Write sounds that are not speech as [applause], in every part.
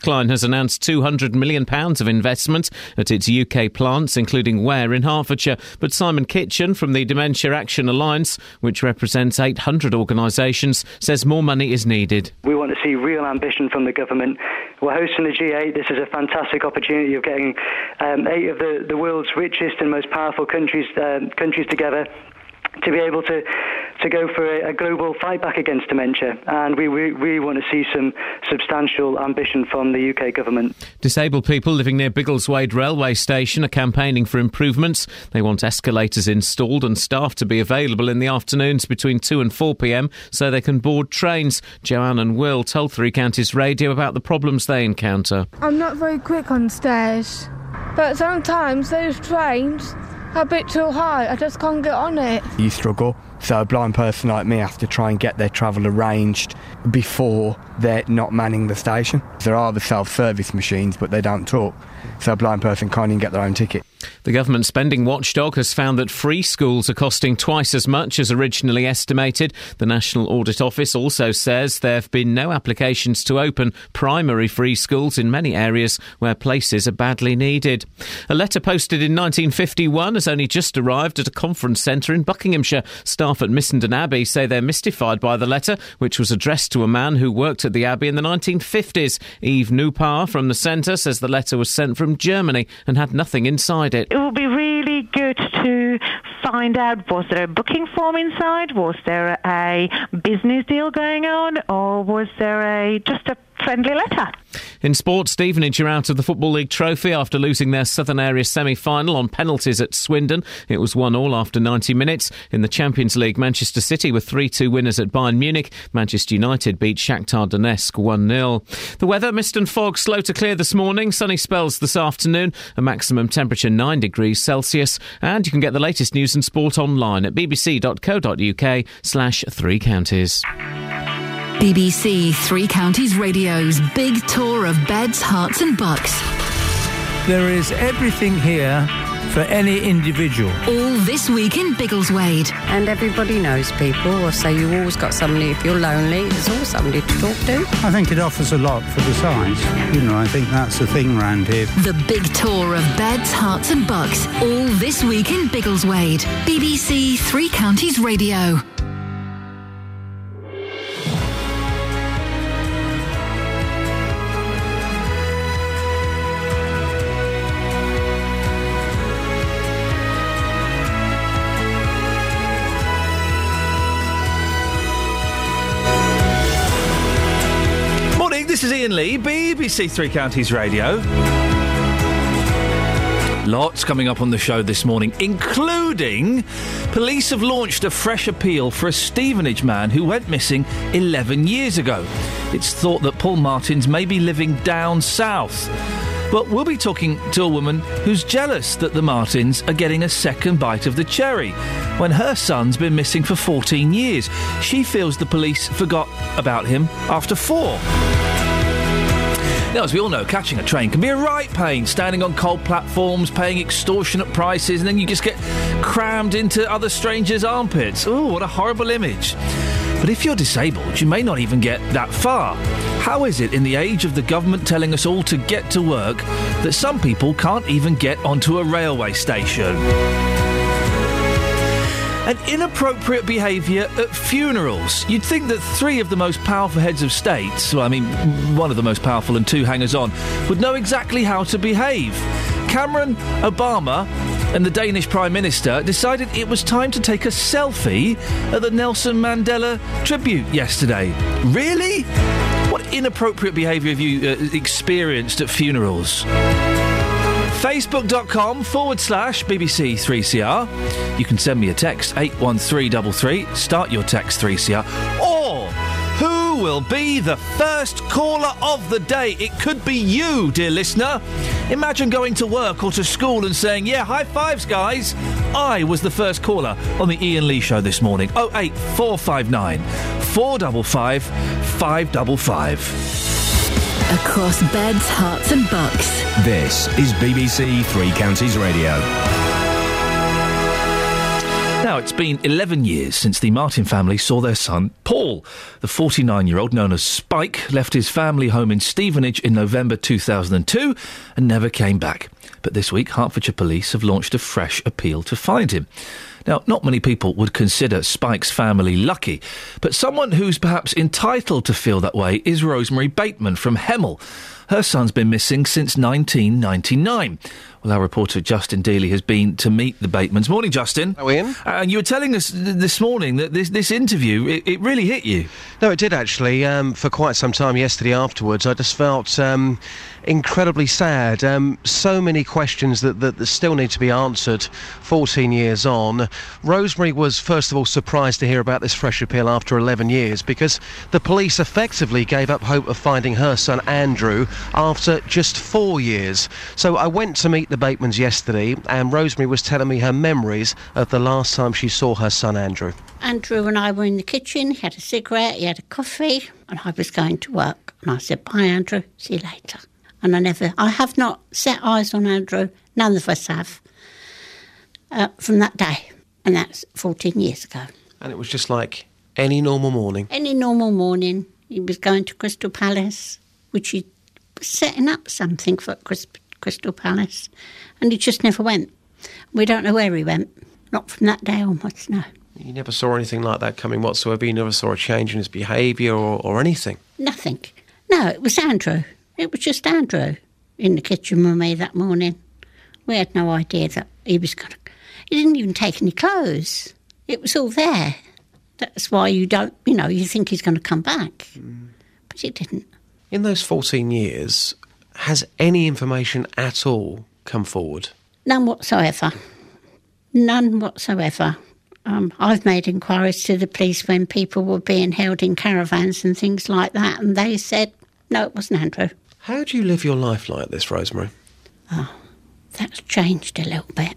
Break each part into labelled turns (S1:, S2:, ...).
S1: Kline has announced £200 million of investment at its UK plants, including Ware in Hertfordshire. But Simon Kitchen from the Dementia Action Alliance, which represents 800 organisations, says more money is needed.
S2: We want to see real ambition from the government. We're hosting the G8. This is a fantastic opportunity of getting um, eight of the, the world's richest and most powerful countries, uh, countries together to be able to to go for a, a, global fight back against dementia. And we, we really want to see some substantial ambition from the UK government.
S1: Disabled people living near Biggleswade railway station are campaigning for improvements. They want escalators installed and staff to be available in the afternoons between 2 and 4 pm so they can board trains. Joanne and Will told Three Counties Radio about the problems they encounter.
S3: I'm not very quick on stairs, but sometimes those trains a bit too high. I just can't get on it.
S4: You struggle. So a blind person like me has to try and get their travel arranged before they're not manning the station. There are the self-service machines, but they don't talk. So a blind person can't even get their own ticket.
S1: The government spending watchdog has found that free schools are costing twice as much as originally estimated. The National Audit Office also says there have been no applications to open primary free schools in many areas where places are badly needed. A letter posted in 1951 has only just arrived at a conference centre in Buckinghamshire. Staff at Missenden Abbey say they're mystified by the letter, which was addressed to a man who worked at the Abbey in the 1950s. Eve Newpower from the centre says the letter was sent from Germany and had nothing inside it.
S5: It will be really good to find out was there a booking form inside? Was there a business deal going on? Or was there a just a friendly letter.
S1: In sport, Stevenage are out of the Football League trophy after losing their Southern Area semi final on penalties at Swindon. It was 1 all after 90 minutes. In the Champions League, Manchester City were 3 2 winners at Bayern Munich. Manchester United beat Shakhtar Donetsk 1 0. The weather, mist and fog slow to clear this morning, sunny spells this afternoon, a maximum temperature 9 degrees Celsius. And you can get the latest news and sport online at bbc.co.uk slash three counties.
S6: BBC Three Counties Radio's big tour of beds, Herts, and bucks.
S7: There is everything here for any individual.
S6: All this week in Biggleswade.
S8: And everybody knows people, so you always got somebody, if you're lonely, there's always somebody to talk to.
S7: I think it offers a lot for the size. You know, I think that's the thing around here.
S6: The big tour of beds, Herts and bucks. All this week in Biggleswade. BBC Three Counties Radio.
S9: This is Iain Lee, BBC Three Counties Radio. Lots coming up on the show this morning, including police have launched a fresh appeal for a Stevenage man who went missing 11 years ago. It's thought that Paul Martins may be living down south. But we'll be talking to a woman who's jealous that the Martins are getting a second bite of the cherry when her son's been missing for 14 years. She feels the police forgot about him after four. Now, as we all know, catching a train can be a right pain, standing on cold platforms, paying extortionate prices, and then you just get crammed into other strangers' armpits. Oh, what a horrible image. But if you're disabled, you may not even get that far. How is it in the age of the government telling us all to get to work that some people can't even get onto a railway station? And inappropriate behaviour at funerals. You'd think that three of the most powerful heads of states, well, I mean, one of the most powerful and two hangers on, would know exactly how to behave. Cameron Obama and the Danish Prime Minister decided it was time to take a selfie at the Nelson Mandela tribute yesterday. Really? What inappropriate behaviour have you uh, experienced at funerals? Facebook.com forward slash BBC3CR. You can send me a text 81333. Start your text 3CR. Or who will be the first caller of the day? It could be you, dear listener. Imagine going to work or to school and saying, Yeah, high fives, guys. I was the first caller on the Iain Lee show this morning. 08459 455 555
S6: across beds, Herts, and bucks.
S10: This is BBC Three Counties Radio.
S9: Now, it's been 11 years since the Martin family saw their son, Paul. The 49 year old, known as Spike, left his family home in Stevenage in November 2002 and never came back. But this week, Hertfordshire police have launched a fresh appeal to find him. Now, not many people would consider Spike's family lucky, but someone who's perhaps entitled to feel that way is Rosemary Bateman from Hemel. Her son's been missing since 1999. Well, our reporter Justin Dealey has been to meet the Batemans. Morning, Justin.
S11: Hello, Iain.
S9: Uh, and you were telling us th- this morning that this, this interview, it, it really hit you.
S11: No, it did actually. Um, for quite some time yesterday afterwards, I just felt um, incredibly sad. Um, so many questions that, that, that still need to be answered 14 years on. Rosemary was, first of all, surprised to hear about this fresh appeal after 11 years because the police effectively gave up hope of finding her son Andrew after just four years. So I went to meet the Batemans yesterday, and Rosemary was telling me her memories of the last time she saw her son Andrew.
S12: Andrew and I were in the kitchen. He had a cigarette, he had a coffee, and I was going to work. And I said, Bye, Andrew, see you later. And I never, I have not set eyes on Andrew, none of us have, uh, from that day. And that's 14 years ago.
S11: And it was just like any normal morning.
S12: Any normal morning, he was going to Crystal Palace, which he was setting up something for Crystal Palace, and he just never went. We don't know where he went. Not from that day onwards, no.
S11: You never saw anything like that coming whatsoever. You never saw a change in his behaviour or, or anything.
S12: Nothing. No, it was Andrew. It was just Andrew in the kitchen with me that morning. We had no idea that he was going to. He didn't even take any clothes. It was all there. That's why you don't, you know, you think he's going to come back. Mm. But he didn't.
S11: In those 14 years, has any information at all come forward?
S12: None whatsoever. None whatsoever. Um, I've made inquiries to the police when people were being held in caravans and things like that, and they said, no, it wasn't Andrew.
S11: How do you live your life like this, Rosemary?
S12: Oh, that's changed a little bit.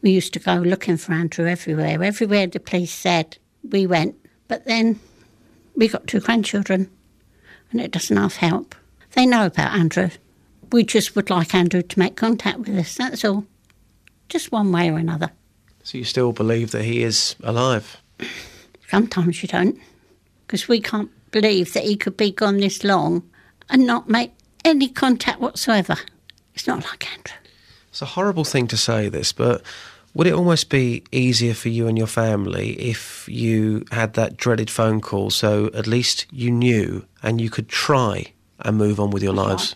S12: We used to go looking for Andrew everywhere. Everywhere the police said, we went. But then we got two grandchildren, and it doesn't half help. They know about Andrew. We just would like Andrew to make contact with us, that's all. Just one way or another.
S11: So you still believe that he is alive? [sighs]
S12: Sometimes you don't, because we can't believe that he could be gone this long and not make any contact whatsoever. It's not like Andrew.
S11: It's a horrible thing to say this, but would it almost be easier for you and your family if you had that dreaded phone call so at least you knew and you could try and move on with your lives?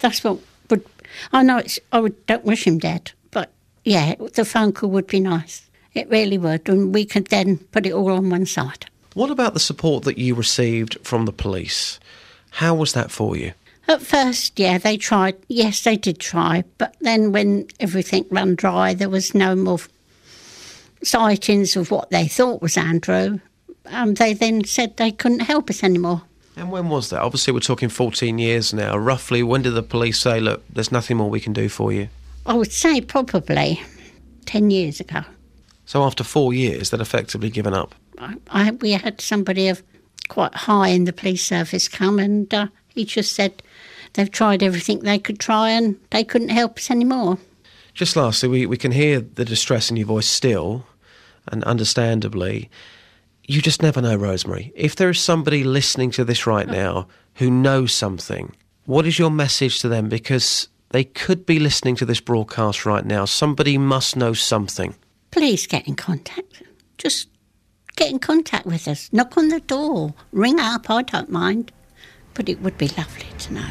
S12: That's what would. I know it's. I would, don't wish him dead, but yeah, the phone call would be nice. It really would, and we could then put it all on one side.
S11: What about the support that you received from the police? How was that for you?
S12: At first, yeah, they tried. Yes, they did try, but then when everything ran dry, there was no more sightings of what they thought was Andrew. Um, they then said they couldn't help us anymore.
S11: And when was that? Obviously, we're talking 14 years now. Roughly, when did the police say, look, there's nothing more we can do for you?
S12: I would say probably 10 years ago.
S11: So after four years, they'd effectively given up.
S12: I, I, we had somebody of quite high in the police service come and uh, he just said they've tried everything they could try and they couldn't help us anymore.
S11: Just lastly, we, we can hear the distress in your voice still, and understandably. You just never know, Rosemary. If there is somebody listening to this right now who knows something, what is your message to them? Because they could be listening to this broadcast right now. Somebody must know something.
S12: Please get in contact. Just get in contact with us. Knock on the door. Ring up. I don't mind. But it would be lovely to know.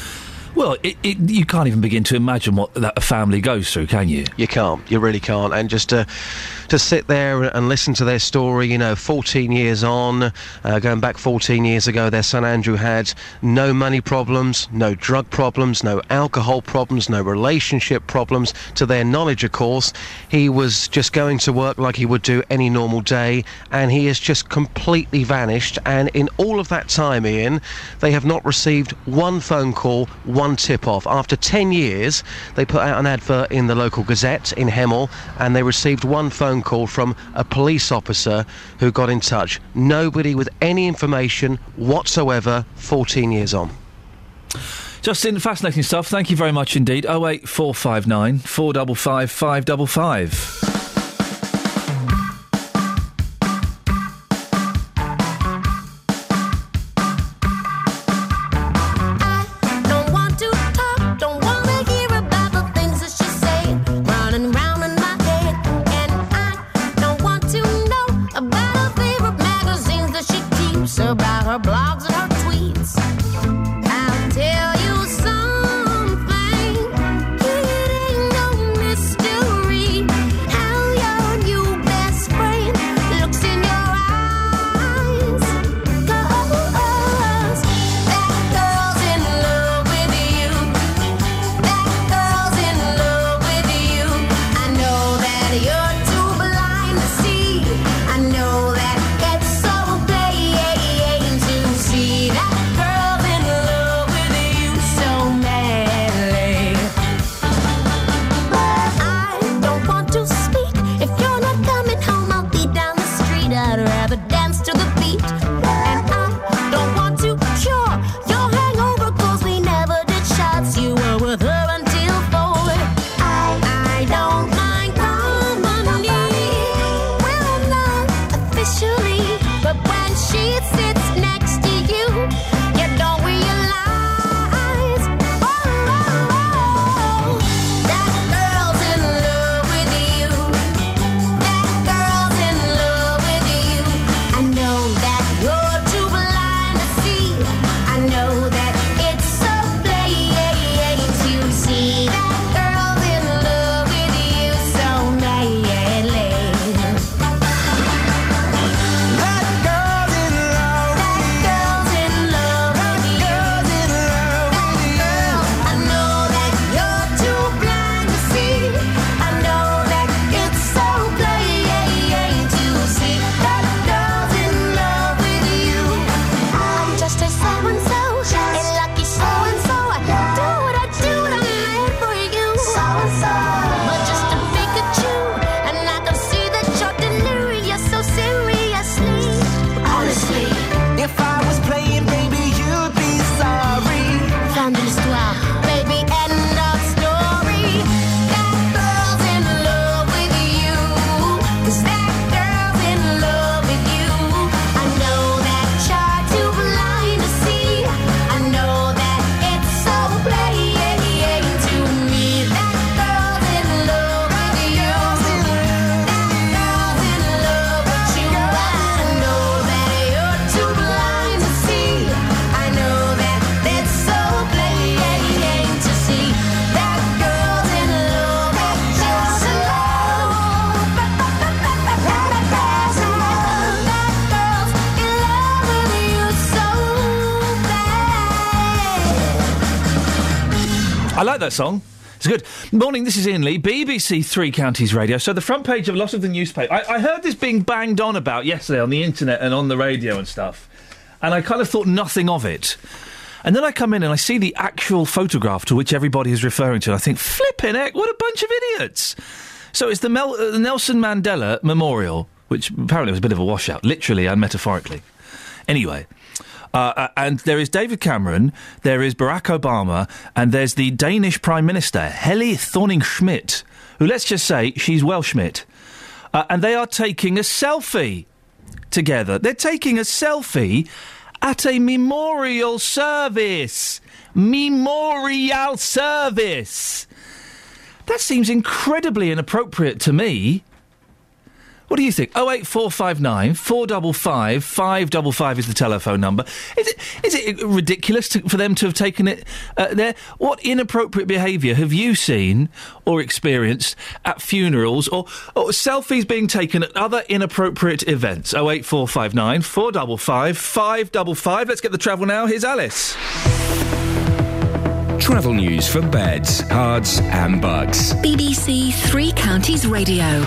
S9: Well, it, it, you can't even begin to imagine what that a family goes through, can you?
S11: You can't. You really can't. And just to to sit there and listen to their story, you know, 14 years on, uh, going back 14 years ago, their son Andrew had no money problems, no drug problems, no alcohol problems, no relationship problems. To their knowledge, of course, he was just going to work like he would do any normal day, and he has just completely vanished. And in all of that time, Iain, they have not received one phone call, one tip off. After 10 years, they put out an advert in the local Gazette in Hemel, and they received one phone call from a police officer who got in touch. Nobody with any information whatsoever 14 years on.
S9: Justin, fascinating stuff. Thank you very much indeed. 08459 455 555. A blouse. That song. It's good. Morning, this is Iain Lee, BBC Three Counties Radio. So, the front page of a lot of the newspaper. I, I heard this being banged on about yesterday on the internet and on the radio and stuff. And I kind of thought nothing of it. And then I come in and I see the actual photograph to which everybody is referring to. And I think, flipping heck, what a bunch of idiots. So, it's the, Mel- uh, the Nelson Mandela Memorial, which apparently was a bit of a washout, literally and metaphorically. Anyway. Uh, uh, and there is David Cameron, there is Barack Obama, and there's the Danish Prime Minister, Helle Thorning Schmidt, who, let's just say, she's Welsh Schmidt. Uh, and they are taking a selfie together. They're taking a selfie at a memorial service. Memorial service. That seems incredibly inappropriate to me. What do you think? Oh eight four five nine four double five five double five is the telephone number. Is it is it ridiculous to, for them to have taken it uh, there? What inappropriate behaviour have you seen or experienced at funerals or, or selfies being taken at other inappropriate events? Oh eight four five nine four double five five double five. Let's get the travel now. Here's Alice.
S10: Travel news for beds, cards, and bugs.
S6: BBC Three Counties Radio.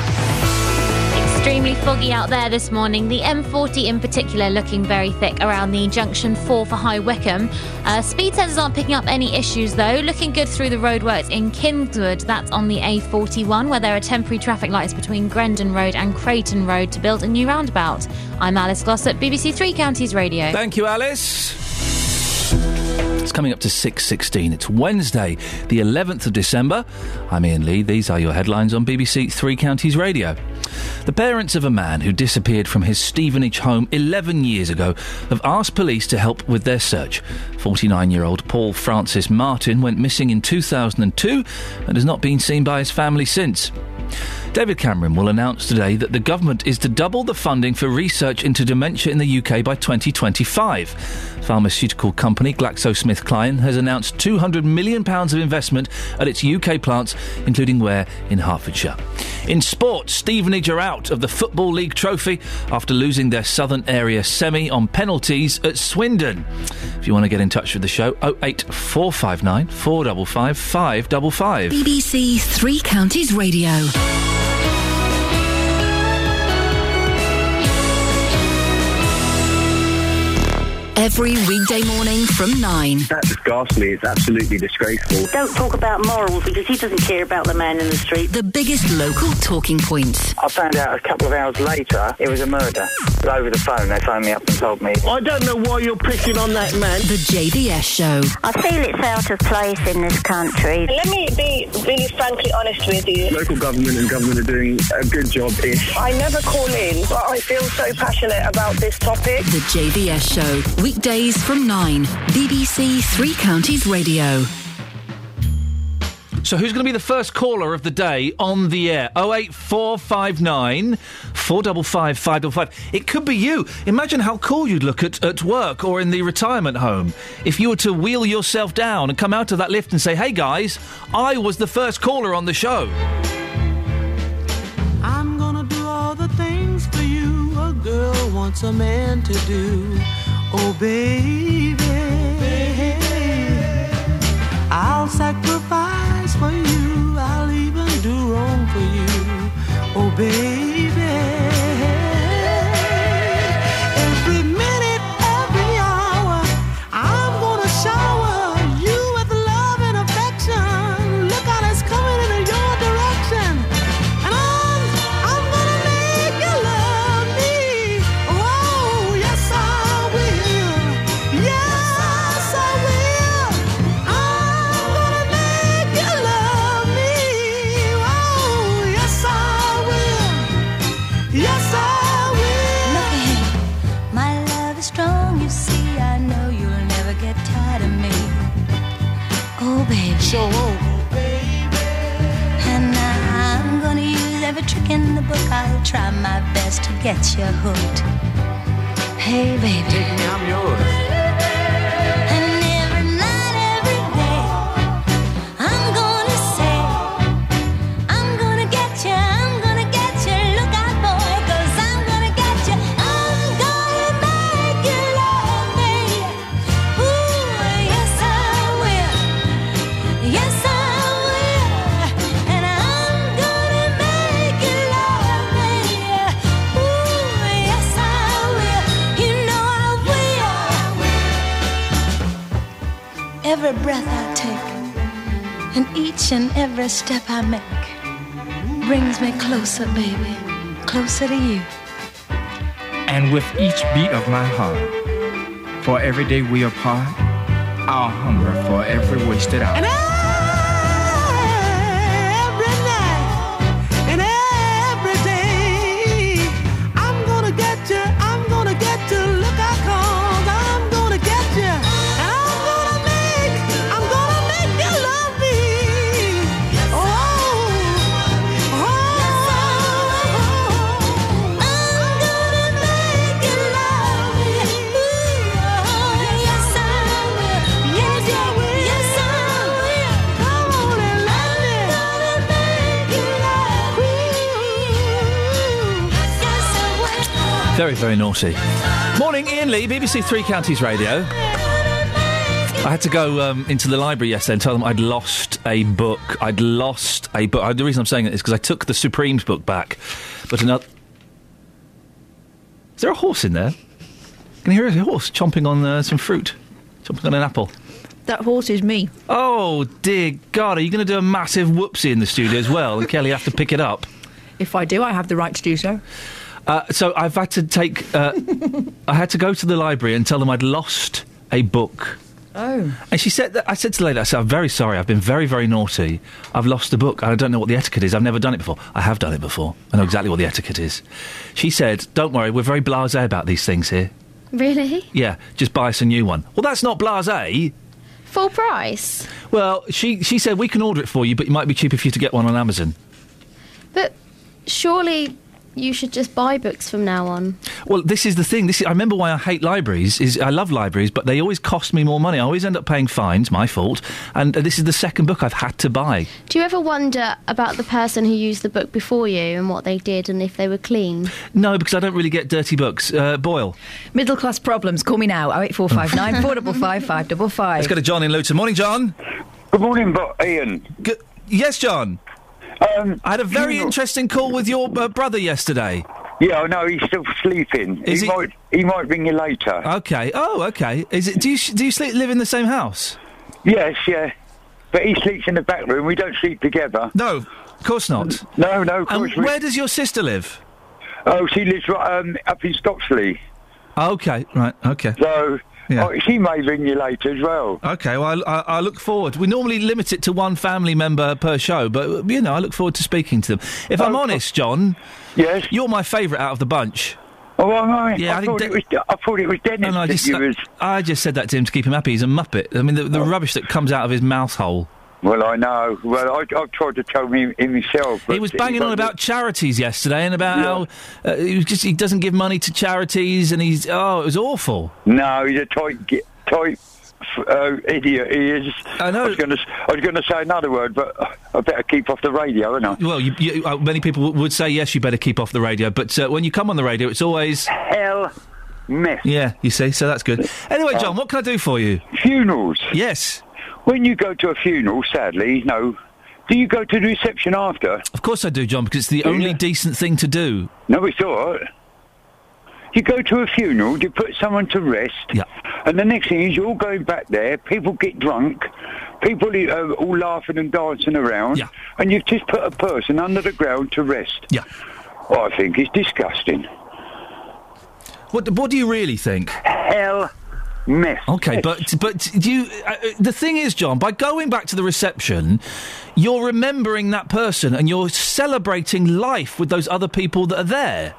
S13: Extremely foggy out there this morning. The M40 in particular looking very thick around the junction 4 for High Wycombe. Uh, speed sensors aren't picking up any issues though. Looking good through the roadworks in Kingswood. That's on the A41 where there are temporary traffic lights between Grendon Road and Creighton Road to build a new roundabout. I'm Alice Glossop, BBC Three Counties Radio.
S9: Thank you, Alice. It's coming up to 6.16. It's Wednesday, the 11th of December. I'm Iain Lee. These are your headlines on BBC Three Counties Radio. The parents of a man who disappeared from his Stevenage home 11 years ago have asked police to help with their search. 49 year old Paul Francis Martin went missing in 2002 and has not been seen by his family since. David Cameron will announce today that the government is to double the funding for research into dementia in the UK by 2025. Pharmaceutical company GlaxoSmithKline has announced £200 million of investment at its UK plants, including Ware in Hertfordshire. In sport, Stevenage are out of the Football League trophy after losing their Southern Area semi on penalties at Swindon. If you want to get in touch with the show, 08459 455 555.
S6: BBC Three Counties Radio. Every weekday morning from 9.
S14: That's ghastly. It's absolutely disgraceful.
S15: Don't talk about morals because he doesn't care about the man in the street.
S6: The biggest local talking points.
S14: I found out a couple of hours later it was a murder. Over the phone, they phoned me up and told me.
S16: I don't know why you're picking on that man.
S6: The JVS Show.
S15: I feel it's out of place in this country.
S17: Let me be really frankly honest with you.
S14: Local government and government are doing a good job ish.
S17: I never call in, but I feel so passionate about this topic.
S6: The JVS Show. Weekdays from 9. BBC Three Counties Radio.
S9: So, who's going to be the first caller of the day on the air? 08459 455 555. It could be you. Imagine how cool you'd look at, at work or in the retirement home if you were to wheel yourself down and come out of that lift and say, hey guys, I was the first caller on the show.
S18: I'm gonna do all the things for you a girl wants a man to do. Oh, baby. I'll sacrifice for you. I'll even do wrong for you. Oh, baby.
S19: Closer, baby, closer to you.
S18: And with each beat of my heart, for every day we apart, I'll hunger for every wasted hour.
S9: Very, naughty. Morning, Iain Lee, BBC Three Counties Radio. I had to go um, into the library yesterday and tell them I'd lost a book. I'd lost a book. Uh, The reason I'm saying it is because I took the Supremes book back, but another. Is there a horse in there? Can you hear a horse chomping on uh, some fruit? Chomping on an apple.
S20: That horse is me.
S9: Oh, dear God, are you going to do a massive whoopsie in the studio as well? And Kelly have to pick it up?
S20: If I do, I have the right to do so.
S9: Uh, so I've had to take. Uh, [laughs] I had to go to the library and tell them I'd lost a book.
S20: Oh.
S9: And she said that I said to the lady, I said, I'm very sorry, I've been very, very naughty. I've lost the book. I don't know what the etiquette is. I've never done it before. I have done it before. I know exactly what the etiquette is. She said, Don't worry, we're very blasé about these things here.
S15: Really?
S9: Yeah, just buy us a new one. Well, that's not blasé.
S15: Full price?
S9: Well, she, she said, We can order it for you, but it might be cheaper for you to get one on Amazon.
S15: But surely you should just buy books from now on.
S9: Well, this is the thing. This is, I remember why I hate libraries. Is I love libraries, but they always cost me more money. I always end up paying fines. My fault. And uh, this is the second book I've had to buy.
S15: Do you ever wonder about the person who used the book before you and what they did and if they were clean?
S9: No, because I don't really get dirty books. Uh, Boyle.
S20: Middle class problems. Call me now. 08459 [laughs] 455 555.
S9: Let's go to John in Luton. Morning, John.
S21: Good morning, Bo- Iain.
S9: Good. Yes, John.
S21: Um,
S9: I had a very interesting call with your uh, brother yesterday.
S21: Yeah, I know he's still sleeping.
S9: Is
S21: he,
S9: he-
S21: might he might ring you later.
S9: Okay. Oh, okay. Is it? Do you do you sleep, live in the same house?
S21: Yes, yeah. But he sleeps in the back room. We don't sleep together.
S9: No, of course not.
S21: No, no. Of
S9: And
S21: course we-
S9: where does your sister live?
S21: Oh, she lives right, um, up in Stocksley.
S9: Okay. Right. Okay.
S21: So
S9: Yeah.
S21: oh, she may ring you later as well.
S9: Okay, well, I, I, I look forward. We normally limit it to one family member per show, but you know, I look forward to speaking to them. If I'm oh, honest, oh. John,
S21: yes,
S9: you're my favourite out of the bunch.
S21: Oh, well, no,
S9: Yeah,
S21: I,
S9: I
S21: thought
S9: De-
S21: it was. I thought it was Dennis
S9: No, no, I just,
S21: was.
S9: I just said that to him to keep him happy. He's a muppet. I mean, the, the oh. rubbish that comes out of his mouth hole.
S21: Well, I know. Well, I, I've tried to tell him in myself.
S9: He was banging on about charities yesterday and about how uh, he was just he doesn't give money to charities and he's oh it was awful.
S21: No, he's a tight, tight uh, idiot. He is.
S9: I know.
S21: I was going to. I was going to say another word, but I better keep off the radio, ain't I?
S9: Well, you, you, uh, many people would say yes, you better keep off the radio, but uh, when you come on the radio, it's always
S21: hell mess.
S9: Yeah, you see, so that's good. Anyway, John, what can I do for you?
S21: Funerals.
S9: Yes.
S21: When you go to a funeral, sadly, no. Do you go to the reception after?
S9: Of course I do, John, because it's the only decent thing to do.
S21: No, it's all right. You go to a funeral, you put someone to rest,
S9: yeah.
S21: and the next thing is you're all going back there, people get drunk, people are all laughing and dancing around,
S9: Yeah.
S21: and you've just put a person under the ground to rest.
S9: Yeah.
S21: I think it's disgusting.
S9: What, what do you really think?
S21: Hell mess.
S9: Okay, but but you? Uh, uh, the thing is, John, by going back to the reception, you're remembering that person and you're celebrating life with those other people that are there.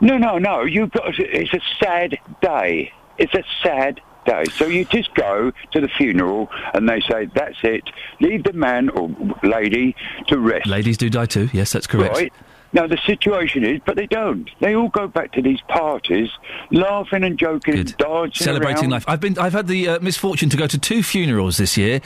S21: No, no, no. You've got. It's a sad day. It's a sad day. So you just go to the funeral, and they say, "That's it. Leave the man or lady to rest."
S9: Ladies do die too. Yes, that's correct.
S21: Right. Now the situation is, but they don't. They all go back to these parties, laughing and joking, and dancing
S9: Celebrating
S21: around.
S9: life. I've been. I've had the uh, misfortune to go to two funerals this year.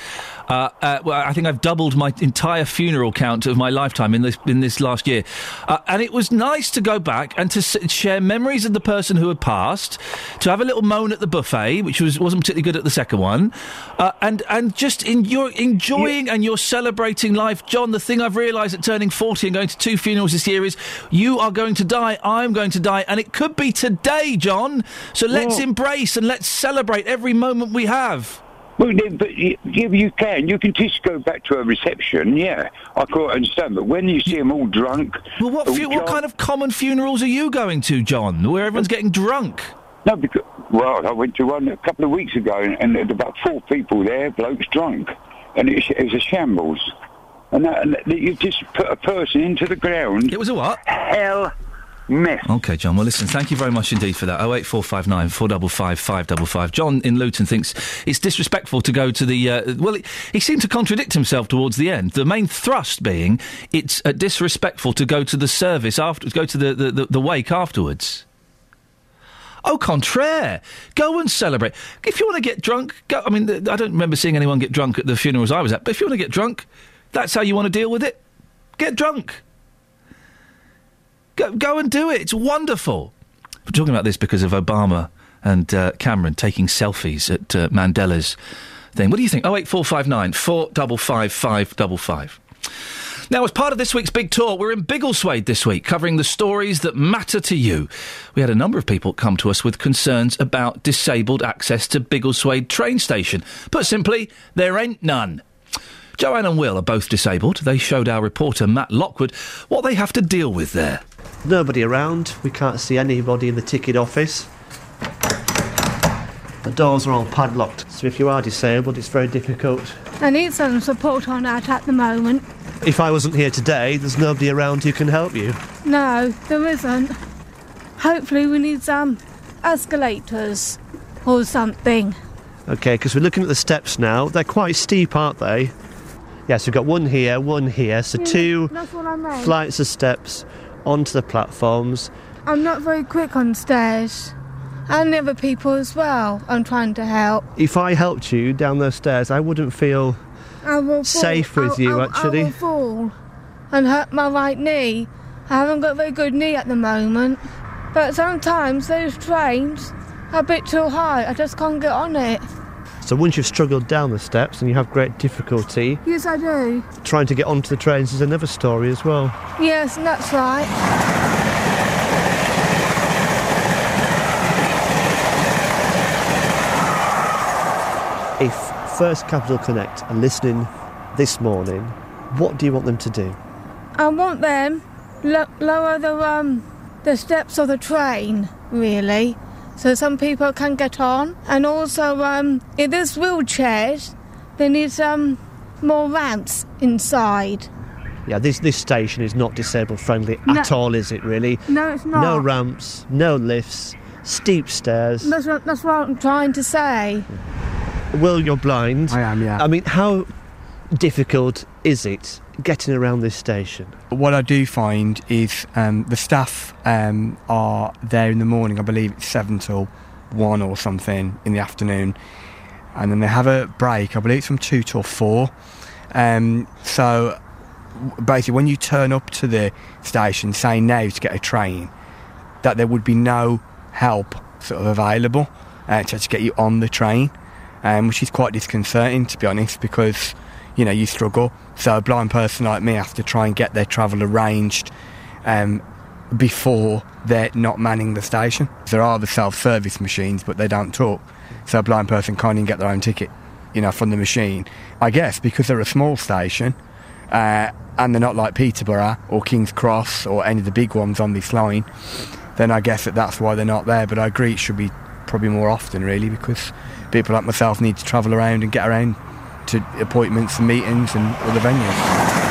S9: Uh, uh, well, I think I've doubled my entire funeral count of my lifetime in this in this last year, uh, and it was nice to go back and to s- share memories of the person who had passed, to have a little moan at the buffet, which was wasn't particularly good at the second one, uh, and and just in you're enjoying and you're celebrating life, John. The thing I've realised at turning forty and going to two funerals this year is you are going to die, I'm going to die, and it could be today, John. So let's
S21: Well-
S9: embrace and let's celebrate every moment we have.
S21: Well, then, but you, you can. You can just go back to a reception. Yeah, I quite understand. But when you see them all drunk,
S9: Well, what,
S21: all
S9: fu- what kind of common funerals are you going to, John, where everyone's getting drunk?
S21: No, because well, I went to one a couple of weeks ago, and, and there were about four people there, blokes drunk, and it was a shambles. And, that, that you just put a person into the ground.
S9: It was a what?
S21: Hell mess.
S9: Okay, John. Well, listen, thank you very much indeed for that. Oh eight four five nine four double five five double five. John in Luton thinks it's disrespectful to go to the. Uh, well, he, he seemed to contradict himself towards the end. The main thrust being it's uh, disrespectful to go to the service after, go to the, the, the, the wake afterwards. Au contraire, go and celebrate. If you want to get drunk, go. I mean, I don't remember seeing anyone get drunk at the funerals I was at. But if you want to get drunk, that's how you want to deal with it. Get drunk. Go, go and do it. It's wonderful. We're talking about this because of Obama and uh, Cameron taking selfies at uh, Mandela's thing. What do you think? Oh eight four five nine four double five five double five. Now, as part of this week's big tour, we're in Biggleswade this week, covering the stories that matter to you. We had a number of people come to us with concerns about disabled access to Biggleswade train station. Put simply, there ain't none. Joanne and Will are both disabled. They showed our reporter Matt Lockwood what they have to deal with there.
S22: Nobody around. We can't see anybody in the ticket office. The doors are all padlocked, so if you are disabled, it's very difficult.
S3: I need some support on that at the moment.
S22: If I wasn't here today, there's nobody around who can help you.
S3: No, there isn't. Hopefully, we need some escalators or something.
S22: Okay, because we're looking at the steps now. They're quite steep, aren't they? Yes, we've got one here, one here, so
S3: Yeah,
S22: two
S3: that's what I meant.
S22: flights of steps onto the platforms.
S3: I'm not very quick on stairs. And the other people as well. I'm trying to help.
S22: If I helped you down those stairs, I wouldn't feel
S3: I
S22: safe with
S3: I'll-
S22: you,
S3: I'll-
S22: actually.
S3: I will fall and hurt my right knee. I haven't got a very good knee at the moment. But sometimes those trains are a bit too high. I just can't get on it.
S22: So once you've struggled down the steps and you have great difficulty,
S3: Yes, I do.
S22: trying to get onto the trains is another story as well.
S3: Yes, that's right.
S22: If First Capital Connect are listening this morning, what do you want them to do?
S3: I want them lo- lower the um the steps of the train, really, so some people can get on. And also, um, if there's wheelchairs, they need some more ramps inside.
S22: Yeah, this this station is not disabled friendly
S3: No.
S22: at all, is it really?
S3: No, it's not.
S22: No ramps, no lifts, steep stairs.
S3: That's what, that's what I'm trying to say.
S22: Will, you're blind. I
S4: am, yeah.
S22: I mean, how difficult is it getting around this station?
S4: What I do find is um, the staff um, are there in the morning. I believe it's seven till one or something in the afternoon, and then they have a break. I believe it's from two till four. Um, so basically, when you turn up to the station, saying now to get a train, that there would be no help sort of available uh, to actually get you on the train, um, which is quite disconcerting to be honest, because you know you struggle. So a blind person like me has to try and get their travel arranged um, before they're not manning the station. There are the self-service machines, but they don't talk, so a blind person can't even get their own ticket, you know, from the machine. I guess because they're a small station. Uh, and they're not like Peterborough or King's Cross or any of the big ones on this line, then I guess that that's why they're not there. But I agree it should be probably more often, really, because people like myself need to travel around and get around to appointments and meetings and other venues.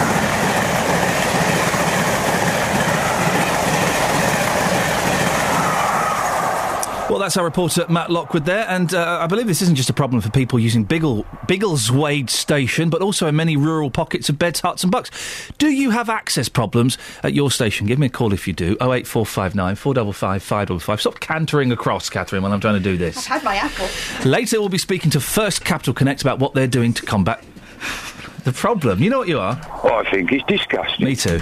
S9: That's our reporter Matt Lockwood there, and uh, I believe this isn't just a problem for people using Biggle, Biggleswade Station, but also in many rural pockets of beds, huts, and bucks. Do you have access problems at your station? Give me a call if you do. Oh eight four five nine four double five five double five. Stop cantering across, Catherine, while I'm trying to do this.
S20: I've had my apple.
S9: Later, we'll be speaking to First Capital Connect about what they're doing to combat the problem. You know what you are?
S21: Oh, I think it's disgusting.
S9: Me too.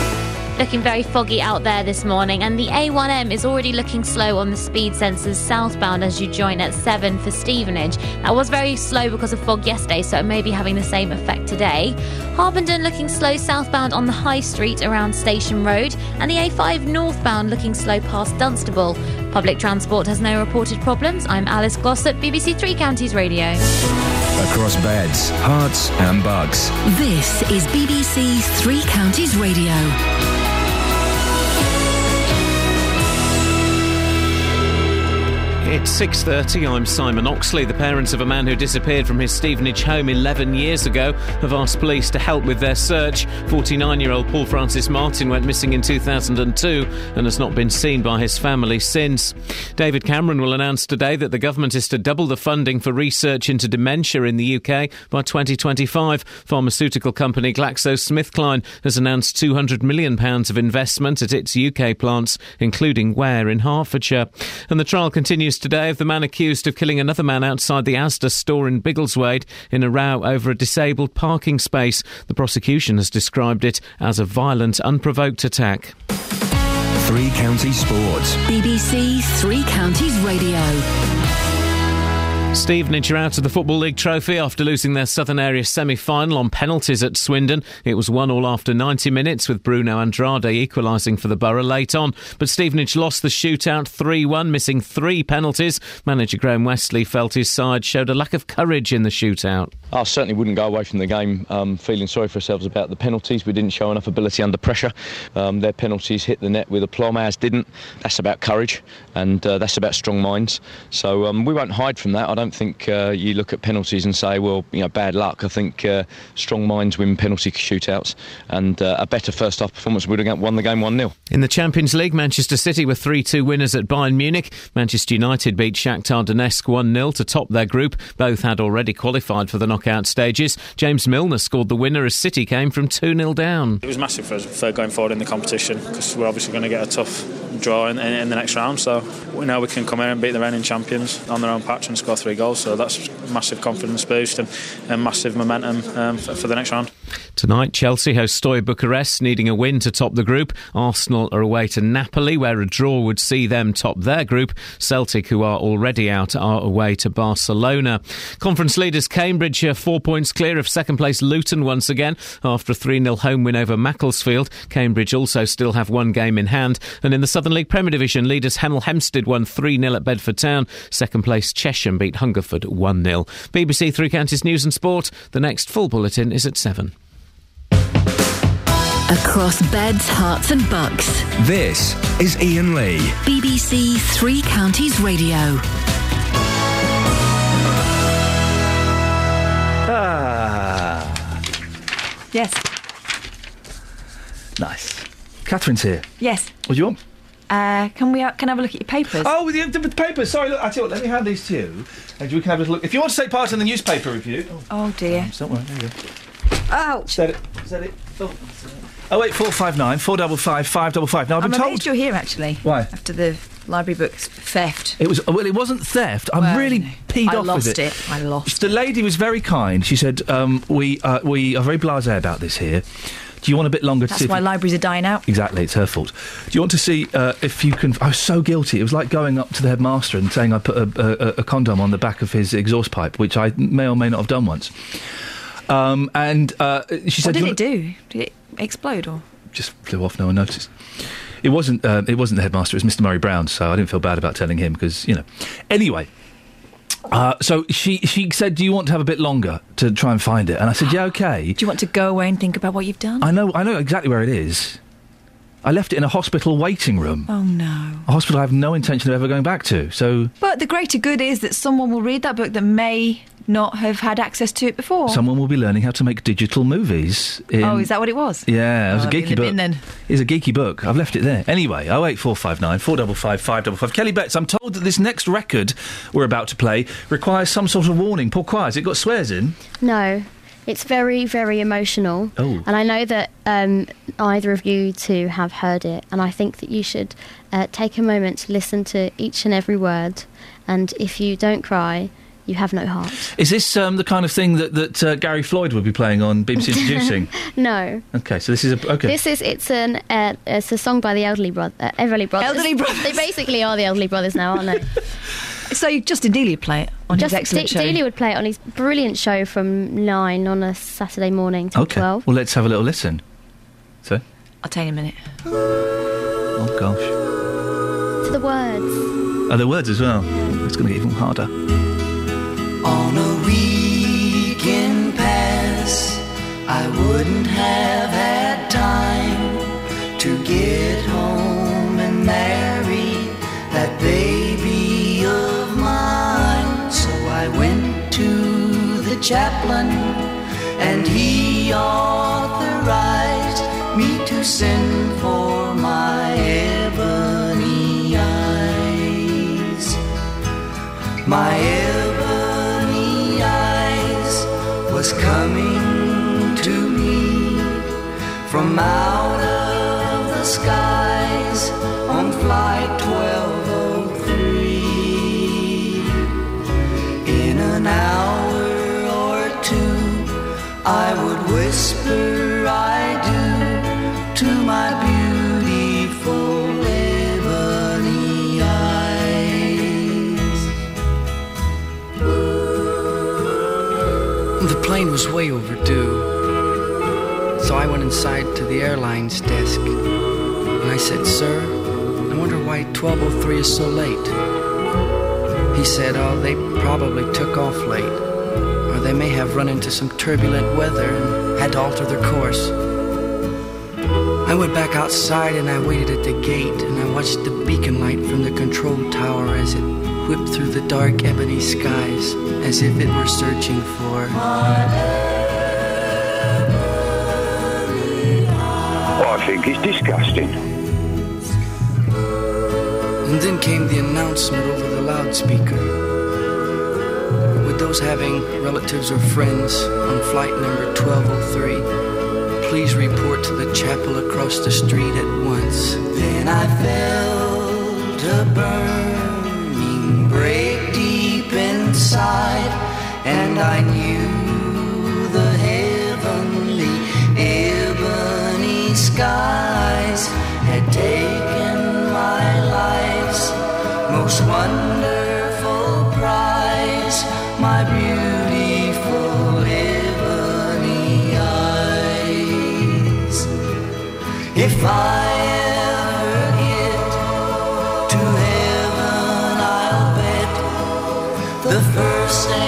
S13: Looking very foggy out there this morning, and the A1M is already looking slow on the speed sensors southbound as you join at 7 for Stevenage. That was very slow because of fog yesterday, so it may be having the same effect today. Harpenden looking slow southbound on the High Street around Station Road, and the A5 northbound looking slow past Dunstable. Public transport has no reported problems. I'm Alice Glossop, BBC Three Counties Radio.
S10: Across beds, Herts, and bugs.
S6: This is BBC Three Counties Radio.
S1: It's 6:30. I'm Simon Oxley. The parents of a man who disappeared from his Stevenage home 11 years ago have asked police to help with their search. 49-year-old Paul Francis Martin went missing in 2002 and has not been seen by his family since. David Cameron will announce today that the government is to double the funding for research into dementia in the UK by 2025. Pharmaceutical company GlaxoSmithKline has announced 200 million pounds of investment at its UK plants, including Ware in Hertfordshire. And the trial continues today of the man accused of killing another man outside the Asda store in Biggleswade in a row over a disabled parking space. The prosecution has described it as a violent, unprovoked attack.
S10: Three Counties Sports.
S6: BBC Three Counties Radio.
S1: Stevenage are out of the Football League trophy after losing their Southern Area semi final on penalties at Swindon. It was 1 all after 90 minutes, with Bruno Andrade equalising for the Borough late on. But Stevenage lost the shootout 3 1, missing three penalties. Manager Graham Westley felt his side showed a lack of courage in the shootout.
S23: I certainly wouldn't go away from the game um, feeling sorry for ourselves about the penalties. We didn't show enough ability under pressure. Um, their penalties hit the net with aplomb, ours didn't. That's about courage and uh, that's about strong minds. So um, we won't hide from that. I don't think uh, you look at penalties and say, well, you know, bad luck. I think uh, strong minds win penalty shootouts and uh, a better first half performance would have won the game 1 0.
S1: In the Champions League, Manchester City were 3 2 winners at Bayern Munich. Manchester United beat Shakhtar Donetsk 1 0 to top their group. Both had already qualified for the knockout stages. James Milner scored the winner as City came from 2 0 down.
S24: It was massive for, for going forward in the competition because we're obviously going to get a tough draw in, in, in the next round. So we know we can come here and beat the reigning champions on their own patch and score three goals. So that's a massive confidence boost and, and massive momentum um, for, for the next round.
S1: Tonight, Chelsea host Steaua Bucharest, needing a win to top the group. Arsenal are away to Napoli, where a draw would see them top their group. Celtic, who are already out, are away to Barcelona. Conference leaders Cambridge are four points clear of second place Luton once again after a 3 0 home win over Macclesfield. Cambridge also still have one game in hand. And in the Southern League Premier Division, leaders Hemel Hempstead won 3 0 at Bedford Town. Second place Chesham beat Hungerford 1 0. BBC Three Counties News and Sport. The next full bulletin is at 7.
S6: Across beds, Herts, and bucks.
S10: This is Iain Lee.
S6: BBC Three Counties Radio.
S9: Ah.
S20: Yes.
S9: Nice. Catherine's here.
S20: Yes.
S9: What do you want?
S20: Uh, can we? Uh, can I have a look at your papers?
S9: Oh, with the, the papers. Sorry, look. I tell you what. Let me hand these to you, and we can have a little look. If you want to take part in the newspaper review. Oh,
S20: Oh dear.
S9: don't worry. There you go.
S20: Ouch.
S9: Is that it? Is that it? Oh. Oh eight four five nine four double five five double five. Now I've
S20: I'm
S9: been told
S20: amazed you're here actually.
S9: Why?
S20: After the library books theft.
S9: it was well. It wasn't theft. I'm
S20: Well,
S9: really
S20: know,
S9: peed
S20: I
S9: off
S20: lost
S9: with it.
S20: it. I lost.
S9: The lady was very kind. She said, um, "We uh, we are very blasé about this here. Do you want a bit longer
S20: That's
S9: see?"
S20: why
S9: you-
S20: libraries are dying out.
S9: Exactly, it's her fault. Do you want to see uh, if you can? I was so guilty. It was like going up to the headmaster and saying I put a, a, a condom on the back of his exhaust pipe, which I may or may not have done once. Um, and uh, she said,
S20: What
S9: did
S20: it do? Did it explode or?
S9: Just flew off. No one noticed. It wasn't. Uh, it wasn't the headmaster. It was Mr. Murray Brown. So I didn't feel bad about telling him because you know. Anyway. Uh, so she she said, "Do you want to have a bit longer to try and find it?" And I said, "Yeah, okay." [gasps]
S20: Do you want to go away and think about what you've done?
S9: I know I know exactly where it is. I left it in a hospital waiting room.
S20: Oh no.
S9: A hospital I have no intention of ever going back to. So
S20: But the greater good is that someone will read that book that may not have had access to it before.
S9: someone will be learning how to make digital movies. In,
S20: oh, is that what it was?
S9: Yeah, it was
S20: Oh,
S9: a
S20: it'll in
S9: geeky
S20: the
S9: book.
S20: bin then.
S9: It's a geeky book. I've left it there. Anyway, 08459 455 555. Kelly Betts, I'm told that this next record we're about to play requires some sort of warning. Pourquoi? Has it got swears in?
S15: No, it's very, very emotional.
S9: Oh.
S15: And I know that um, either of you two have heard it, and I think that you should uh, take a moment to listen to each and every word. And if you don't cry, you have no heart.
S9: Is this um, the kind of thing that, that uh, Gary Floyd would be playing on BBC [laughs] Introducing?
S15: no.
S9: Okay, so this is a. Okay.
S15: This is it's an uh, it's a song by the Elderly Brothers. Uh, Everly Brothers.
S20: Elderly Brothers.
S15: They basically are the Elderly Brothers now, aren't they? [laughs]
S20: So Justin Dealey would play it on
S15: Just
S20: his excellent
S15: D-
S20: show.
S15: Dealey would play it on his brilliant show from nine on a Saturday morning till
S9: okay.
S15: twelve.
S9: Well, let's have a little listen. So.
S20: I'll tell you in a minute.
S9: Oh gosh.
S15: To the words.
S9: Are there words as well? It's going to get even harder.
S25: On a weekend pass, I wouldn't have had time to get home and marry that baby of mine. So I went to the chaplain, and he authorized me to send for my ebony eyes. My coming to me from out of the skies
S26: was way overdue. So I went inside to the airline's desk and I said, Sir, I wonder why 1203 is so late. He said, Oh, they probably took off late. Or they may have run into some turbulent weather and had to alter their course. I went back outside and I waited at the gate and I watched the beacon light from the control tower as it whipped through the dark ebony skies as if it were searching for.
S21: Oh, I think it's disgusting.
S26: And then came the announcement over the loudspeaker. With those having relatives or friends on flight number 1203, please report to the chapel across the street at once.
S25: Then I felt a burning and I knew the heavenly ebony skies had taken my life's most wonderful prize, my beautiful ebony eyes. If I ever get to heaven, I'll bet the first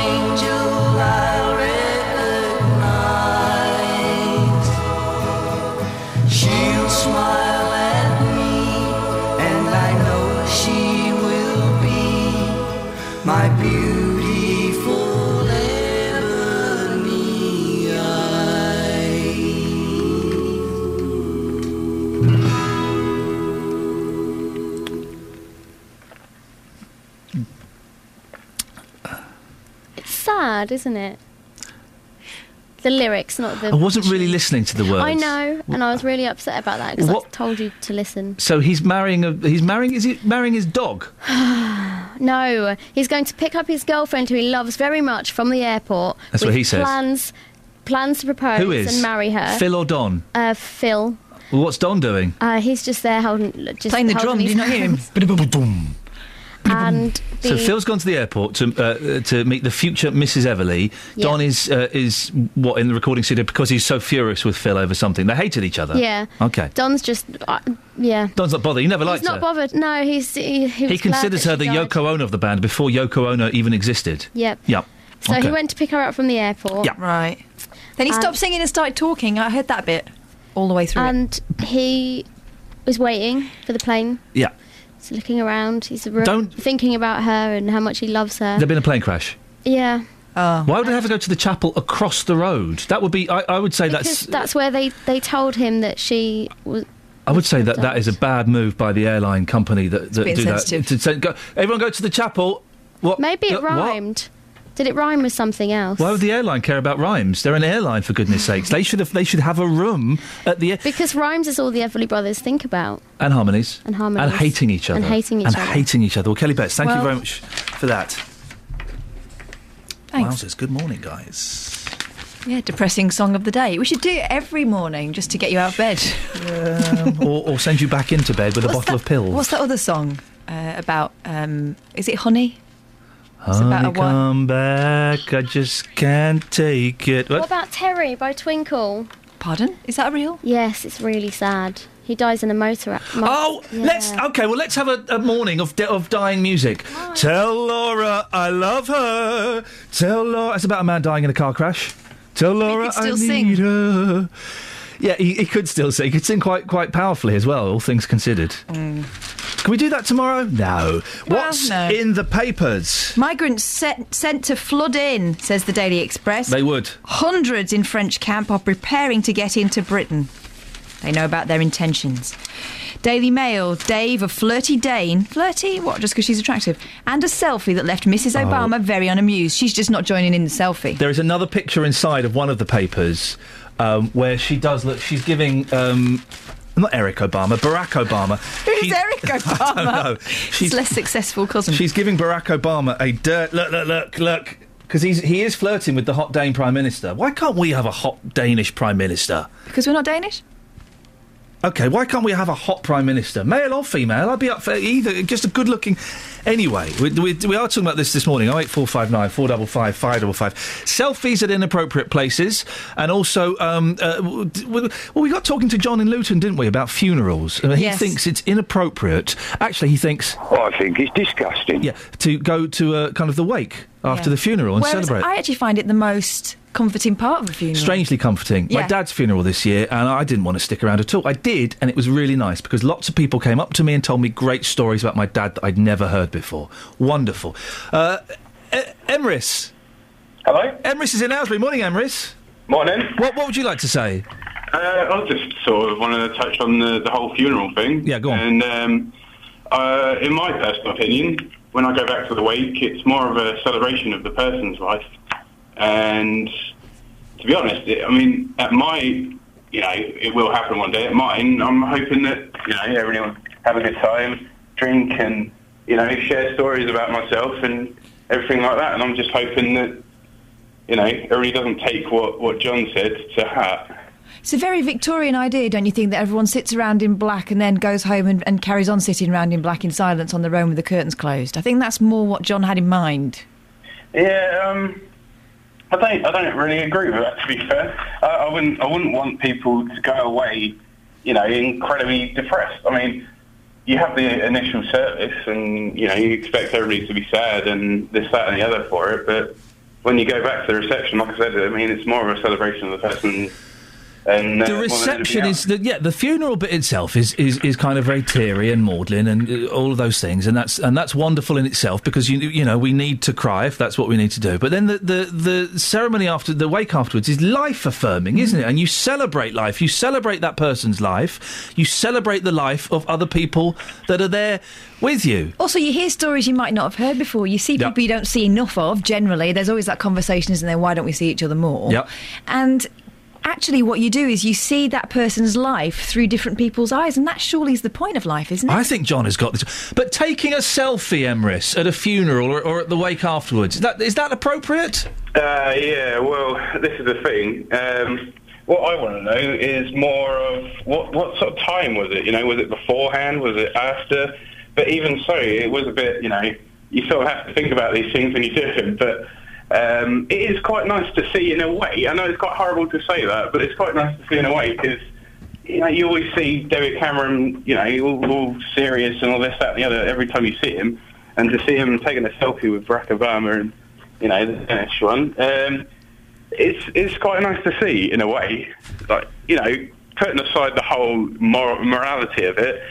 S15: isn't it? The lyrics, not the.
S9: I wasn't really listening to the words.
S15: I know, and I was really upset about that because I
S9: What-
S15: told you to listen.
S9: So he's marrying a. He's marrying. Is he marrying his dog? [sighs]
S15: no, he's going to pick up his girlfriend, who he loves very much, from the airport.
S9: That's
S15: with
S9: what he says.
S15: Plans, plans to propose
S9: Who is?
S15: and marry her.
S9: Phil or Don?
S15: Uh, Phil.
S9: Well, what's Don doing?
S15: Uh, he's just there holding, just
S20: Playing the
S15: holding
S20: drum,
S15: his
S20: did you not hear him?
S15: hands. And the,
S9: So Phil's gone to the airport to uh, to meet the future Mrs. Everly.
S15: Yeah.
S9: Don is uh, is what in the recording studio because he's so furious with Phil over something. They hated each other.
S15: Yeah.
S9: Okay.
S15: Don's just, uh, yeah.
S9: Don's not bothered. He never
S15: He's
S9: liked
S15: not
S9: her.
S15: bothered. No, he's he, he,
S9: he
S15: was glad
S9: considers
S15: that
S9: her
S15: she
S9: the
S15: died.
S9: Yoko Ono of the band before Yoko Ono even existed.
S15: Yep.
S9: Yep.
S15: So
S9: Okay.
S15: he went to pick her up from the airport.
S9: Yeah.
S20: Right. Then he
S15: And-
S20: stopped singing and started talking. I heard that bit all the way through. it.
S15: And he was waiting for the plane.
S9: Yeah.
S15: He's looking around. He's re-
S9: Don't-
S15: thinking about her and how much he loves her.
S9: There'd been a plane crash.
S15: yeah.
S20: Oh.
S9: Why would I have to go to the chapel across the road? That would be. I, I would say
S15: Because
S9: that's.
S15: that's where they, they told him that she was.
S9: I would say that that is a bad move by the airline company that, that
S15: being
S9: do
S15: sensitive.
S9: that. To say, go, everyone go to the chapel. What?
S15: Maybe it
S9: Uh, what?
S15: rhymed. Did it rhyme with something else?
S9: Why would the airline care about rhymes? They're an airline, for goodness sakes. They should have. They should have a room at the air-
S15: Because rhymes is all the Everly Brothers think about.
S9: and harmonies
S15: And harmonies.
S9: and hating each other
S15: And hating each
S9: and
S15: other.
S9: And hating each other. Well, Kelly Betts, thank you very much for that.
S20: Thanks.
S9: Wowzers, good morning, guys.
S20: Yeah, depressing song of the day. We should do it every morning just to get you out of bed.
S9: or, or send you back into bed with a bottle
S20: that-
S9: of pills.
S20: What's that other song uh, about? Um, is it honey? It's about a
S9: Honey,
S20: one-
S9: come back, I just can't take it.
S15: What
S9: What?
S15: about Terry by Twinkle?
S20: Pardon? Is that real?
S15: Yes, it's really sad. He dies in a motor accident.
S9: Oh, let's okay. Well, let's have a, a morning of de- of dying music. Tell Laura I love her. Tell Laura. It's about a man dying in a car crash. Tell Laura
S20: could still
S9: I
S20: sing.
S9: need her. Yeah, he, he could still sing. He could sing quite quite powerfully as well. All things considered. Mm. Can we do that tomorrow? No. What's
S20: no.
S9: in the papers?
S20: Migrants set, sent to flood in, says the Daily Express.
S9: They would.
S20: Hundreds in French camp are preparing to get into Britain. They know about their intentions. Daily Mail, Dave, a flirty Dane. Flirty? What, just because she's attractive? And a selfie that left Mrs.
S9: Oh.
S20: Obama very unamused. She's just not joining in the selfie.
S9: There is another picture inside of one of the papers um, where she does look. She's giving. Um, not Eric Obama, Barack Obama.
S20: Who's
S9: She-
S20: Eric Obama? [laughs]
S9: I don't know.
S20: His less successful cousin.
S9: She's giving Barack Obama a dirt. Look, look, look, look. Because he's he is flirting with the hot Dane Prime Minister. Why can't we have a hot Danish Prime Minister?
S20: Because we're not Danish?
S9: Okay, why can't we have a hot Prime Minister, male or female? I'd be up for either. Just a good-looking. Anyway, we, we, we are talking about this this morning. Oh eight four five nine four double five five double five. Selfies at inappropriate places, and also, um, uh, w- d- w- well, we got talking to John in Luton, didn't we, about funerals? Uh, he
S21: Yes.
S9: thinks it's inappropriate. Actually, he thinks.
S21: Oh, I think it's disgusting.
S9: Yeah, to go to uh, kind of the wake after
S20: Yeah.
S9: the funeral and
S20: Whereas
S9: celebrate.
S20: I actually find it the most comforting part of a funeral.
S9: Strangely comforting. My dad's funeral this year, and I didn't want to stick around at all. I did, and it was really nice because lots of people came up to me and told me great stories about my dad that I'd never heard before. Wonderful. Uh, e- Emrys.
S27: Hello.
S9: Emrys is in Aylesbury. Morning, Emrys.
S27: Morning.
S9: What What would you like to say?
S27: Uh, I just sort of wanted to touch on the, the whole funeral thing.
S9: Yeah, go on.
S27: And um, uh, in my personal opinion, when I go back to the wake, it's more of a celebration of the person's life. And to be honest, it, I mean, at my, you know, it will happen one day. At mine, I'm hoping that you know everyone have a good time, drink, and you know share stories about myself and everything like that. And I'm just hoping that you know everybody doesn't take what what John said to heart.
S20: It's a very Victorian idea, don't you think, that everyone sits around in black and then goes home and, and carries on sitting around in black in silence on their own with the curtains closed? I think that's more what John had in mind.
S27: Yeah, um, I don't. I don't really agree with that. To be fair, I, I wouldn't. I wouldn't want people to go away, you know, incredibly depressed. I mean, you have the initial service, and you know, you expect everybody to be sad and this, that, and the other for it. But when you go back to the reception, like I said, I mean, it's more of a celebration of the person. And uh,
S9: the
S27: wanting
S9: reception is the, yeah the funeral bit itself is, is, is kind of very teary and maudlin and uh, all of those things and that's and that's wonderful in itself because you you know we need to cry if that's what we need to do but then the the, the ceremony after the wake afterwards is life affirming isn't it and you celebrate life you celebrate that person's life you celebrate the life of other people that are there with you
S20: Also, you hear stories you might not have heard before. You see
S9: Yep.
S20: people you don't see enough of, generally. There's always that conversation, isn't there? Why don't we see each other more?
S9: Yep.
S20: And actually, what you do is you see that person's life through different people's eyes, and that surely is the point of life, isn't it?
S9: I think John has got this. But taking a selfie, Emrys, at a funeral or, or at the wake afterwards, is that, is that appropriate?
S27: Uh, yeah, well, this is the thing. Um, what I want to know is more of what what sort of time was it? You know, was it beforehand? Was it after? But even so, it was a bit. You know, you sort of have to think about these things when you do them. But um, it is quite nice to see in a way. I know it's quite horrible to say that, but it's quite nice to see in a way because you know you always see David Cameron, you know, all, all serious and all this, that, and the other every time you see him, and to see him taking a selfie with Barack Obama and you know the Danish one. Um, it's it's quite nice to see in a way. Like you know, putting aside the whole moral, morality of it,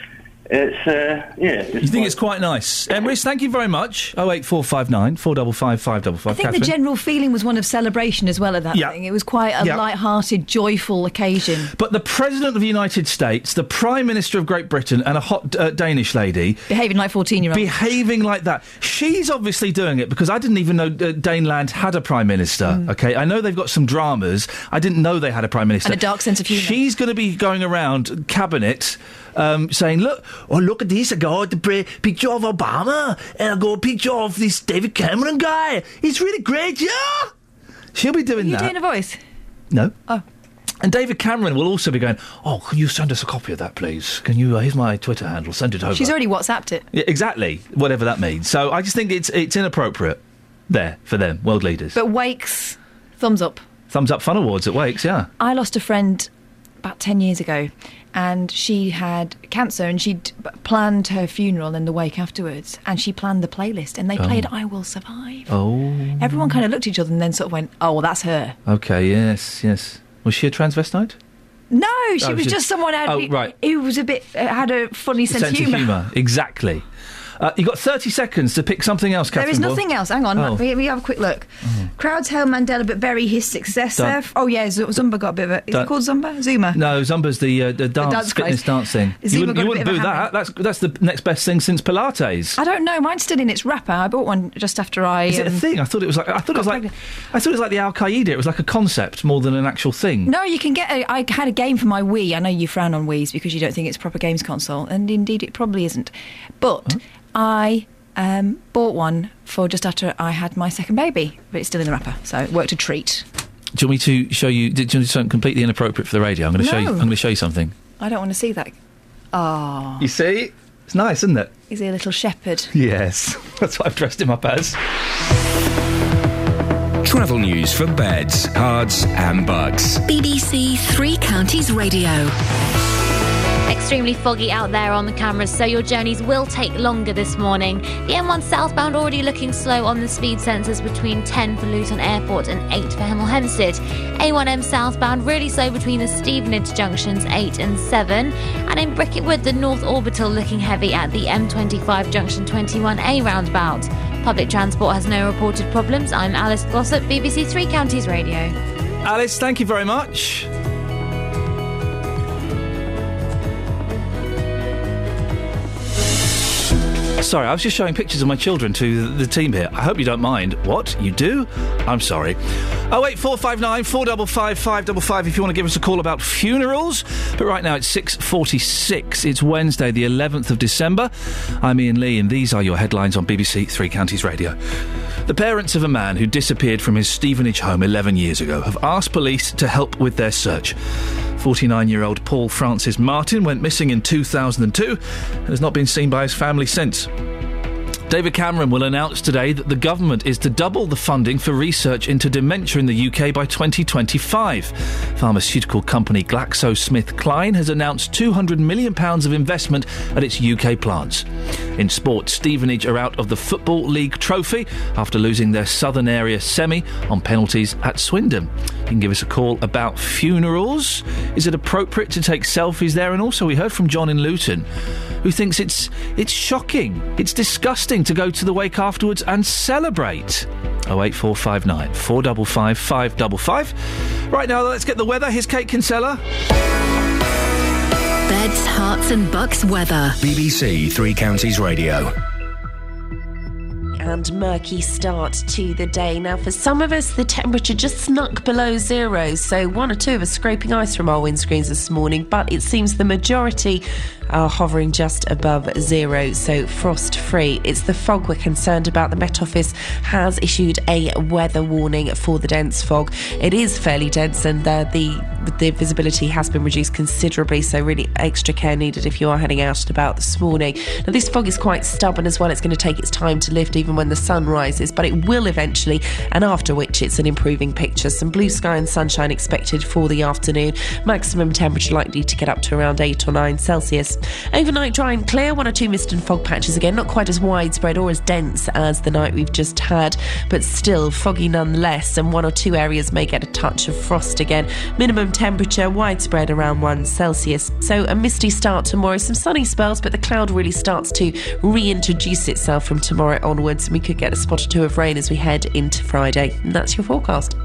S27: it's uh, yeah. It's
S9: You think it's quite nice. Emrys, thank you very much. 08459 455 555.
S20: I think the general feeling was one of celebration as well at that
S9: Yeah.
S20: thing. It was quite a
S9: Yeah.
S20: light-hearted, joyful occasion.
S9: But the President of the United States, the Prime Minister of Great Britain, and a hot uh, Danish lady.
S20: Behaving like 14 year olds.
S9: Behaving like that. She's obviously doing it because I didn't even know uh, Daneland had a Prime Minister.
S20: Mm.
S9: Okay, I know they've got some dramas. I didn't know they had a Prime Minister.
S20: And a dark sense of humour.
S9: She's going to be going around cabinet um, saying, "Look, oh, look at this. I got a picture of Obama and I got a picture of this David Cameron guy. It's really great, yeah? She'll be doing
S20: Are you
S9: that.
S20: doing a voice?
S9: No.
S20: Oh.
S9: And David Cameron will also be going, oh, can you send us a copy of that, please? Can you, uh, here's my Twitter handle, send it over.
S20: She's already WhatsApped it.
S9: Yeah, exactly, whatever that means. So I just think it's it's inappropriate there for them, world leaders.
S20: But Wakes, thumbs up.
S9: Thumbs up fun awards at Wakes, yeah.
S20: I lost a friend about 10 years ago, and she had cancer, and she'd planned her funeral and the wake afterwards, and she planned the playlist, and they
S9: Oh.
S20: played I Will Survive.
S9: Oh.
S20: Everyone kind of looked at each other and then sort of went, oh, well, that's her.
S9: Okay, yes, yes. Was she a transvestite?
S20: No, she
S9: Oh,
S20: was
S9: just-
S20: just, someone who,
S9: oh, right.
S20: who was a bit, uh, had a funny sense, of humour.
S9: Exactly. Uh, you've got 30 seconds to pick something else,
S20: There
S9: Catherine
S20: is
S9: Boyle.
S20: nothing else. Hang on,
S9: Oh.
S20: we, we have a quick look. Crowds hail Mandela, but bury his successor. Oh yeah, Z- Zumba got a bit of a. Is it called Zumba? Zuma.
S9: No, Zumba's the, uh, the dance,
S20: dance
S9: fitness thing.
S20: Zumba
S9: You wouldn't, you wouldn't boo that. That's, that's the next best thing since Pilates.
S20: I don't know. Mine's still in its wrapper. I bought one just after I.
S9: Is it a
S20: um,
S9: thing? I thought it was like I thought it was like I thought it was like the Al Qaeda. It was like a concept more than an actual thing.
S20: No, you can get. A, I had a game for my Wii. I know you frown on Wii's because you don't think it's a proper games console, and indeed it probably isn't. But I um, bought one for just after I had my second baby, but it's still in the wrapper, so it worked a treat.
S9: Do you want me to show you? Do you want to do something completely inappropriate for the radio? I'm going to show you. I'm going to show you something.
S20: I don't want to see that. Oh,
S9: You see, it's nice, isn't it?
S20: is he a little shepherd?
S9: Yes, [laughs] that's what I've dressed him up as.
S10: Travel news for beds, cards, and bugs.
S6: BBC Three Counties Radio.
S13: Extremely foggy out there on the cameras, so your journeys will take longer this morning. The M1 southbound already looking slow on the speed sensors between 10 for Luton Airport and 8 for Hemel Hempstead. A1M southbound really slow between the Stevenage junctions 8 and 7. And in Bricketwood, the North Orbital looking heavy at the M25 junction 21A roundabout. Public transport has no reported problems. I'm Alice Glossop, BBC Three Counties Radio.
S9: Alice, thank you very much. Sorry, I was just showing pictures of my children to the, team here. I hope you don't mind. What? You do? I'm sorry. Oh eight four five nine four double five five double five. If you want to give us a call about funerals, but right now it's six forty six. It's Wednesday, the eleventh of December. I'm Iain Lee, and these are your headlines on BBC Three Counties Radio. The parents of a man who disappeared from his Stevenage home 11 years ago have asked police to help with their search. 49 year old Paul Francis Martin went missing in 2002 and has not been seen by his family since. David Cameron will announce today that the government is to double the funding for research into dementia in the UK by 2025. Pharmaceutical company GlaxoSmithKline has announced £200 million of investment at its UK plants. In sport, Stevenage are out of the Football League trophy after losing their southern area semi on penalties at Swindon. You can give us a call about funerals. Is it appropriate to take selfies there? And also, we heard from John in Luton, who thinks it's it's shocking, it's disgusting to go to the wake afterwards and celebrate. Oh eight four five nine four double five five double five. Right now, let's get the weather. Here's Kate Kinsella.
S6: Beds, Herts, and bucks weather.
S10: BBC Three Counties Radio.
S28: and murky start to the day. Now, for some of us, the temperature just snuck below zero, so one or two of us scraping ice from our windscreens this morning, but it seems the majority are hovering just above zero, so frost free. It's the fog we're concerned about. The Met Office has issued a weather warning for the dense fog. It is fairly dense, and uh, the the visibility has been reduced considerably, so really extra care needed if you are heading out and about this morning. Now, this fog is quite stubborn as well. It's going to take its time to lift, even when the sun rises, but it will eventually, and after which it's an improving picture. Some blue sky and sunshine expected for the afternoon. Maximum temperature likely to get up to around 8 or 9 Celsius. Overnight, dry and clear. One or two mist and fog patches again, not quite as widespread or as dense as the night we've just had, but still foggy nonetheless. And one or two areas may get a touch of frost again. Minimum temperature widespread around 1 Celsius. So a misty start tomorrow. Some sunny spells, but the cloud really starts to reintroduce itself from tomorrow onwards. And we could get a spot or two of rain as we head into Friday. And that's your forecast.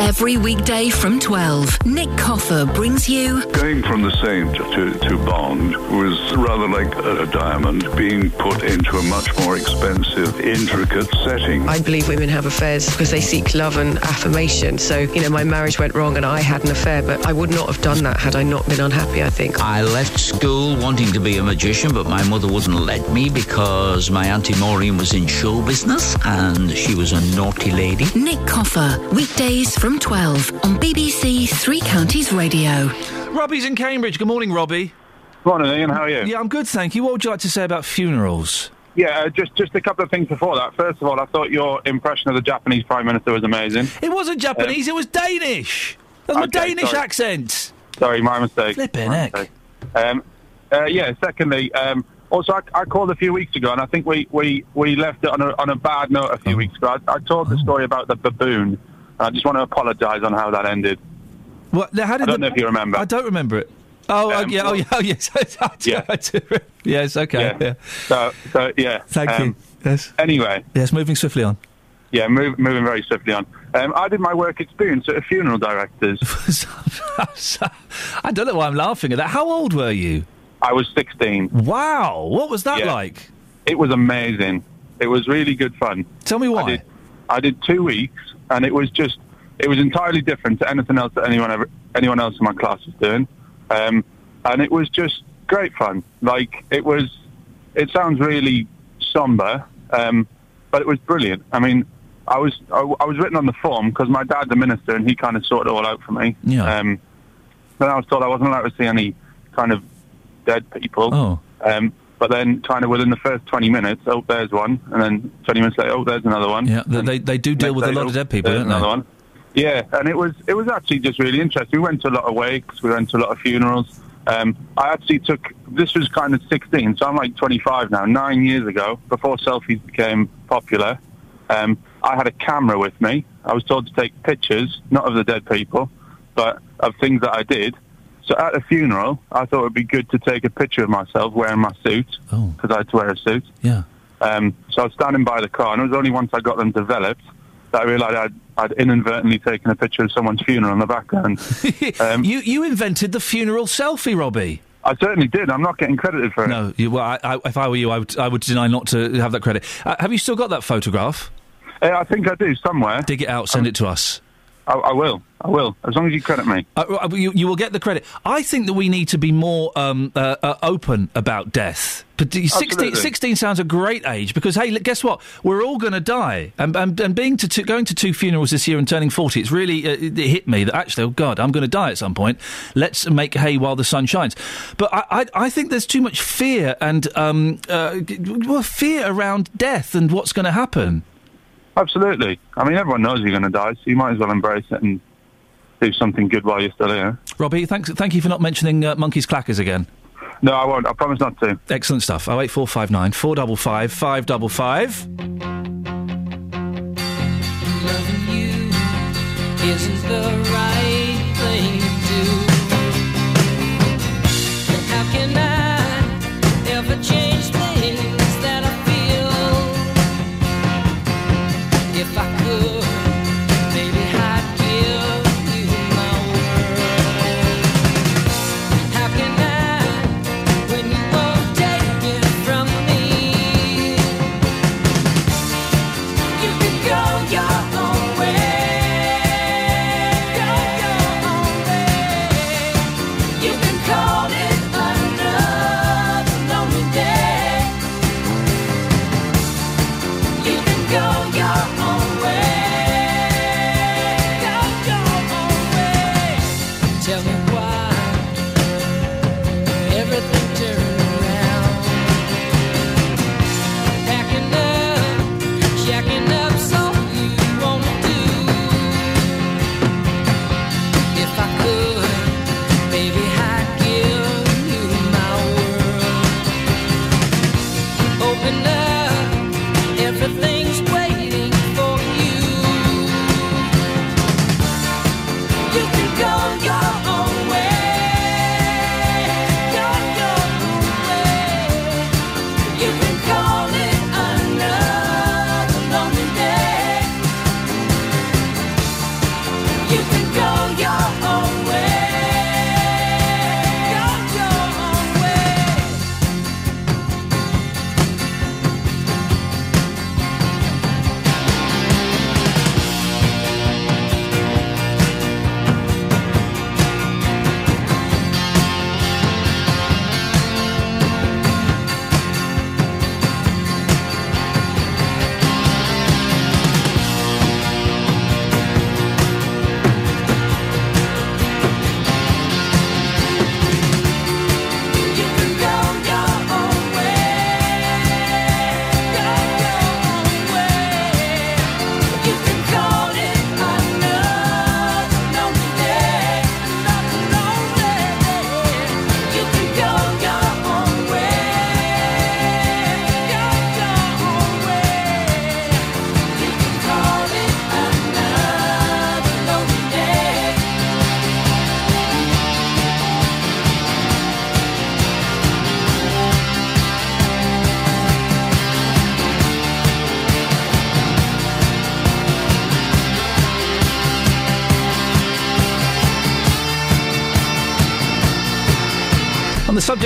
S6: Every weekday from 12, Nick Coffer brings you
S29: Going from the Saint to, to Bond was rather like a, a diamond being put into a much more expensive, intricate setting.
S30: I believe women have affairs because they seek love and affirmation. So, you know, my marriage went wrong and I had an affair, but I would not have done that had I not been unhappy, I think.
S31: I left school wanting to be a magician, but my mother wouldn't let me because my Auntie Maureen was in show business and she was a naughty lady.
S6: Nick Coffer, weekdays from 12 on BBC Three Counties Radio.
S9: Robbie's in Cambridge. Good morning, Robbie.
S32: Morning, Iain. How are you?
S9: Yeah, I'm good, thank you. What would you like to say about funerals?
S32: Yeah, uh, just just a couple of things before that. First of all, I thought your impression of the Japanese Prime Minister was amazing.
S9: It wasn't Japanese, it was Danish. That's my
S32: Okay,
S9: Danish
S32: sorry.
S9: accent.
S32: Sorry, my mistake.
S9: Flipping
S32: My
S9: heck.
S32: mistake. Um, uh, yeah. Secondly, um, also I, I called a few weeks ago, and I think we, we, we left it on a on a bad note a few weeks ago. I, I told the story about the baboon. I just want to apologise on how that ended.
S9: What? How did
S32: I don't
S9: the-
S32: know if you remember.
S9: I don't remember it. Oh,
S32: Um,
S9: yeah, oh, yeah, oh, yes. [laughs] I do,
S32: Yeah.
S9: I do. Yes, okay.
S32: Yeah.
S9: Yeah.
S32: So, so yeah.
S9: Thank
S32: um,
S9: you. Yes.
S32: Anyway,
S9: Yes, moving swiftly on.
S32: yeah, move, moving very swiftly on. Um, I did my work experience at a funeral director's. [laughs]
S9: I don't know why I'm laughing at that. How old were you?
S32: I was 16.
S9: Wow. What was that
S32: Yeah.
S9: like?
S32: It was amazing. It was really good fun.
S9: Tell me why.
S32: I did, I did two weeks, and it was just, it was entirely different to anything else that anyone ever, anyone else in my class was doing, um, and it was just great fun. Like it was, it sounds really somber, um, but it was brilliant. I mean, I was I, I was written on the form because my dad's a minister, and he kind of sorted it all out for me.
S9: Yeah.
S32: Um, then I was told I wasn't allowed to see any kind of dead people.
S9: Oh.
S32: Um, but then, kind of within the first 20 minutes, oh, there's one. And then 20 minutes later, oh, there's another one.
S9: Yeah, they, they, they do deal with a lot
S32: oh,
S9: of dead people, don't they?
S32: another one. Yeah, and it was it was actually just really interesting. We went to a lot of wakes, we went to a lot of funerals. Um, I actually took this was kind of 16, so I'm like 25 now. Nine years ago, before selfies became popular, um, I had a camera with me. I was told to take pictures, not of the dead people, but of things that I did. So at a funeral, I thought it would be good to take a picture of myself wearing my suit because I had to wear a suit.
S9: Yeah.
S32: Um, so I was standing by the car, and it was only once I got them developed that I realised I'd, I'd inadvertently taken a picture of someone's funeral in the background. [laughs] um,
S9: you you invented the funeral selfie, Robbie.
S32: I certainly did. I'm not getting credited for it.
S9: No, you, well, I, I, if I were you, I would, I would deny not to have that credit. Uh, have you still got that photograph?
S32: Uh, I think I do somewhere.
S9: Dig it out, send it to us.
S32: I, I will. I will. As long as you credit me.
S9: Uh, uh, you, you will get the credit. I think that we need to be more um, uh, uh, open about death. But 16, 16 sounds a great age because hey, look, guess what? We're all going to die. And, and, and being to two, going to two funerals this year and turning forty, it's really uh, it hit me that actually, oh God, I'm going to die at some point. Let's make hay while the sun shines. But I, I, I think there's too much fear and um, uh, well, fear around death and what's going to happen.
S32: Absolutely. I mean, everyone knows you're going to die, so you might as well embrace it and do something good while you're still here.
S9: Robbie, thanks, thank you for not mentioning uh, monkeys clackers again.
S32: No, I won't. I promise not to.
S9: Excellent stuff. Oh eight four five nine four double five five double five.
S25: Loving you isn't the right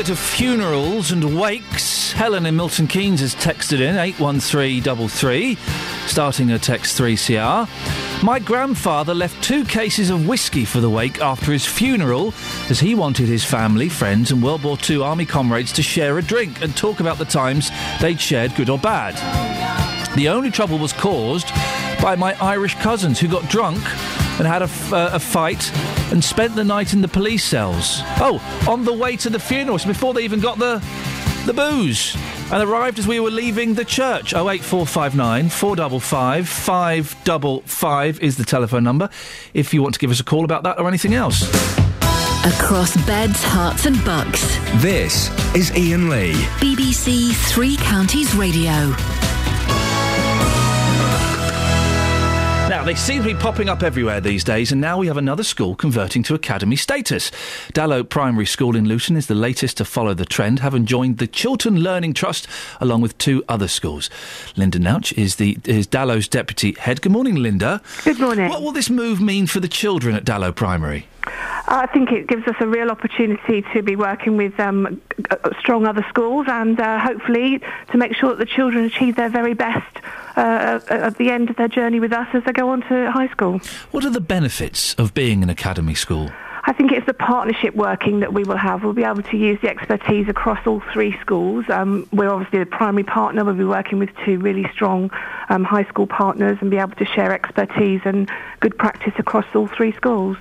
S9: subject of funerals and wakes, Helen in Milton Keynes has texted in 81333, starting her text 3CR. My grandfather left two cases of whiskey for the wake after his funeral, as he wanted his family, friends, and World War II Army comrades to share a drink and talk about the times they'd shared, good or bad. The only trouble was caused by my Irish cousins who got drunk and had uh, a fight and spent the night in the police cells. Oh, on the way to the funeral, so before they even got the the booze. And arrived as we were leaving the church. 08459 455 555 is the telephone number if you want to give us a call about that or anything else.
S6: Across beds, Herts, and bucks.
S10: This is Iain Lee.
S6: BBC Three Counties Radio.
S9: Now, they seem to be popping up everywhere these days, and now we have another school converting to academy status. Dallow Primary School in Luton is the latest to follow the trend, having joined the Chiltern Learning Trust along with two other schools. Linda Nouch is, the, is Dallow's deputy head. Good morning, Linda.
S33: Good morning.
S9: What will this move mean for the children at Dallow Primary?
S33: I think it gives us a real opportunity to be working with um, uh, strong other schools and uh, hopefully to make sure that the children achieve their very best uh, at the end of their journey with us as they go on to high school.
S9: What are the benefits of being an academy school?
S33: I think it's the partnership working that we will have. We'll be able to use the expertise across all three schools. Um, we're obviously the primary partner. We'll be working with two really strong um, high school partners and be able to share expertise and good practice across all three schools.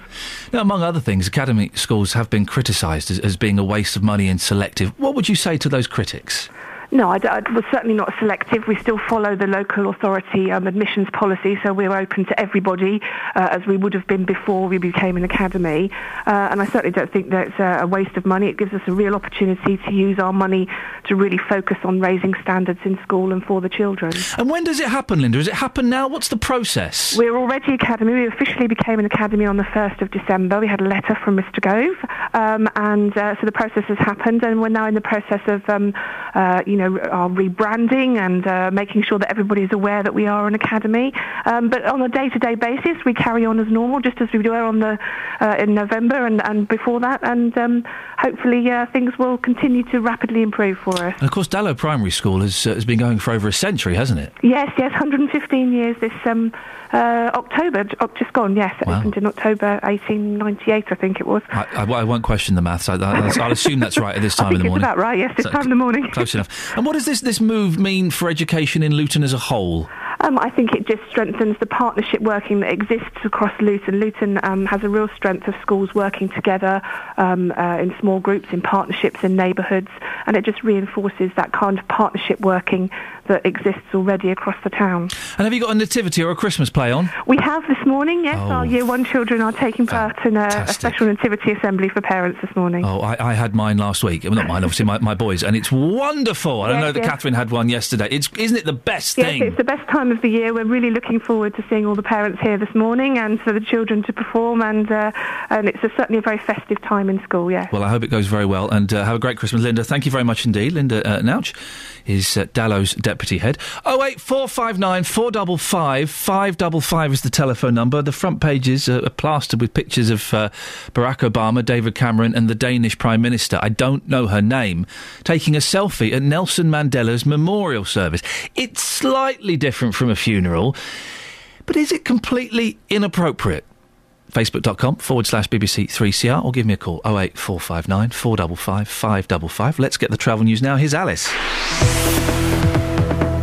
S9: Now, among other things, academy schools have been criticised as, as being a waste of money and selective. What would you say to those critics?
S33: No, we're certainly not selective. We still follow the local authority um, admissions policy, so we're open to everybody, uh, as we would have been before we became an academy. Uh, and I certainly don't think that's a waste of money. It gives us a real opportunity to use our money to really focus on raising standards in school and for the children.
S9: And when does it happen, Linda? Does it happen now? What's the process?
S33: We're already academy. We officially became an academy on the 1st of December. We had a letter from Mr. Gove, um, and uh, so the process has happened, and we're now in the process of, um, uh, you know, our rebranding and uh, making sure that everybody is aware that we are an academy. Um, but on a day-to-day basis, we carry on as normal, just as we were on the uh, in November and, and before that, and um, hopefully uh, things will continue to rapidly improve for us.
S9: And of course, Dallow Primary School has, uh, has been going for over a century, hasn't it?
S33: Yes, yes, 115 years this um, uh, October, oh, just gone, yes. It
S9: Wow.
S33: opened in October 1898, I think it was.
S9: I, I, I won't question the maths. I, I, I'll assume that's right at this [laughs] time in the
S33: it's
S9: morning.
S33: about right, yes, this
S9: So-
S33: time in the morning. [laughs]
S9: Close enough. And what does this, this move mean for education in Luton as a whole?
S33: Um, I think it just strengthens the partnership working that exists across Luton. Luton um, has a real strength of schools working together um, uh, in small groups, in partnerships, in neighbourhoods, and it just reinforces that kind of partnership working that exists already across the town.
S9: And have you got a nativity or a Christmas play on?
S33: We have this morning, yes,
S9: Oh,
S33: our Year 1 children are taking part in a, a special nativity assembly for parents this morning.
S9: Oh, I, I had mine last week. Well, not mine, obviously, my, my boys. And it's wonderful. I don't
S33: Yes,
S9: know that
S33: yes.
S9: Catherine had one yesterday. It's, isn't it the best
S33: Yes,
S9: thing?
S33: it's the best time of the year. We're really looking forward to seeing all the parents here this morning and for the children to perform, and uh, and it's a, certainly a very festive time in school. Yes.
S9: Well, I hope it goes very well and uh, have a great Christmas, Linda. Thank you very much indeed. Linda uh, Nouch is uh, Dallow's deputy head. 08459 455 555 is the telephone number. The front pages are plastered with pictures of uh, Barack Obama, David Cameron, and the Danish Prime Minister. I don't know her name. Taking a selfie at Nelson Mandela's memorial service. It's slightly different from a funeral, but is it completely inappropriate? facebook.com forward slash BBC3CR or give me a call 08459 455 555. Let's get the travel news now. Here's Alice.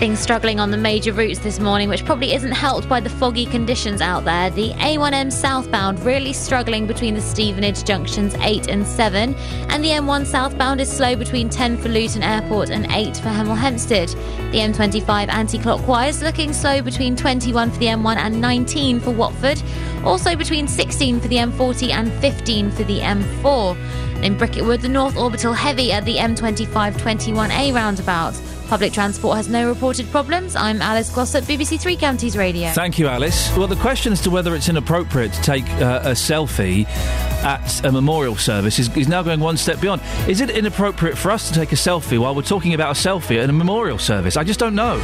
S13: Things struggling on the major routes this morning, which probably isn't helped by the foggy conditions out there. The A1M southbound really struggling between the Stevenage junctions 8 and 7, and the M1 southbound is slow between 10 for Luton Airport and 8 for Hemel Hempstead. The M25 anti-clockwise looking slow between 21 for the M1 and 19 for Watford, also between 16 for the M40 and 15 for the M4. In Bricketwood, the North Orbital heavy at the M25 21A roundabout. Public transport has no reported problems. I'm Alice Glossop, BBC Three Counties Radio.
S9: Thank you, Alice. Well, the question as to whether it's inappropriate to take uh, a selfie at a memorial service is, is now going one step beyond. Is it inappropriate for us to take a selfie while we're talking about a selfie at a memorial service? I just don't know.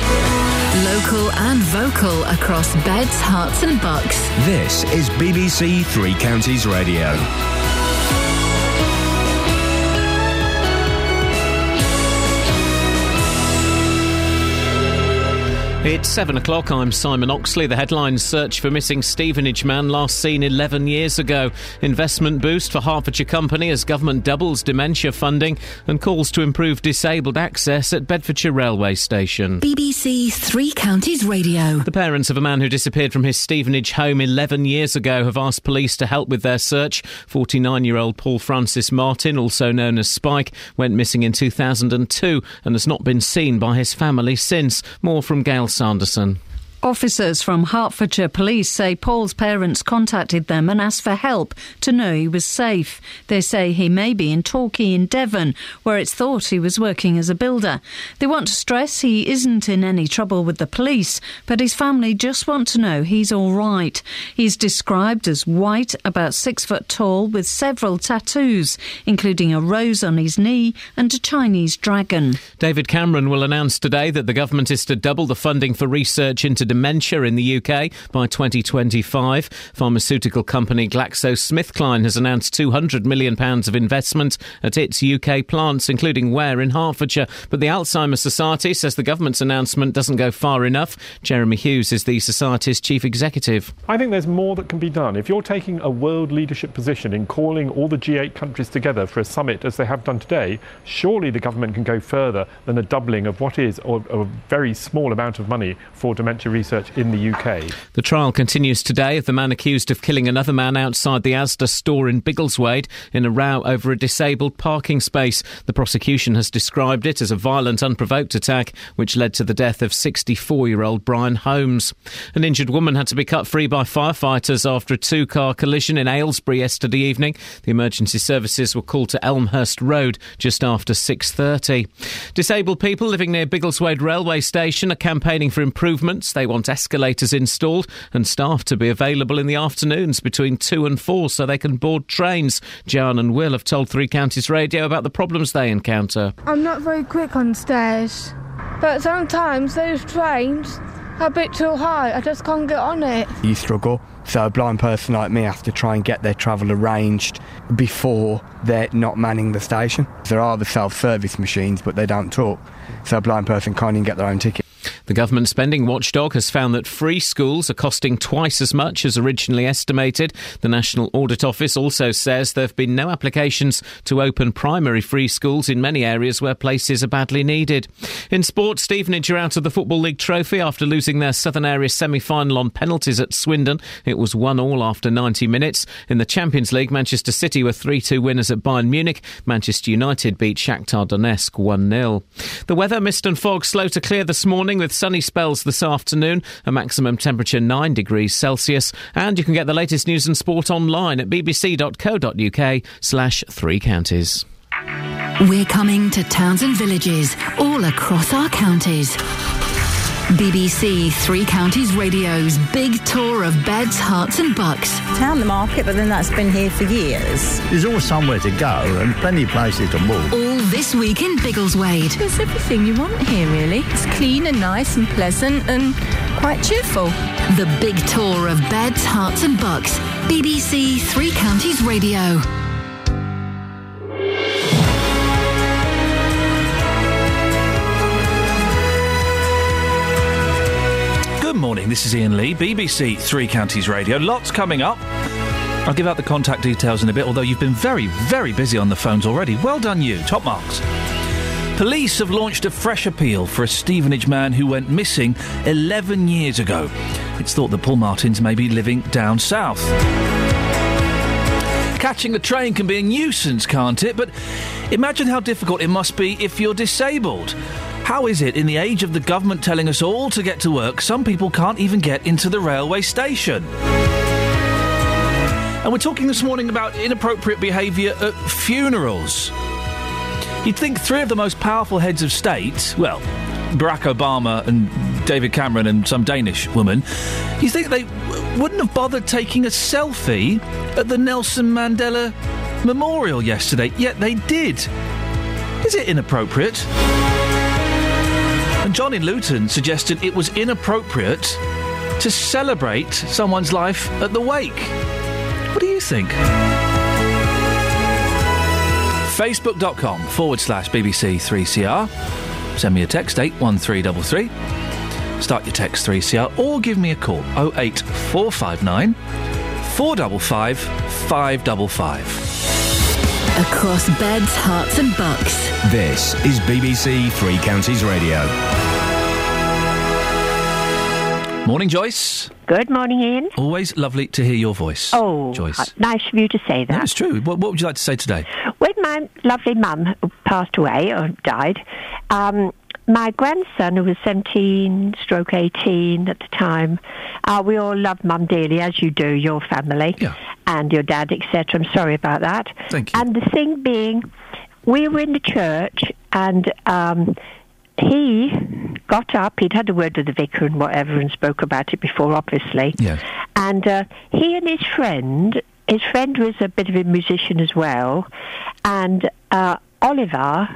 S6: Local and vocal across beds, Herts, and bucks.
S10: This is BBC Three Counties Radio.
S1: It's seven o'clock. I'm Simon Oxley. The headlines search for missing Stevenage man last seen 11 years ago. Investment boost for Hertfordshire Company as government doubles dementia funding and calls to improve disabled access at Bedfordshire Railway Station.
S6: BBC Three Counties Radio.
S1: The parents of a man who disappeared from his Stevenage home 11 years ago have asked police to help with their search. 49 year old Paul Francis Martin, also known as Spike, went missing in 2002 and has not been seen by his family since. More from Gail Sanderson.
S34: Officers from Hertfordshire Police say Paul's parents contacted them and asked for help to know he was safe. They say he may be in Torquay in Devon, where it's thought he was working as a builder. They want to stress he isn't in any trouble with the police, but his family just want to know he's all right. He's described as white, about six foot tall, with several tattoos, including a rose on his knee and a Chinese dragon.
S1: David Cameron will announce today that the government is to double the funding for research into dementia in the UK by 2025. Pharmaceutical company GlaxoSmithKline has announced £200 million of investment at its UK plants, including Ware in Hertfordshire. But the Alzheimer's Society says the government's announcement doesn't go far enough. Jeremy Hughes is the Society's chief executive.
S35: I think there's more that can be done. If you're taking a world leadership position in calling all the G8 countries together for a summit as they have done today, surely the government can go further than a doubling of what is a, a very small amount of money for dementia research in the UK.
S1: The trial continues today of the man accused of killing another man outside the Asda store in Biggleswade in a row over a disabled parking space. The prosecution has described it as a violent, unprovoked attack which led to the death of 64 year old Brian Holmes. An injured woman had to be cut free by firefighters after a two car collision in Aylesbury yesterday evening. The emergency services were called to Elmhurst Road just after 6.30. Disabled people living near Biggleswade railway station are campaigning for improvements. They want escalators installed and staff to be available in the afternoons between 2 and 4 so they can board trains. Jan and Will have told Three Counties Radio about the problems they encounter.
S36: I'm not very quick on stairs, but sometimes those trains are a bit too high. I just can't get on it.
S37: you struggle. So a blind person like me has to try and get their travel arranged before they're not manning the station. There are the self-service machines, but they don't talk. So a blind person can't even get their own ticket.
S1: The government spending watchdog has found that free schools are costing twice as much as originally estimated. The National Audit Office also says there have been no applications to open primary free schools in many areas where places are badly needed. In sport, Stevenage are out of the Football League trophy after losing their Southern Area semi final on penalties at Swindon. It was 1 all after 90 minutes. In the Champions League, Manchester City were 3 2 winners at Bayern Munich. Manchester United beat Shakhtar Donetsk 1 0. The weather, mist and fog slow to clear this morning with sunny spells this afternoon, a maximum temperature 9 degrees Celsius. And you can get the latest news and sport online at bbc.co.uk slash three counties.
S6: We're coming to towns and villages all across our counties. BBC Three Counties Radio's big tour of beds, Herts, and bucks.
S38: Town the market, but then that's been here for years.
S39: There's always somewhere to go and plenty of places to move.
S6: All this week in Biggleswade.
S38: There's everything you want here, really. It's clean and nice and pleasant and quite cheerful.
S6: The big tour of beds, Herts, and bucks. BBC Three Counties Radio.
S9: Good morning, this is Iain Lee, BBC Three Counties Radio. Lots coming up. I'll give out the contact details in a bit, although you've been very, very busy on the phones already. Well done, you. Top marks. Police have launched a fresh appeal for a Stevenage man who went missing 11 years ago. It's thought that Paul Martins may be living down south. Catching the train can be a nuisance, can't it? But imagine how difficult it must be if you're disabled. How is it, in the age of the government telling us all to get to work, some people can't even get into the railway station? And we're talking this morning about inappropriate behaviour at funerals. You'd think three of the most powerful heads of state, well, Barack Obama and David Cameron and some Danish woman, you think they wouldn't have bothered taking a selfie at the Nelson Mandela Memorial yesterday, yet they did. Is it inappropriate? John in Luton suggested it was inappropriate to celebrate someone's life at the wake. What do you think? Facebook.com forward slash BBC 3CR. Send me a text 81333. Start your text 3CR or give me a call 08459 455 555.
S6: Across beds, Herts, and bucks.
S10: This is BBC Three Counties Radio.
S9: Morning, Joyce.
S40: Good morning, Iain.
S9: Always lovely to hear your voice.
S40: Oh,
S9: Joyce.
S40: uh, nice of you to say
S9: No,
S40: that.
S9: it's true. What, what would you like to say today?
S40: When my lovely mum passed away or died, um, my grandson, who was 17 stroke 18 at the time, uh, we all love mum dearly, as you do, your family and your dad, etc. I'm sorry about that.
S9: Thank
S40: you. And the thing being, we were in the church and um, he got up, he'd had a word with the vicar and whatever and spoke about it before, obviously.
S9: Yes.
S40: And uh, he and his friend, his friend was a bit of a musician as well, and uh, Oliver,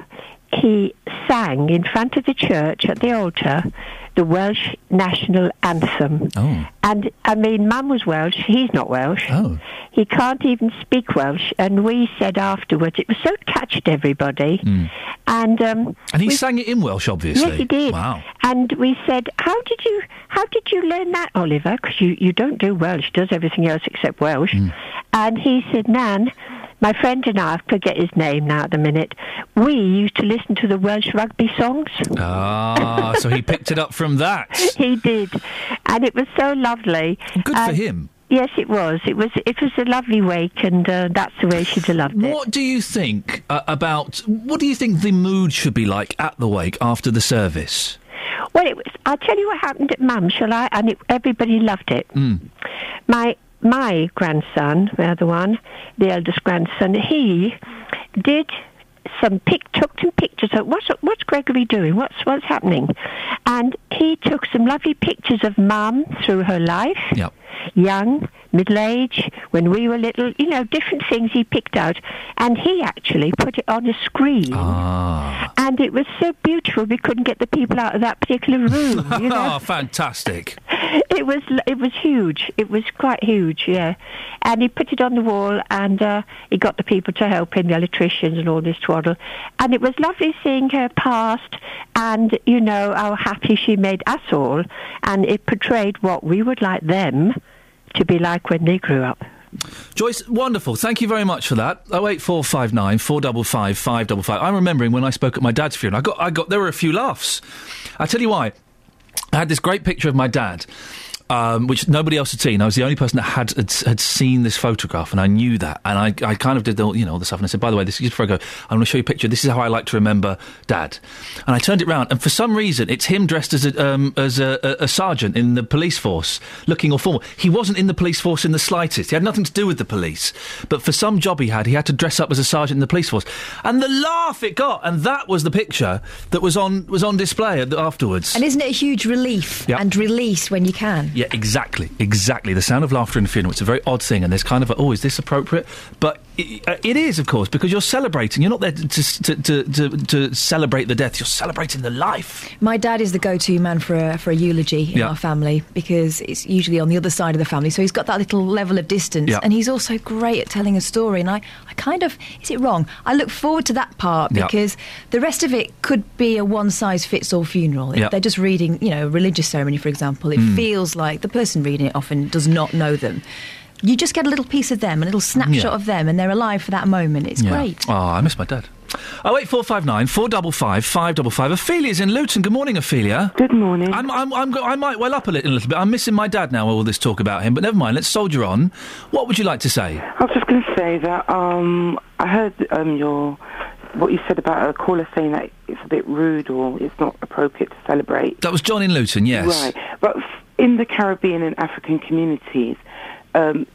S40: he sang in front of the church at the altar the Welsh national anthem.
S9: Oh.
S40: And I mean, Mum was Welsh. He's not Welsh.
S9: Oh.
S40: He can't even speak Welsh. And we said afterwards, it was so touched everybody. And um.
S9: And he
S40: we-
S9: sang it in Welsh, obviously.
S40: Yes, he did.
S9: Wow.
S40: And we said, "How did you? How did you learn that, Oliver? Because you, you don't do Welsh. Does everything else except Welsh."
S9: Hmm.
S40: And he said, "Nan, my friend and I, I forget his name now at the minute. We used to listen to the Welsh rugby songs."
S9: Ah, so he [laughs] picked it up from that.
S40: he did, and it was so lovely.
S9: Good for him.
S40: Yes, it was. It was. It was a lovely wake, and uh, that's the way she'd have loved it.
S9: What do you think uh, about? What do you think the mood should be like at the wake after the service?
S40: Well, it was. I'll tell you what happened at Mum, shall I? And it, everybody loved it.
S9: Mm.
S40: My my grandson, the other one, the eldest grandson, he did some pic took some pictures of what's what's Gregory doing? What's what's happening? And he took some lovely pictures of Mum through her life.
S9: Yep.
S40: Young, middle age, when we were little, you know, different things he picked out. And he actually put it on a screen.
S9: Ah.
S40: And it was so beautiful we couldn't get the people out of that particular room. [laughs] You know?
S9: Oh, [laughs] fantastic. [laughs]
S40: it was it was huge. It was quite huge, yeah. And he put it on the wall, and uh, he got the people to help him, the electricians and all this twaddle. And it was lovely seeing her past, and you know how happy she made us all, and it portrayed what we would like them to be like when they grew up.
S9: Joyce, wonderful. Thank you very much for that. Oh eight four five nine four double five five double five. I'm remembering when I spoke at my dad's funeral. I got, I got. There were a few laughs. I tell you why. I had this great picture of my dad. Um, which nobody else had seen. I was the only person that had, had had seen this photograph, and I knew that. And I, I kind of did all you know all the stuff. And I said, by the way, this is before I go. I'm going to show you a picture. This is how I like to remember Dad. And I turned it round, and for some reason, it's him dressed as a um, as a, a, a sergeant in the police force, looking all formal. He wasn't in the police force in the slightest. He had nothing to do with the police. But for some job he had, he had to dress up as a sergeant in the police force. And the laugh it got, and that was the picture that was on was on display the- afterwards.
S20: And isn't it a huge relief
S9: Yep.
S20: and release when you can?
S9: Yeah, exactly, exactly. The sound of laughter in a funeral. It's a very odd thing, and there's kind of a, oh, is this appropriate? But it, uh, it is, of course, because you're celebrating. You're not there to to, to, to to celebrate the death. You're celebrating the life.
S20: My dad is the go-to man for a, for a eulogy in
S9: Yeah.
S20: our family because it's usually on the other side of the family, so he's got that little level of distance,
S9: Yeah.
S20: and he's also great at telling a story. And I, I kind of is it wrong? I look forward to that part
S9: Yeah.
S20: because the rest of it could be a one-size-fits-all funeral. If
S9: Yeah.
S20: they're just reading, you know, a religious ceremony, for example. It
S9: Mm.
S20: feels like the person reading it often does not know them. You just get a little piece of them, a little snapshot
S9: Yeah.
S20: of them, and they're alive for that moment. It's
S9: Yeah.
S20: great.
S9: Oh, I miss my dad. Oh eight four five nine four double five five double five. Ophelia's in Luton. Good morning, Ophelia.
S41: Good morning.
S9: I'm, I'm, I'm, go- I might well up a little, a little bit. I'm missing my dad now. All this talk about him, but never mind. Let's soldier on. What would you like to say?
S41: I was just going to say that um, I heard um, your what you said about a caller saying that it's a bit rude or it's not appropriate to celebrate.
S9: That was John in Luton. Yes.
S41: Right, but in the Caribbean and African communities, um,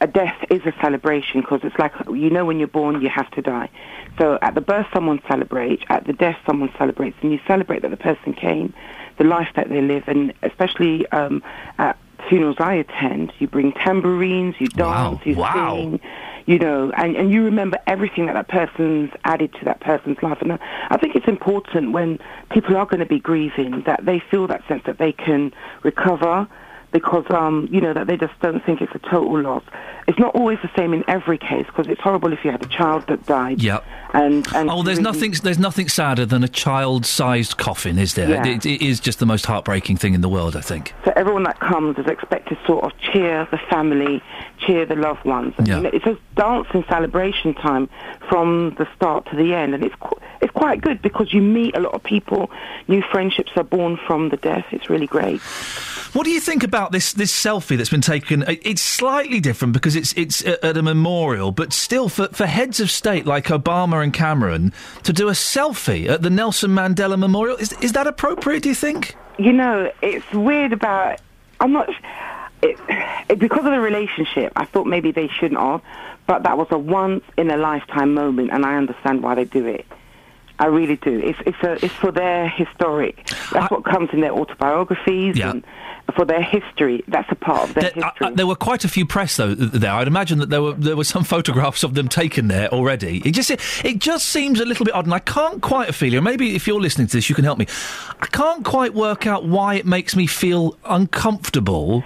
S41: a death is a celebration because it's like you know when you're born you have to die. So at the birth someone celebrates, at the death someone celebrates, and you celebrate that the person came, the life that they live, and especially um, at funerals I attend, you bring tambourines, you dance, you
S9: Wow.
S41: sing, you know, and, and you remember everything that that person's added to that person's life. And I think it's important when people are going to be grieving that they feel that sense that they can recover because, um, you know, that they just don't think it's a total loss. It's not always the same in every case because it's horrible if you had a child that died.
S9: Yep.
S41: And, and
S9: oh, there's
S41: really-
S9: nothing. There's nothing sadder than a child-sized coffin, is there?
S41: Yeah.
S9: It, it is just the most heartbreaking thing in the world, I think.
S41: So everyone that comes is expected to sort of cheer the family, cheer the loved ones.
S9: Yeah.
S41: It's a dance and celebration time from the start to the end, and it's qu- it's quite good because you meet a lot of people, new friendships are born from the death. It's really great.
S9: What do you think about this this selfie that's been taken? It's slightly different because it's it's at a memorial, but still for, for heads of state like Obama and Cameron to do a selfie at the Nelson Mandela Memorial is is that appropriate? Do you think?
S41: You know, it's weird about. I'm not. It, it, because of the relationship, I thought maybe they shouldn't have, but that was a once in a lifetime moment, and I understand why they do it. I really do. It's it's a, it's for their historic. That's what comes in their autobiographies
S9: Yeah.
S41: and for their history. That's a part of their
S9: There,
S41: history.
S9: uh, there were quite a few press though there. I'd imagine that there were there were some [laughs] photographs of them taken there already. It just it just seems a little bit odd, and I can't quite feel. Maybe if you're listening to this, you can help me. I can't quite work out why it makes me feel uncomfortable,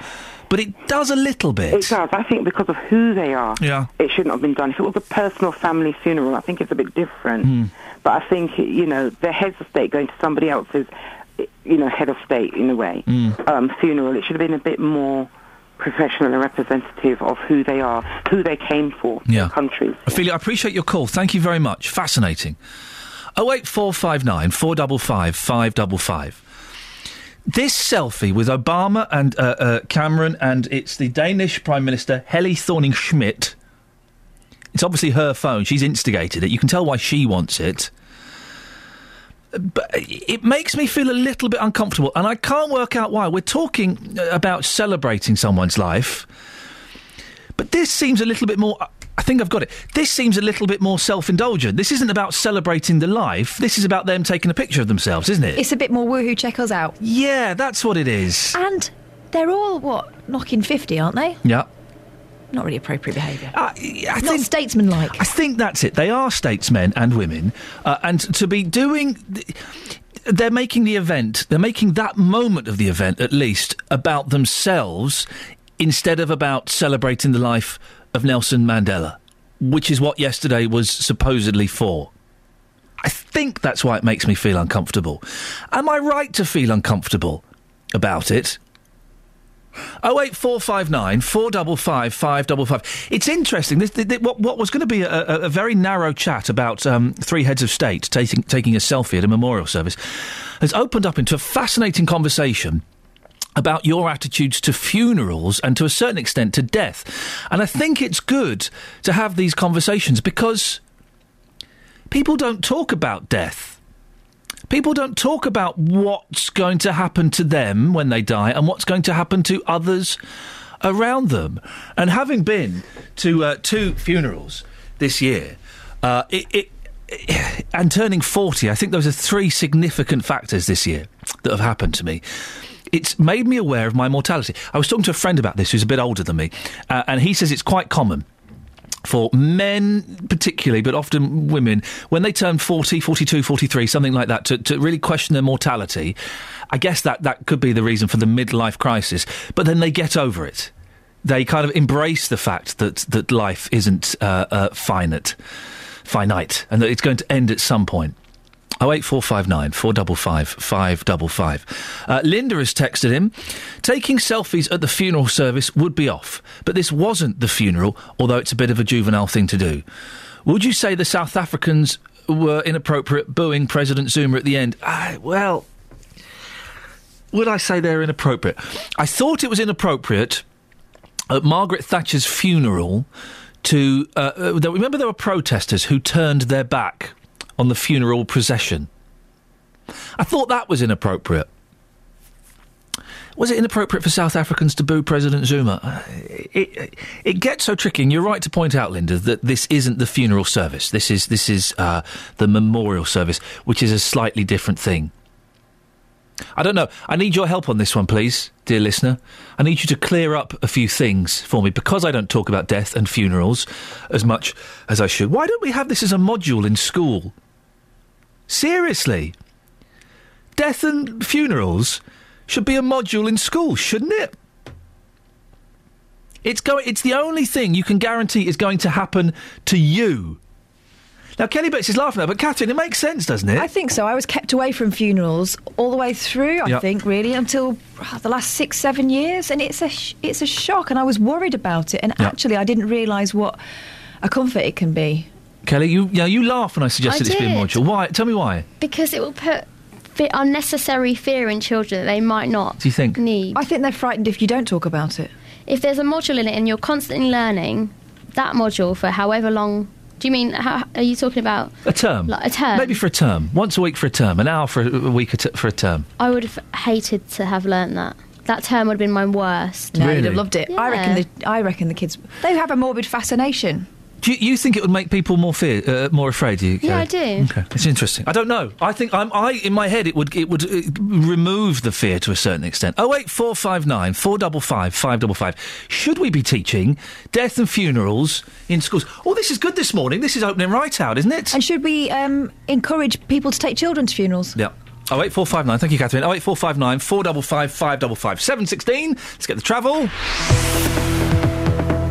S9: but it does a little bit.
S41: It does. I think because of who they are,
S9: yeah.
S41: it shouldn't have been done. If it was a personal family funeral, I think it's a bit different.
S9: Mm.
S41: But I think, you know, the heads of state going to somebody else's, you know, head of state in a way,
S9: mm.
S41: um, funeral, it should have been a bit more professional and representative of who they are, who they came for,
S9: yeah.
S41: Country.
S9: Ophelia, I appreciate your call. Thank you very much. Fascinating. 08459 455 555. This selfie with Obama and uh, uh, Cameron, and it's the Danish Prime Minister Helle Thorning Schmidt. It's obviously her phone. She's instigated it. You can tell why she wants it. But it makes me feel a little bit uncomfortable, and I can't work out why. We're talking uh, about celebrating someone's life, but this seems a little bit more. I think I've got it. This seems a little bit more self indulgent. This isn't about celebrating the life. This is about them taking a picture of themselves, isn't it?
S20: It's a bit more woohoo, check us out.
S9: yeah, that's what it is.
S20: And they're all, what, knocking 50, aren't they?
S9: Yeah.
S20: Not really appropriate behaviour.
S9: I
S20: Not statesmanlike.
S9: I think that's it. They are statesmen and women, uh, and to be doing. th- They're making the event, they're making that moment of the event, at least, about themselves instead of about celebrating the life of Nelson Mandela, which is what yesterday was supposedly for. I think that's why it makes me feel uncomfortable. Am I right to feel uncomfortable about it? Oh eight four five nine four double five five double five. It's interesting. This, th th- what, what was going to be a, a, a very narrow chat about um, three heads of state taking taking a selfie at a memorial service has opened up into a fascinating conversation about your attitudes to funerals and to a certain extent to death. And I think it's good to have these conversations because people don't talk about death. People don't talk about what's going to happen to them when they die and what's going to happen to others around them. And having been to uh, two funerals this year, uh, it, it, and turning 40, I think those are three significant factors this year that have happened to me. It's made me aware of my mortality. I was talking to a friend about this who's a bit older than me, uh, and he says it's quite common for men particularly, but often women, when they turn 40, 42, 43, something like that, to, to really question their mortality. I guess that, that could be the reason for the midlife crisis, but then they get over it. They kind of embrace the fact that, that life isn't uh, uh, finite, finite, and that it's going to end at some point. Oh eight four five nine four double five five double five. Uh, Linda has texted him. Taking selfies at the funeral service would be off, but this wasn't the funeral, although it's a bit of a juvenile thing to do. Would you say the South Africans were inappropriate booing President Zuma at the end? Ah, well, would I say they're inappropriate? I thought it was inappropriate at Margaret Thatcher's funeral to uh, uh, remember there were protesters who turned their back on the funeral procession. I thought that was inappropriate. Was it inappropriate for South Africans to boo President Zuma? Uh, It, it, it gets so tricky, and you're right to point out, Linda, that this isn't the funeral service. This is this is uh, the memorial service, which is a slightly different thing. I don't know. I need your help on this one, please, dear listener. I need you to clear up a few things for me because I don't talk about death and funerals as much as I should. Why don't we have this as a module in school? Seriously. Death and funerals should be a module in school, shouldn't it? It's going. It's the only thing you can guarantee is going to happen to you. Now, Kelly Bates is laughing at, it, but Catherine, it makes sense, doesn't it?
S20: I think so. I was kept away from funerals all the way through. I
S9: Yep.
S20: think really until uh, the last six, seven years, and it's a sh- it's a shock. And I was worried about it. And actually, I didn't realise what a comfort it can be.
S9: Kelly, you yeah, you laugh when I suggested
S42: I
S9: it's being
S42: did.
S9: module. Why? Tell me why.
S42: Because it will put fe- unnecessary fear in children that they might not
S9: Do you think?
S42: need.
S20: I think they're frightened if you don't talk about it.
S42: If there's a module in it and you're constantly learning that module for however long. Do you mean, how, are you talking about
S9: A term.
S42: Like a term?
S9: Maybe for a term. Once a week for a term. An hour for a a week for a term.
S42: I would have hated to have learned that. That term would have been my worst.
S20: No, you'd have loved it. I reckon. The, I reckon the kids they have a morbid fascination.
S9: Do you, you think it would make people more fear, uh, more afraid? You,
S20: Yeah, I do.
S9: Okay, it's interesting. I don't know. I think I'm. I in my head it would it would uh, remove the fear to a certain extent. Oh wait, four five nine four double five five double five. Should we be teaching death and funerals in schools? Oh, this is good this morning. This is opening right out, isn't it?
S20: And should we um, encourage people to take children to funerals?
S9: Yeah. Oh eight four five nine. Thank you, Catherine. Oh eight four five nine four double five five double five seven sixteen. Let's get the travel.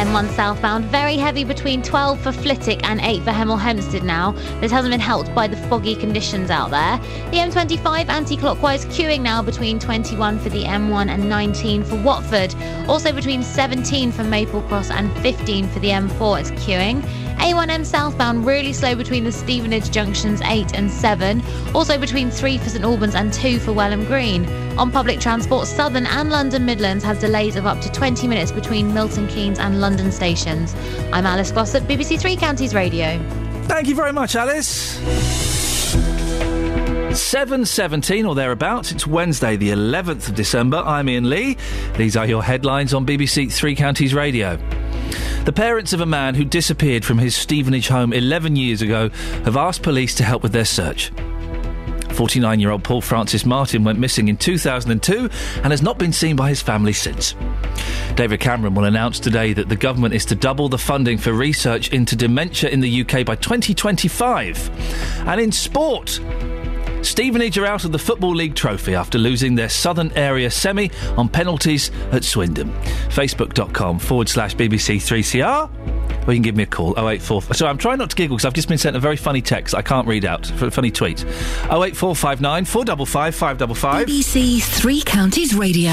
S13: M1 southbound, very heavy between 12 for Flitwick and 8 for Hemel Hempstead now. This hasn't been helped by the foggy conditions out there. The M25 anti clockwise queuing now between 21 for the M1 and 19 for Watford. Also between 17 for Maple Cross and 15 for the M4, it's queuing. A1M southbound really slow between the Stevenage junctions 8 and 7. Also between 3 for St Albans and 2 for Welham Green. On public transport, Southern and London Midlands has delays of up to 20 minutes between Milton Keynes and London stations. I'm Alice Glossop, BBC Three Counties Radio.
S9: Thank you very much, Alice. 7.17 or thereabouts. It's Wednesday, the 11th of December. I'm Iain Lee. These are your headlines on BBC Three Counties Radio. The parents of a man who disappeared from his Stevenage home 11 years ago have asked police to help with their search. 49 year old Paul Francis Martin went missing in 2002 and has not been seen by his family since. David Cameron will announce today that the government is to double the funding for research into dementia in the UK by 2025. And in sport, Stevenage are out of the Football League trophy after losing their Southern Area semi on penalties at Swindon. Facebook.com forward slash BBC3CR. Or you can give me a call, 084. So I'm trying not to giggle because I've just been sent a very funny text I can't read out, a funny tweet. 08459 455 555.
S6: BBC Three Counties Radio.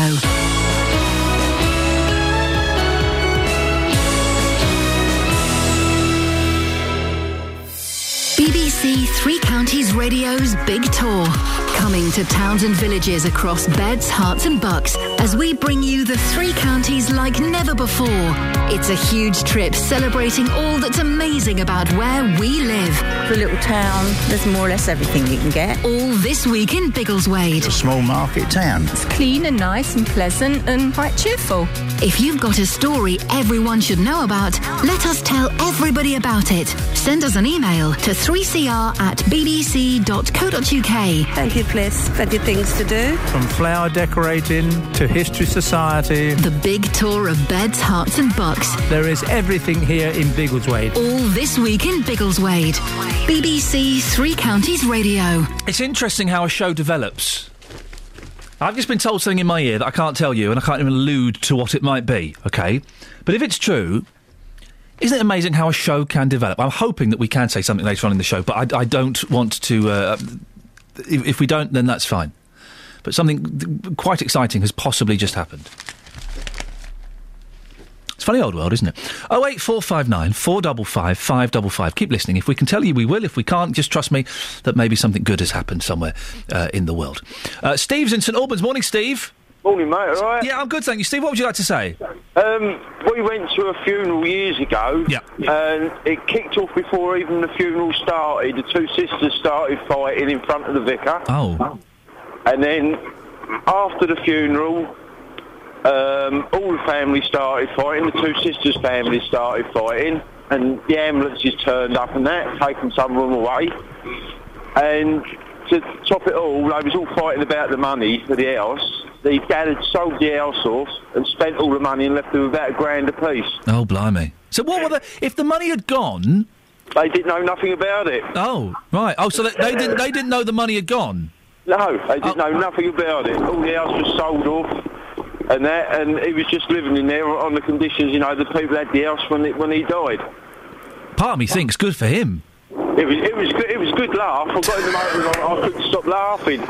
S6: Three Counties Radio's Big Tour. Coming to towns and villages across beds, Herts, and bucks as we bring you the three counties like never before. It's a huge trip celebrating all that's amazing about where we live.
S43: For a little town, there's more or less everything you can get.
S6: All this week in Biggleswade.
S39: A small market town.
S38: It's clean and nice and pleasant and quite cheerful.
S6: If you've got a story everyone should know about, let us tell everybody about it. Send us an email to 3cr at bbc.co.uk.
S43: Thank you, Bliss. Plenty of things to do.
S39: From flower decorating to History Society.
S6: The big tour of beds, Herts, and bucks.
S39: There is everything here in Biggleswade.
S6: All this week in Biggleswade. BBC Three Counties Radio.
S9: It's interesting how a show develops. I've just been told something in my ear that I can't tell you, and I can't even allude to what it might be, okay? But if it's true, isn't it amazing how a show can develop? I'm hoping that we can say something later on in the show, but I, I don't want to. Uh, if, if we don't, then that's fine. But something quite exciting has possibly just happened. It's funny old world, isn't it? Oh eight four five nine four double five five double five. Keep listening. If we can tell you, we will. If we can't, just trust me that maybe something good has happened somewhere uh, in the world. Uh, Steve's in St Albans. Morning, Steve.
S44: Morning, mate. All right.
S9: Yeah, I'm good, thank you, Steve. What would you like to say?
S44: Um, we went to a funeral years ago.
S9: Yeah.
S44: And it kicked off before even the funeral started. The two sisters started fighting in front of the vicar.
S9: Oh.
S44: And then after the funeral, um, all the family started fighting. The two sisters' family started fighting. and the ambulances turned up and that, taken some of them away. And to top it all, they was all fighting about the money for the house. The dad had sold the house off and spent all the money and left them about a grand apiece.
S9: Oh, blimey. So what were the... If the money had gone...
S44: They didn't know nothing about it.
S9: Oh, right. Oh, so they, they didn't they didn't know the money had gone?
S44: No, they didn't oh. know nothing about it. All the house was sold off and that, and he was just living in there on the conditions, you know, the people had the house when, it, when he died.
S9: Part of me thinks good for him.
S44: It was it was good, it was a good laugh. I got in the and I, I couldn't stop laughing.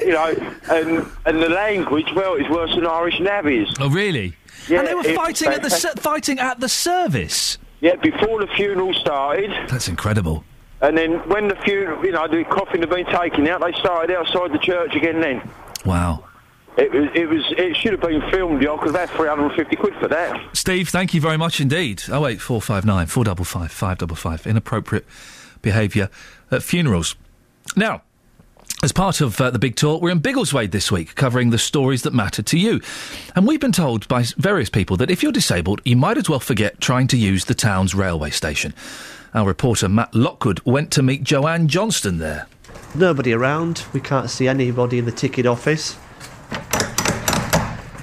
S44: [laughs] you know, and and the language, well, it's worse than Irish navvies.
S9: Oh, really?
S44: Yeah,
S9: and they were fighting at the fighting at the service.
S44: Yeah, before the funeral started,
S9: That's incredible.
S44: and then when the funeral, you know, the coffin had been taken out, they started outside the church again. Then
S9: Wow.
S44: it was it was it should have been filmed. I could have had three hundred and fifty quid for that.
S9: Steve, thank you very much indeed. Oh wait, four five nine four double five five double five. Inappropriate behaviour at funerals. Now. As part of uh, the big tour, we're in Biggleswade this week, covering the stories that matter to you. And we've been told by various people that if you're disabled, you might as well forget trying to use the town's railway station. Our reporter Matt Lockwood went to meet Joanne Johnston there.
S22: Nobody around. We can't see anybody in the ticket office.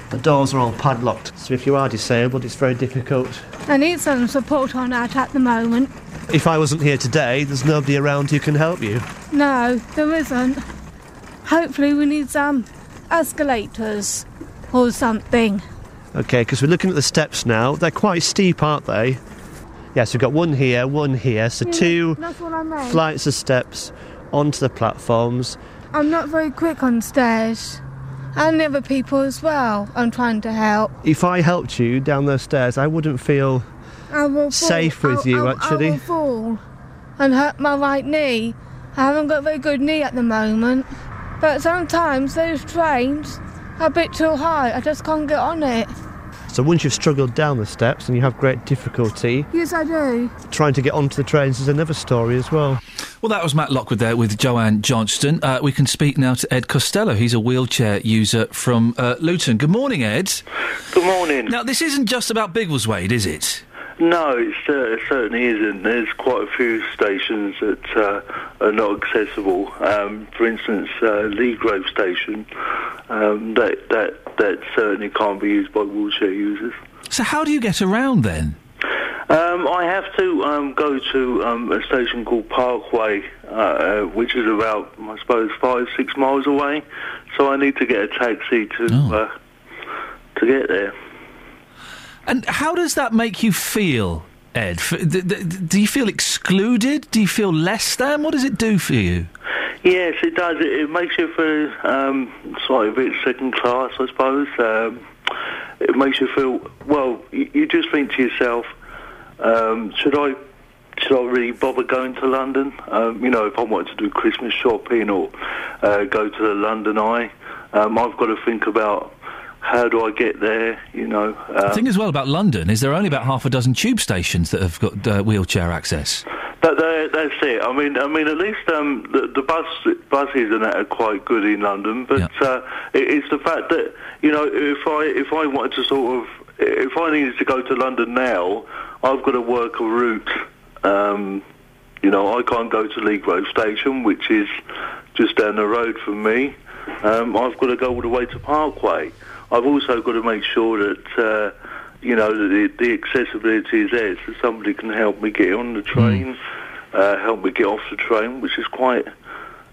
S22: The doors are all padlocked, so if you are disabled, it's very difficult.
S3: I need some support on that at the moment.
S22: If I wasn't here today, there's nobody around who can help you.
S3: No, there isn't. Hopefully, we need some escalators or something.
S22: Okay, because we're looking at the steps now. They're quite steep, aren't they? Yes, we've got one here, one here, so
S3: Yeah,
S22: two
S3: that's what I
S22: flights of steps onto the platforms.
S3: I'm not very quick on stairs. And the other people as well. I'm trying to help.
S22: If I helped you down those stairs, I wouldn't feel
S3: I will fall.
S22: safe with
S3: I'll-
S22: you,
S3: I'll-
S22: actually.
S3: I will fall and hurt my right knee. I haven't got a very good knee at the moment. But sometimes those trains are a bit too high. I just can't get on it.
S22: So once you've struggled down the steps and you have great difficulty,
S3: Yes, I do.
S22: trying to get onto the trains is another story as well.
S9: Well, that was Matt Lockwood there with Joanne Johnston. Uh, we can speak now to Ed Costello. He's a wheelchair user from uh, Luton. Good morning, Ed.
S45: Good morning.
S9: Now, this isn't just about Biggleswade, is it?
S45: No, it certainly isn't. There's quite a few stations that uh, are not accessible. Um, for instance, uh, Leagrave Station, um, that, that, that certainly can't be used by wheelchair users.
S9: So, how do you get around then?
S45: Um, I have to um, go to um, a station called Parkway, uh, uh, which is about, I suppose, five, six miles away. So I need to get a taxi to uh, to get there.
S9: And how does that make you feel, Ed? Do you feel excluded? Do you feel less than? What does it do for you?
S45: Yes, it does. It, it makes you feel um, slightly a bit second class, I suppose. Um, it makes you feel well. You, you just think to yourself, um, should I? Should I really bother going to London? Um, you know, if I wanted to do Christmas shopping or uh, go to the London Eye, um, I've got to think about how do I get there. You know,
S9: the
S45: um,
S9: thing as well about London is there are only about half a dozen tube stations that have got uh, wheelchair access.
S45: That, that, that's it. I mean, I mean, at least um, the, the bus buses and that are quite good in London. But uh, it, it's the fact that you know, if I if I wanted to sort of, if I needed to go to London now, I've got to work a route. Um, you know, I can't go to Leagrave Station, which is just down the road from me. Um, I've got to go all the way to Parkway. I've also got to make sure that. Uh, you know, the, the accessibility is there, so somebody can help me get on the train, uh, help me get off the train, which is quite,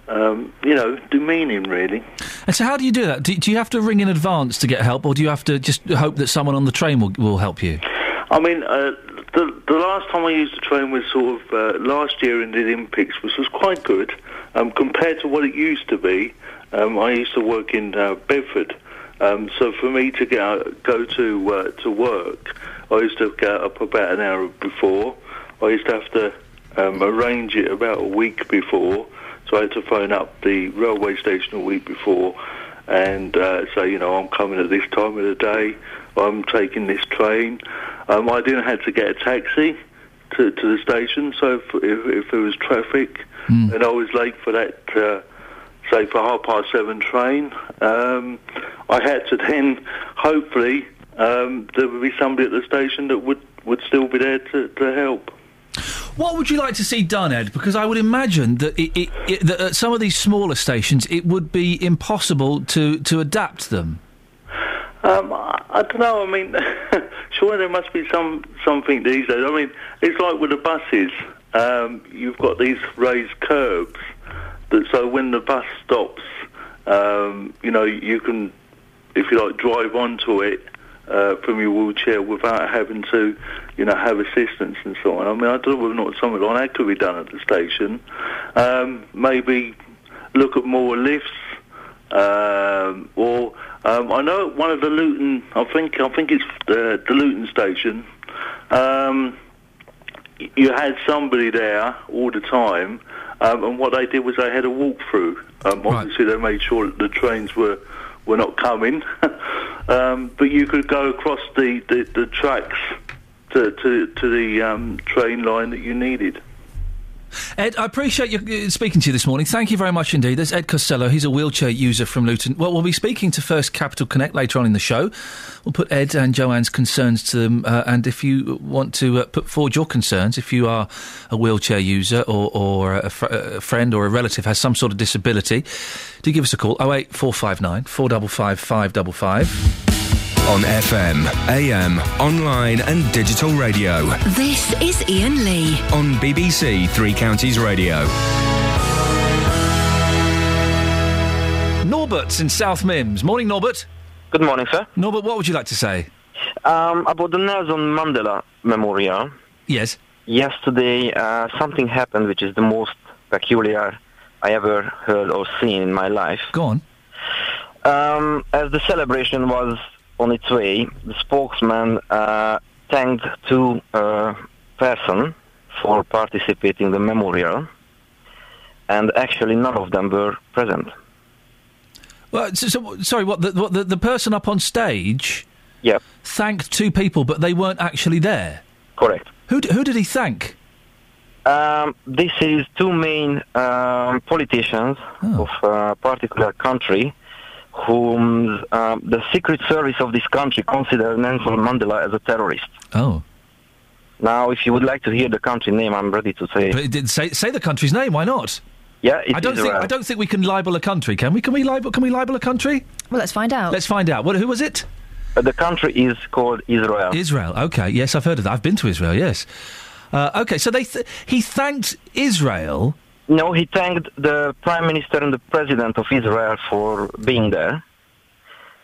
S45: um, you know, demeaning, really.
S9: And so, how do you do that? Do, do you have to ring in advance to get help, or do you have to just hope that someone on the train will, will help you?
S45: I mean, uh, the the last time I used the train was sort of uh, last year in the Olympics, which was quite good um, compared to what it used to be. Um, I used to work in uh, Bedford, um, so for me to get out, go to uh, to work, I used to get up about an hour before. I used to have to um, arrange it about a week before, so I had to phone up the railway station a week before and uh, say, you know, I'm coming at this time of the day. I'm taking this train. Um, I didn't have to get a taxi to, to the station, so if, if, if there was traffic and I was late for that, uh, say for half past seven train, um, I had to then hopefully um, there would be somebody at the station that would, would still be there to, to help.
S9: What would you like to see done, Ed? Because I would imagine that, it, it, it, that at some of these smaller stations, it would be impossible to, to adapt them.
S45: Um, I, I don't know. I mean, [laughs] sure, there must be some something these days. I mean, it's like with the buses. Um, you've got these raised curbs, so when the bus stops, um, you know, you can, if you like, drive onto it uh, from your wheelchair without having to, you know, have assistance and so on. I mean, I don't know whether not something like that could be done at the station. Um, maybe look at more lifts, um, or um, I know one of the Luton, I think I think it's the, the Luton station. You had somebody there all the time, um, and what they did was they had a walkthrough. Um, obviously, they made sure that the trains were were not coming, [laughs] um, but you could go across the, the, the tracks to to, to the um, train line that you needed.
S9: Ed, I appreciate you uh, speaking to you this morning. Thank you very much indeed. There's Ed Costello. He's a wheelchair user from Luton. Well, we'll be speaking to First Capital Connect later on in the show. We'll put Ed and Joanne's concerns to them. Uh, and if you want to uh, put forward your concerns, if you are a wheelchair user or, or a, fr- a friend or a relative has some sort of disability, do give us a call 08459 455 555.
S10: On FM, AM, online and digital radio.
S6: This is Iain Lee.
S10: On BBC Three Counties Radio.
S9: Norbert's in South Mimms. Morning, Norbert.
S46: Good morning, sir.
S9: Norbert, what would you like to say?
S46: Um, about the Nelson Mandela Memorial.
S9: Yes.
S46: Yesterday, uh, something happened which is the most peculiar I ever heard or seen in my life.
S9: Go on.
S46: Um, as the celebration was on its way, the spokesman uh, thanked two uh, person for participating in the memorial, and actually none of them were present.
S9: Well, so, so, sorry, what the, what the the person up on stage?
S46: Yep.
S9: Thanked two people, but they weren't actually there.
S46: Correct.
S9: Who d- who did he thank?
S46: Um, this is two main um, politicians
S9: Oh.
S46: of a particular country whom um, the Secret Service of this country consider Nelson Mandela as a terrorist.
S9: Oh.
S46: Now, if you would like to hear the country name, I'm ready to say.
S9: But it did say say the country's name. Why not?
S46: Yeah, it's
S9: I don't think
S46: Israel.
S9: I don't think we can libel a country. Can we? Can we libel? Can we libel a country?
S20: Well, let's find out.
S9: Let's find out. What? Who was it?
S46: Uh, the country is called Israel.
S9: Israel. Okay. Yes, I've heard of that. I've been to Israel. Yes. Uh, okay. So they th- he thanked Israel.
S46: No, he thanked the Prime Minister and the President of Israel for being there.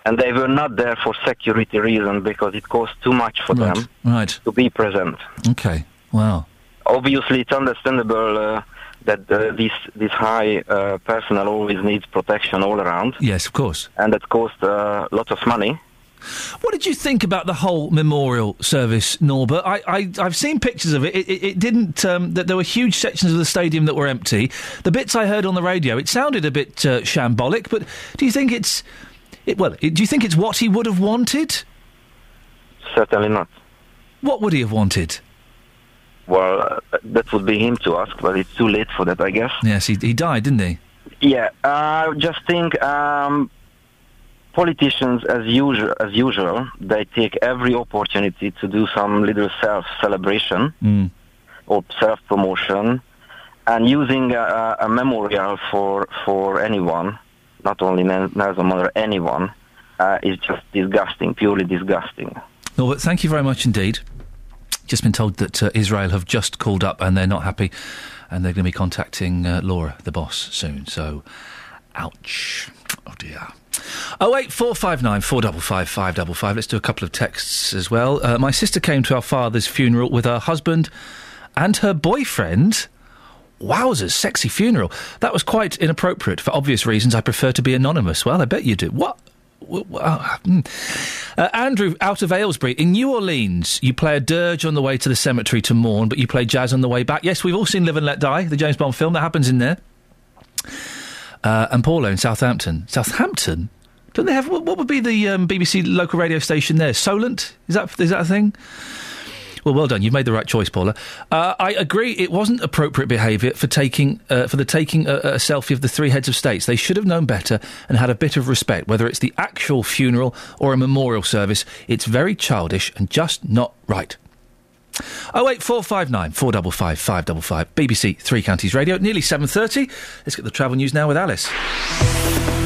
S46: And they were not there for security reasons because it cost too much for them
S9: Right.
S46: to be present.
S9: Okay. Wow.
S46: Obviously, it's understandable uh, that uh, this this high uh, personnel always needs protection all around,
S9: Yes, of course.
S46: and that costs uh, lots of money.
S9: What did you think about the whole memorial service, Norbert? I, I, I've seen pictures of it. It, it, it didn't. Um, that there were huge sections of the stadium that were empty. The bits I heard on the radio, it sounded a bit uh, shambolic. But do you think it's? It, well, do you think it's what he would have wanted?
S46: Certainly not.
S9: What would he have wanted?
S46: Well, uh, that would be him to ask, but it's too late for that, I guess.
S9: Yes, he, he died, didn't he?
S46: Yeah, I just think um, politicians, as usual, as usual, they take every opportunity to do some little self-celebration
S9: Mm.
S46: or self-promotion, and using a, a memorial for for anyone, not only Nel- Nelson Mandela, anyone, uh, is just disgusting, purely disgusting.
S9: Norbert, thank you very much indeed. Just been told that uh, Israel have just called up and they're not happy, and they're going to be contacting uh, Laura, the boss, soon. So, ouch. Oh dear. Oh eight four five nine four double five five double five. Let's do a couple of texts as well. Uh, my sister came to our father's funeral with her husband and her boyfriend. Wowzers, sexy funeral. That was quite inappropriate for obvious reasons. I prefer to be anonymous. Well, I bet you do. What? Uh, mm. Uh, Andrew, out of Aylesbury, in New Orleans, you play a dirge on the way to the cemetery to mourn, but you play jazz on the way back. Yes, we've all seen Live and Let Die, the James Bond film. That happens in there. Uh, and Paulo in Southampton. Southampton? Don't they have what, what would be the um, BBC local radio station there? Solent? Is that is that a thing? Well, well done. You've made the right choice, Paula. Uh, I agree. It wasn't appropriate behaviour for taking uh, for the taking a, a selfie of the three heads of states. They should have known better and had a bit of respect. Whether it's the actual funeral or a memorial service, it's very childish and just not right. 08459 455 555 BBC Three Counties Radio. Nearly 7.30. Let's get the travel news now with Alice.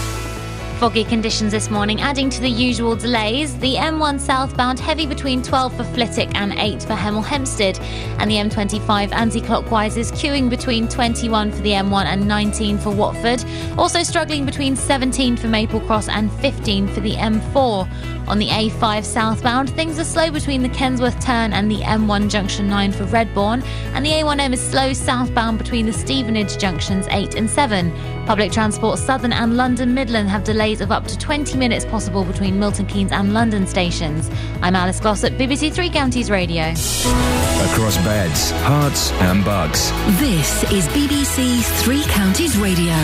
S13: Foggy conditions this morning, adding to the usual delays. The M1 southbound heavy between 12 for Flitwick and 8 for Hemel Hempstead, and the M25 anti-clockwise is queuing between 21 for the M1 and 19 for Watford. Also struggling between 17 for Maple Cross and 15 for the M4. On the A5 southbound, things are slow between the Kensworth turn and the M1 junction 9 for Redbourn, and the A1M is slow southbound between the Stevenage junctions 8 and 7. Public transport Southern and London Midland have delays of up to 20 minutes possible between Milton Keynes and London stations. I'm Alice Glossop BBC Three Counties Radio.
S10: Across beds, Herts, and Bucks.
S6: This is BBC Three Counties Radio.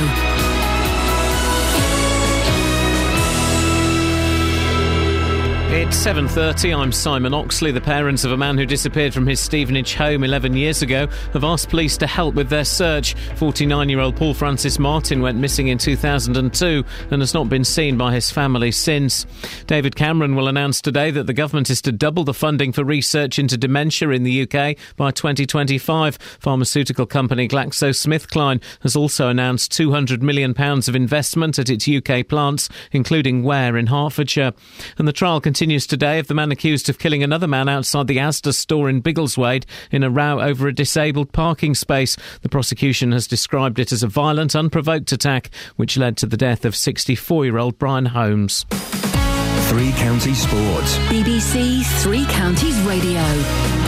S1: It's 7.30, I'm Simon Oxley. The parents of a man who disappeared from his Stevenage home 11 years ago have asked police to help with their search. 49-year-old Paul Francis Martin went missing in 2002 and has not been seen by his family since. David Cameron will announce today that the government is to double the funding for research into dementia in the UK by 2025. Pharmaceutical company GlaxoSmithKline has also announced £200 million of investment at its UK plants, including Ware in Hertfordshire. And the trial continues today of the man accused of killing another man outside the Asda store in Biggleswade in a row over a disabled parking space. The prosecution has described it as a violent, unprovoked attack which led to the death of 64 year old Brian Holmes.
S10: Three Counties Sports.
S6: BBC Three Counties Radio.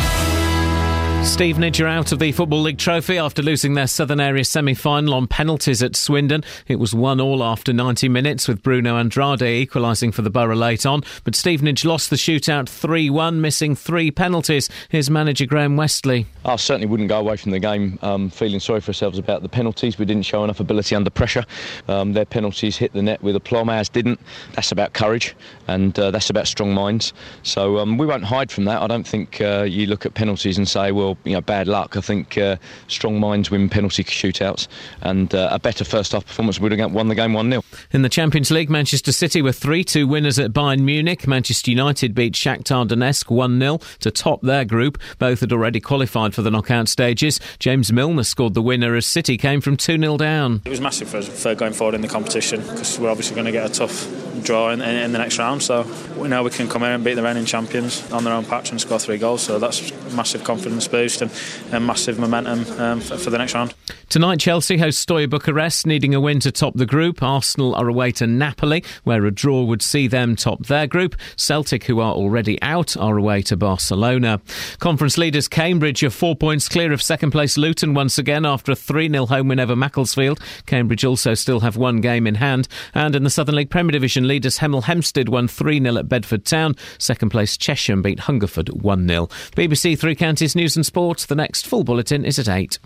S1: Stevenage are out of the Football League trophy after losing their Southern Area semi final on penalties at Swindon. It was 1 all after 90 minutes, with Bruno Andrade equalising for the Borough late on. But Stevenage lost the shootout 3 1, missing three penalties. Here's manager Graham Westley.
S47: I certainly wouldn't go away from the game um, feeling sorry for ourselves about the penalties. We didn't show enough ability under pressure. Um, their penalties hit the net with aplomb, ours didn't. That's about courage and uh, that's about strong minds. So um, we won't hide from that. I don't think uh, you look at penalties and say, well, you know, bad luck. I think uh, strong minds win penalty shootouts, and uh, a better first half performance would have won the game 1 0.
S1: In the Champions League, Manchester City were 3 2 winners at Bayern Munich. Manchester United beat Shakhtar Donetsk 1 0 to top their group. Both had already qualified for the knockout stages. James Milner scored the winner as City came from 2 0 down.
S48: It was massive for us for going forward in the competition because we're obviously going to get a tough draw in, in, in, the next round. So we know we can come here and beat the reigning champions on their own patch and score three goals. So that's massive confidence boost and, and massive momentum um, for, for, the next round.
S1: Tonight, Chelsea host Steaua Bucharest, needing a win to top the group. Arsenal are away to Napoli, where a draw would see them top their group. Celtic, who are already out, are away to Barcelona. Conference leaders Cambridge are four points clear of second place Luton once again after a 3 0 home win over Macclesfield. Cambridge also still have one game in hand. And in the Southern League Premier Division, leaders Hemel Hempstead won 3 0 at Bedford Town. Second place Chesham beat Hungerford 1 0. BBC Three Counties News and Sport. The next full bulletin is at 8.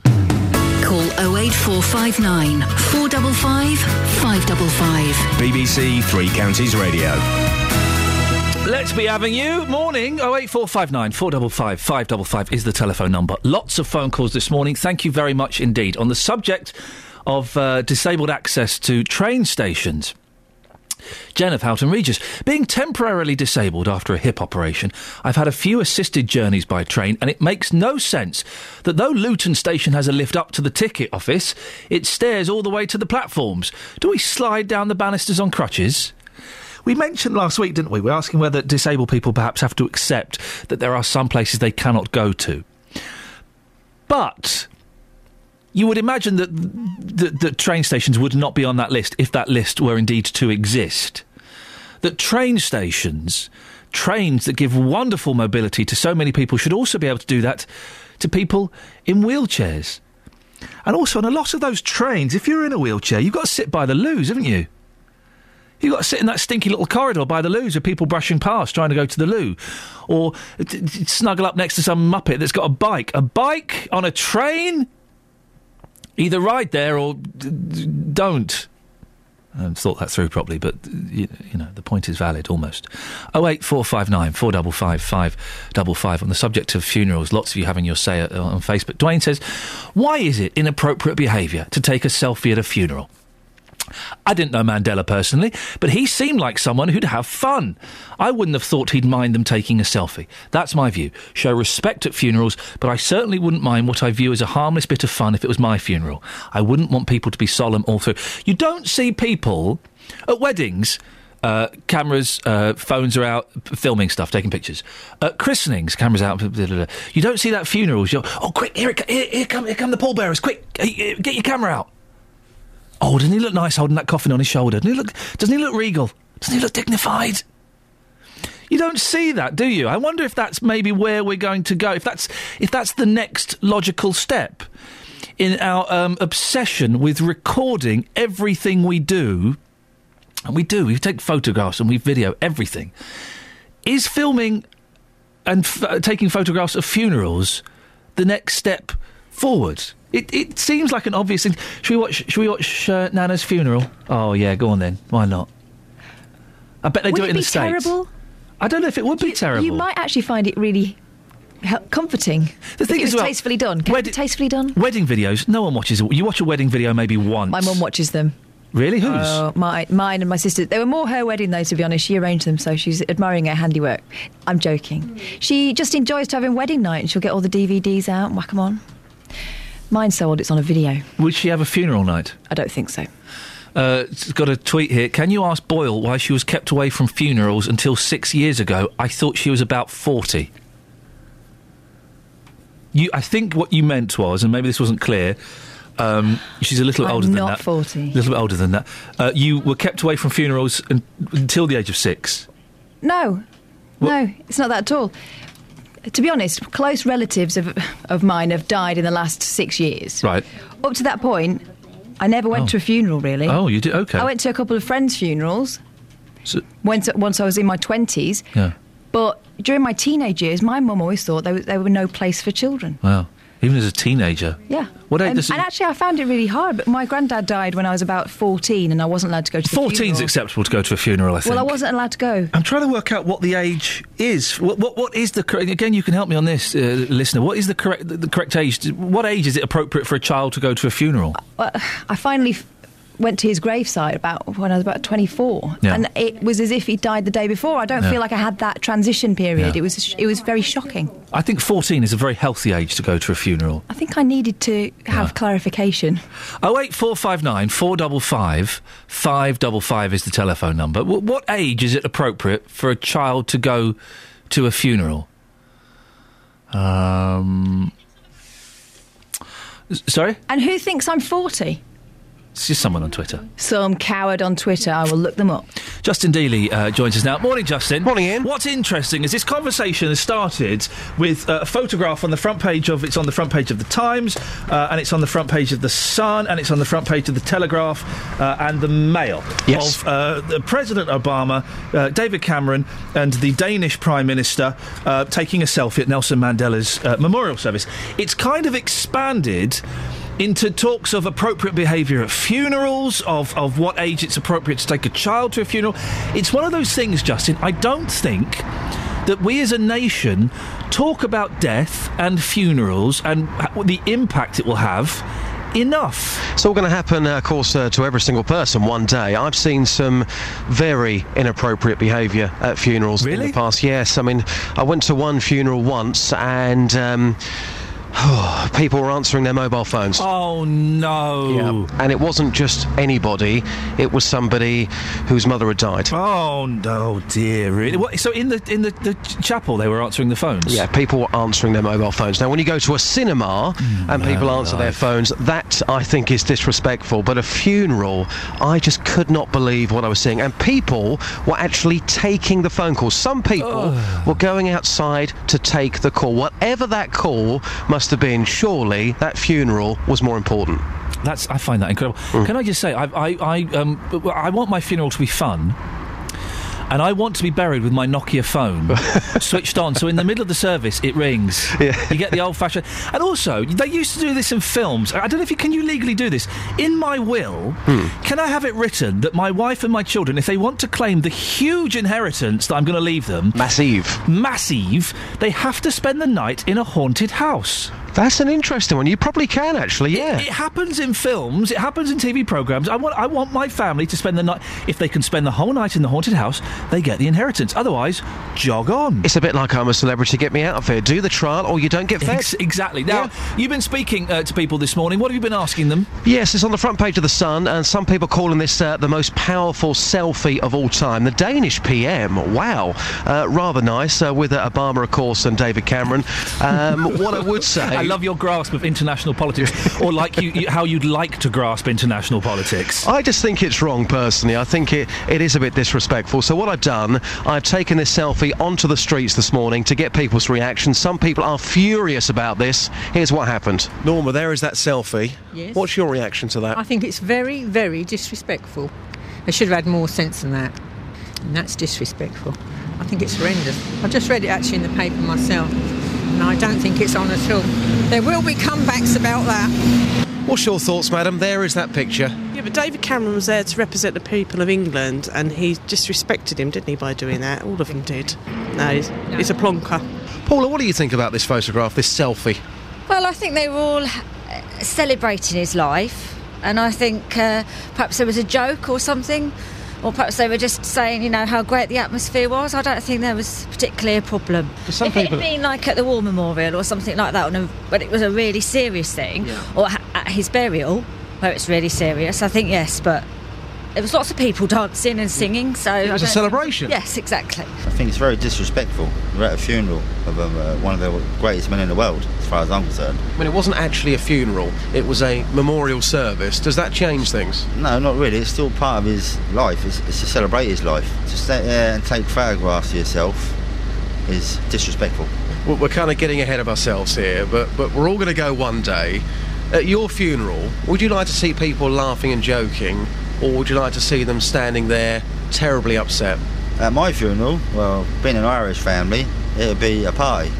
S6: Call 08459 455 555.
S10: BBC Three Counties Radio.
S9: Let's be having you. Morning. 08459 455 555 is the telephone number. Lots of phone calls this morning. Thank you very much indeed. On the subject of uh, disabled access to train stations. Jen of Houghton Regis. Being temporarily disabled after a hip operation, I've had a few assisted journeys by train, and it makes no sense that though Luton Station has a lift up to the ticket office, it stairs all the way to the platforms. Do we slide down the banisters on crutches? We mentioned last week, didn't we? We're asking whether disabled people perhaps have to accept that there are some places they cannot go to. But you would imagine that, that train stations would not be on that list if that list were indeed to exist. That train stations, trains that give wonderful mobility to so many people, should also be able to do that to people in wheelchairs. And also, on a lot of those trains, if you're in a wheelchair, you've got to sit by the loos, haven't you? You've got to sit in that stinky little corridor by the loos with people brushing past trying to go to the loo. Or t- t- snuggle up next to some muppet that's got a bike. A bike on a train? Either ride there or d- d- don't. I thought that through properly, but you, you, know the point is valid almost. Oh eight four five nine four double five five double five. On the subject of funerals, lots of you having your say uh, on Facebook. Dwayne says, "Why is it inappropriate behaviour to take a selfie at a funeral?" I didn't know Mandela personally, but he seemed like someone who'd have fun. I wouldn't have thought he'd mind them taking a selfie. That's my view. Show respect at funerals, but I certainly wouldn't mind what I view as a harmless bit of fun if it was my funeral. I wouldn't want people to be solemn all through. You don't see people at weddings. Uh, cameras, uh, phones are out, p- filming stuff, taking pictures. At christenings, cameras out. blah, blah, blah. You don't see that at funerals. You're, oh, quick! Here, it, here, here come, here come the pallbearers! Quick, get your camera out. Oh, doesn't he look nice holding that coffin on his shoulder? Doesn't he look, doesn't he look regal? Doesn't he look dignified? You don't see that, do you? I wonder if that's maybe where we're going to go. If that's if that's the next logical step in our um, obsession with recording everything we do, and we do. We take photographs and we video everything. Is filming and f- taking photographs of funerals the next step forward? It, it seems like an obvious thing. Should we watch? Should we watch uh, Nana's funeral? Oh yeah, go on then. Why not? I bet they
S20: Would
S9: do it,
S20: it
S9: in
S20: be
S9: the states.
S20: terrible?
S9: I don't know if it would be terrible.
S20: You might actually find it really comforting.
S9: The thing
S20: if it
S9: is,
S20: was
S9: well,
S20: tastefully done. Can it be tastefully done?
S9: Wedding videos. No one watches. You watch a wedding video maybe once.
S20: My mum watches them.
S9: Really? Whose?
S20: Oh, my, mine and my sister. They were more her wedding, though, to be honest. She arranged them, so she's admiring her handiwork. I'm joking. She just enjoys having wedding night and she'll get all the DVDs out and whack them on. Mine's so old it's on a video.
S9: Would she have a funeral night?
S20: I don't think so.
S9: Uh, got a tweet here. Can you ask Boyle why she was kept away from funerals until six years ago? I thought she was about 40. You, I think what you meant was, and maybe this wasn't clear, um, she's a little
S20: I'm
S9: older than
S20: not
S9: that.
S20: 40.
S9: A little bit older than that. Uh, you were kept away from funerals un- until the age of six.
S20: No, no, it's not that at all. To be honest, close relatives of, of mine have died in the last six years.
S9: Right.
S20: Up to that point, I never went
S9: Oh.
S20: to a funeral, really.
S9: Oh, you did? Okay.
S20: I went to a couple of friends' funerals
S9: So-
S20: once, once I was in my 20s.
S9: Yeah.
S20: But during my teenage years, my mum always thought there, was, there were no place for children.
S9: Wow. Even as a teenager.
S20: Yeah.
S9: What age
S20: Um,
S9: does it-
S20: and actually, I found it really hard. But my granddad died when I was about 14 and I wasn't allowed to go to the
S9: 14's acceptable to go to a funeral, I think.
S20: Well, I wasn't allowed to go.
S9: I'm trying to work out what the age is. What what, what is the correct? Again, you can help me on this, uh, listener. What is the correct the, the correct age? What age is it appropriate for a child to go to a funeral?
S20: Well, I finally f- went to his gravesite about when I was about 24,
S9: Yeah.
S20: and it was as if he died the day before. I don't
S9: Yeah.
S20: feel like I had that transition period.
S9: Yeah.
S20: It was it was very shocking.
S9: I think 14 is a very healthy age to go to a funeral.
S20: I think I needed to have clarification.
S9: Oh eight four five nine four double five five double five is the telephone number. Wh- what age is it appropriate for a child to go to a funeral? Um. Sorry,
S20: And who thinks I'm 40?
S9: It's just someone on Twitter.
S20: Some coward on Twitter. I will look them up.
S9: Justin Dealey uh, joins us now. Morning, Justin. Morning, Iain. What's interesting is this conversation has started with uh, a photograph on the front page of it's on the front page of the Times, uh, and it's on the front page of the Sun, and it's on the front page of the Telegraph uh, and the Mail.
S49: Yes.
S9: Of uh, the President Obama, uh, David Cameron, and the Danish Prime Minister uh, taking a selfie at Nelson Mandela's uh, memorial service. It's kind of expanded into talks of appropriate behaviour at funerals, of, of what age it's appropriate to take a child to a funeral. It's one of those things, Justin, I don't think that we as a nation talk about death and funerals and the impact it will have enough.
S50: It's all going to happen, uh, of course, uh, to every single person one day. I've seen some very inappropriate behaviour at funerals in the past. Yes, I mean, I went to one funeral once and. Um, [sighs] People were answering their mobile phones.
S9: Oh no!
S50: Yeah. And it wasn't just anybody; it was somebody whose mother had died.
S9: Oh no, dear! Really? What, so in the in the, the chapel, they were answering the phones.
S50: Yeah, people were answering their mobile phones. Now, when you go to a cinema and mm. people
S9: no
S50: answer their phones, that I think is disrespectful. But a funeral, I just could not believe what I was seeing. And people were actually taking the phone calls. Some people were going outside to take the call. Whatever that call must have been, surely that funeral was more important.
S9: That's I find that incredible. Can I just say, I, I, I, um, I want my funeral to be fun. And I want to be buried with my Nokia phone [laughs] switched on, so in the middle of the service it rings. You get the old-fashioned. And also, they used to do this in films. I don't know if you can you legally do this. In my will, hmm. can I have it written that my wife and my children, if they want to claim the huge inheritance that I'm going to leave them,
S50: massive,
S9: massive, they have to spend the night in a haunted house.
S11: That's an interesting one. You probably can actually. Yeah.
S9: It happens in films. It happens in TV programs. I want. I want my family to spend the night. If they can spend the whole night in the haunted house, they get the inheritance. Otherwise, jog on.
S11: It's a bit like I'm a celebrity. Get me out of here. Do the trial, or you don't get fed.
S9: Ex- exactly. Now, you've been speaking uh, to people this morning. What have you been asking them?
S11: Yes, it's on the front page of the Sun, and some people calling this uh, the most powerful selfie of all time. The Danish PM. Wow, uh, rather nice uh, with uh, Obama, of course, and David Cameron. Um, what I would say. [laughs]
S9: I love your grasp of international politics, or like you, you, how you'd like to grasp international politics.
S11: I just think it's wrong, personally. I think it, it is a bit disrespectful. So, what I've done, I've taken this selfie onto the streets this morning to get people's reactions. Some people are furious about this. Here's what happened. Norma, there is that selfie.
S51: Yes.
S11: What's your reaction to that?
S51: I think it's very, very disrespectful. They should have had more sense than that. And that's disrespectful. I think it's horrendous. I just read it actually in the paper myself, and I don't think it's on at all. There will be comebacks about that.
S11: What's your thoughts, madam? There is that picture.
S52: Yeah, but David Cameron was there to represent the people of England, and he disrespected him, didn't he, by doing that? All of them did. No, he's, he's a plonker.
S11: Paula, what do you think about this photograph, this selfie?
S53: Well, I think they were all uh, celebrating his life, and I think uh, perhaps there was a joke or something, or perhaps they were just saying, you know, how great the atmosphere was. I don't think there was particularly a problem.
S11: some
S53: if
S11: people-
S53: it had been like at the War Memorial or something like that, on a, but it was a really serious thing, or at his burial, where it's really serious, I think yes, but. There was lots of people [laughs] dancing and singing, so
S54: It was a
S53: don't-
S54: celebration.
S53: Yes, exactly.
S54: I think it's very disrespectful. We're at a funeral of um, uh, one of the greatest men in the world, as far as I'm concerned.
S11: I mean, it wasn't actually a funeral, it was a memorial service. Does that change things?
S54: No, not really. It's still part of his life. It's, it's to celebrate his life. To stay there and take photographs of yourself is disrespectful.
S11: Well, we're kind of getting ahead of ourselves here, but, but we're all going to go one day. At your funeral, would you like to see people laughing and joking, or would you like to see them standing there terribly upset?
S54: At my funeral, well, being an Irish family, it would be a party.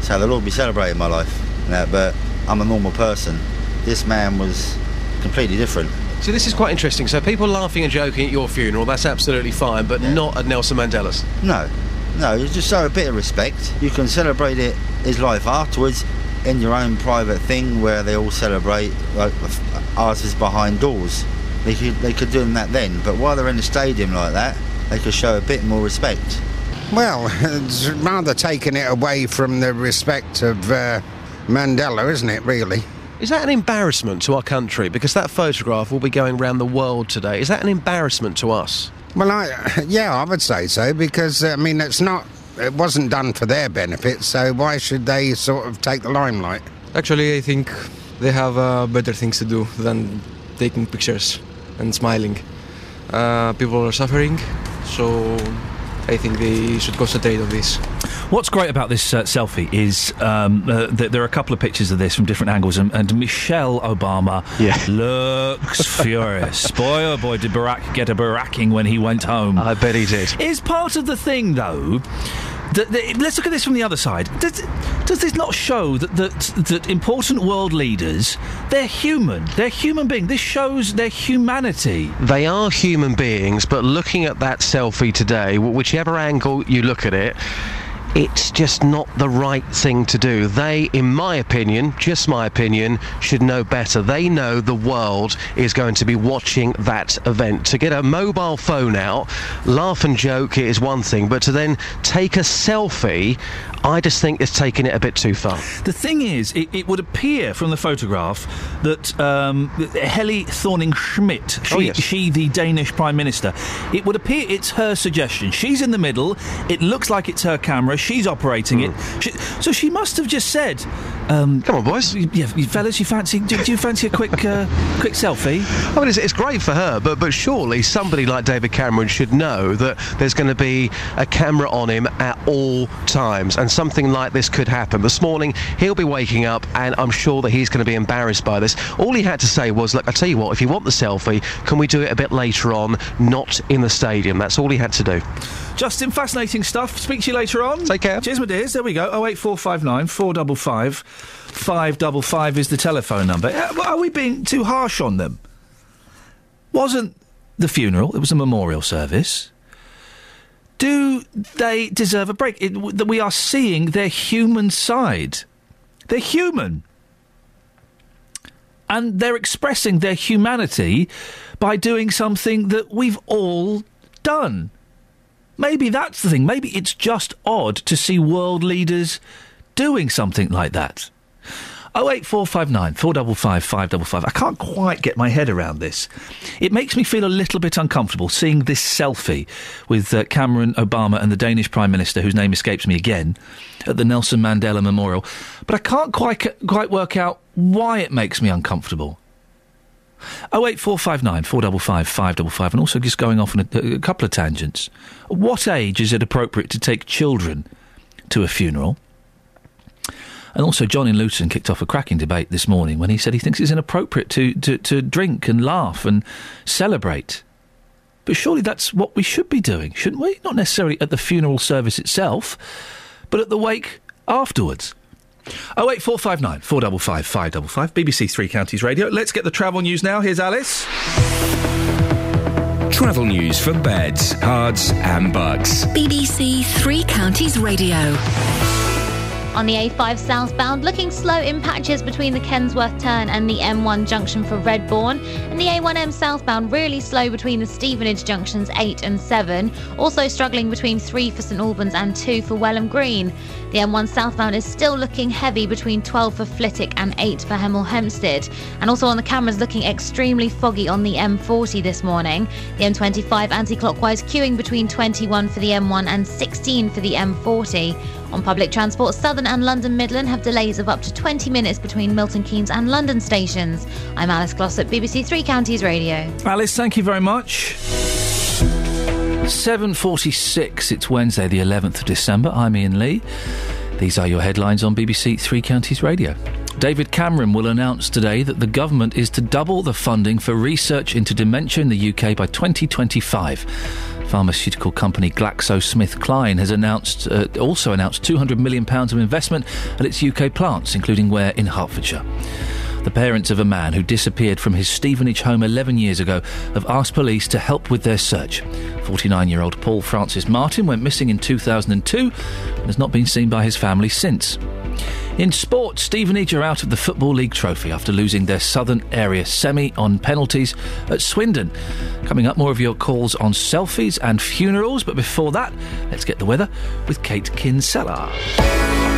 S54: So they'll all be celebrating my life. But I'm a normal person. This man was completely different.
S11: So this is quite interesting. So people laughing and joking at your funeral, that's absolutely fine, but not at Nelson Mandela's.
S54: No, no, you just show a bit of respect. You can celebrate it, his life afterwards in your own private thing where they all celebrate. Like ours is behind doors. They could they could do that then, but while they're in the stadium like that, they could show a bit more respect.
S55: Well, it's rather taking it away from the respect of uh, Mandela, isn't it, really?
S11: Is that an embarrassment to our country? Because that photograph will be going around the world today. Is that an embarrassment to us?
S55: Well, I, [laughs] yeah, I would say so, because, uh, I mean, it's not, it wasn't done for their benefit, so why should they sort of take the limelight?
S56: Actually, I think they have uh, better things to do than taking pictures and smiling. Uh, people are suffering, so I think they should concentrate on this.
S9: What's great about this uh, selfie is um, uh, that there are a couple of pictures of this from different angles, and, and Michelle Obama [laughs] looks furious. Boy, oh boy, did Barack get a baracking when he went home.
S11: I bet he did.
S9: Is part of the thing, though. That, that- let's look at this from the other side. Does, does this not show that, that that important world leaders they're human? They're human beings. This shows their humanity.
S11: They are human beings, but looking at that selfie today, whichever angle you look at it, it's just not the right thing to do. They, in my opinion, just my opinion, should know better. They know the world is going to be watching that event. To get a mobile phone out, laugh and joke is one thing, but to then take a selfie, I just think it's taking it a bit too far.
S9: The thing is, it, it would appear from the photograph that um, Helle Thorning Schmidt, she,
S11: Oh, yes.
S9: she, the Danish Prime Minister, it would appear it's her suggestion. She's in the middle. It looks like it's her camera. She's operating it. She, so she must have just said, um,
S11: "Come on, boys.
S9: Yeah, you fellas, you fancy? Do, do you fancy a quick, uh, [laughs] quick selfie?"
S11: I mean, it's, it's great for her, but but surely somebody like David Cameron should know that there's going to be a camera on him at all times, and something like this could happen. This morning, he'll be waking up, and I'm sure that he's going to be embarrassed by this. All he had to say was, "Look, I tell you what, if you want the selfie, can we do it a bit later on, not in the stadium?" That's all he had to do.
S9: Justin, fascinating stuff. Speak to you later on. Take care. Cheers, my dears. There we go. Oh eight four five nine four double five five double five is the telephone number. Are we being too harsh on them? Wasn't the funeral? It was a memorial service. Do they deserve a break? It, that we are seeing their human side. They're human. And they're expressing their humanity by doing something that we've all done. Maybe that's the thing. Maybe it's just odd to see world leaders doing something like that. 08459 455 555. I can't quite get my head around this. It makes me feel a little bit uncomfortable seeing this selfie with uh, Cameron Obama and the Danish Prime Minister, whose name escapes me again, at the Nelson Mandela Memorial. But I can't quite, quite work out why it makes me uncomfortable. 08459 455 555, and also just going off on a, a couple of tangents. What age is it appropriate to take children to a funeral? And also, John in Luton kicked off a cracking debate this morning when he said he thinks it's inappropriate to, to, to drink and laugh and celebrate. But surely that's what we should be doing, shouldn't we? Not necessarily at the funeral service itself, but at the wake afterwards. 08459 455 555, BBC Three Counties Radio. Let's get the travel news now. Here's Alice.
S57: Travel news for beds, cards, and bugs.
S6: BBC Three Counties Radio.
S13: On the A5 southbound, looking slow in patches between the Kensworth turn and the M1 junction for Redbourn, and the A1M southbound really slow between the Stevenage junctions 8 and 7, also struggling between 3 for St Albans and 2 for Welham Green. The M1 southbound is still looking heavy between 12 for Flitwick and 8 for Hemel Hempstead. And also on the cameras, looking extremely foggy on the M40 this morning. The M25 anti clockwise queuing between 21 for the M1 and 16 for the M40. On public transport, Southern and London Midland have delays of up to 20 minutes between Milton Keynes and London stations. I'm Alice Glossop, BBC Three Counties Radio.
S9: Alice, thank you very much. 7.46, it's Wednesday, the 11th of December. I'm Iain Lee. These are your headlines on BBC Three Counties Radio. David Cameron will announce today that the government is to double the funding for research into dementia in the UK by 2025. Pharmaceutical company GlaxoSmithKline has announced, uh, also announced £200 million of investment at its UK plants, including Ware in Hertfordshire. The parents of a man who disappeared from his Stevenage home 11 years ago have asked police to help with their search. 49 year old Paul Francis Martin went missing in 2002 and has not been seen by his family since. In sport, Stevenage are out of the Football League trophy after losing their Southern Area semi on penalties at Swindon. Coming up, more of your calls on selfies and funerals, but before that, let's get the weather with Kate Kinsella.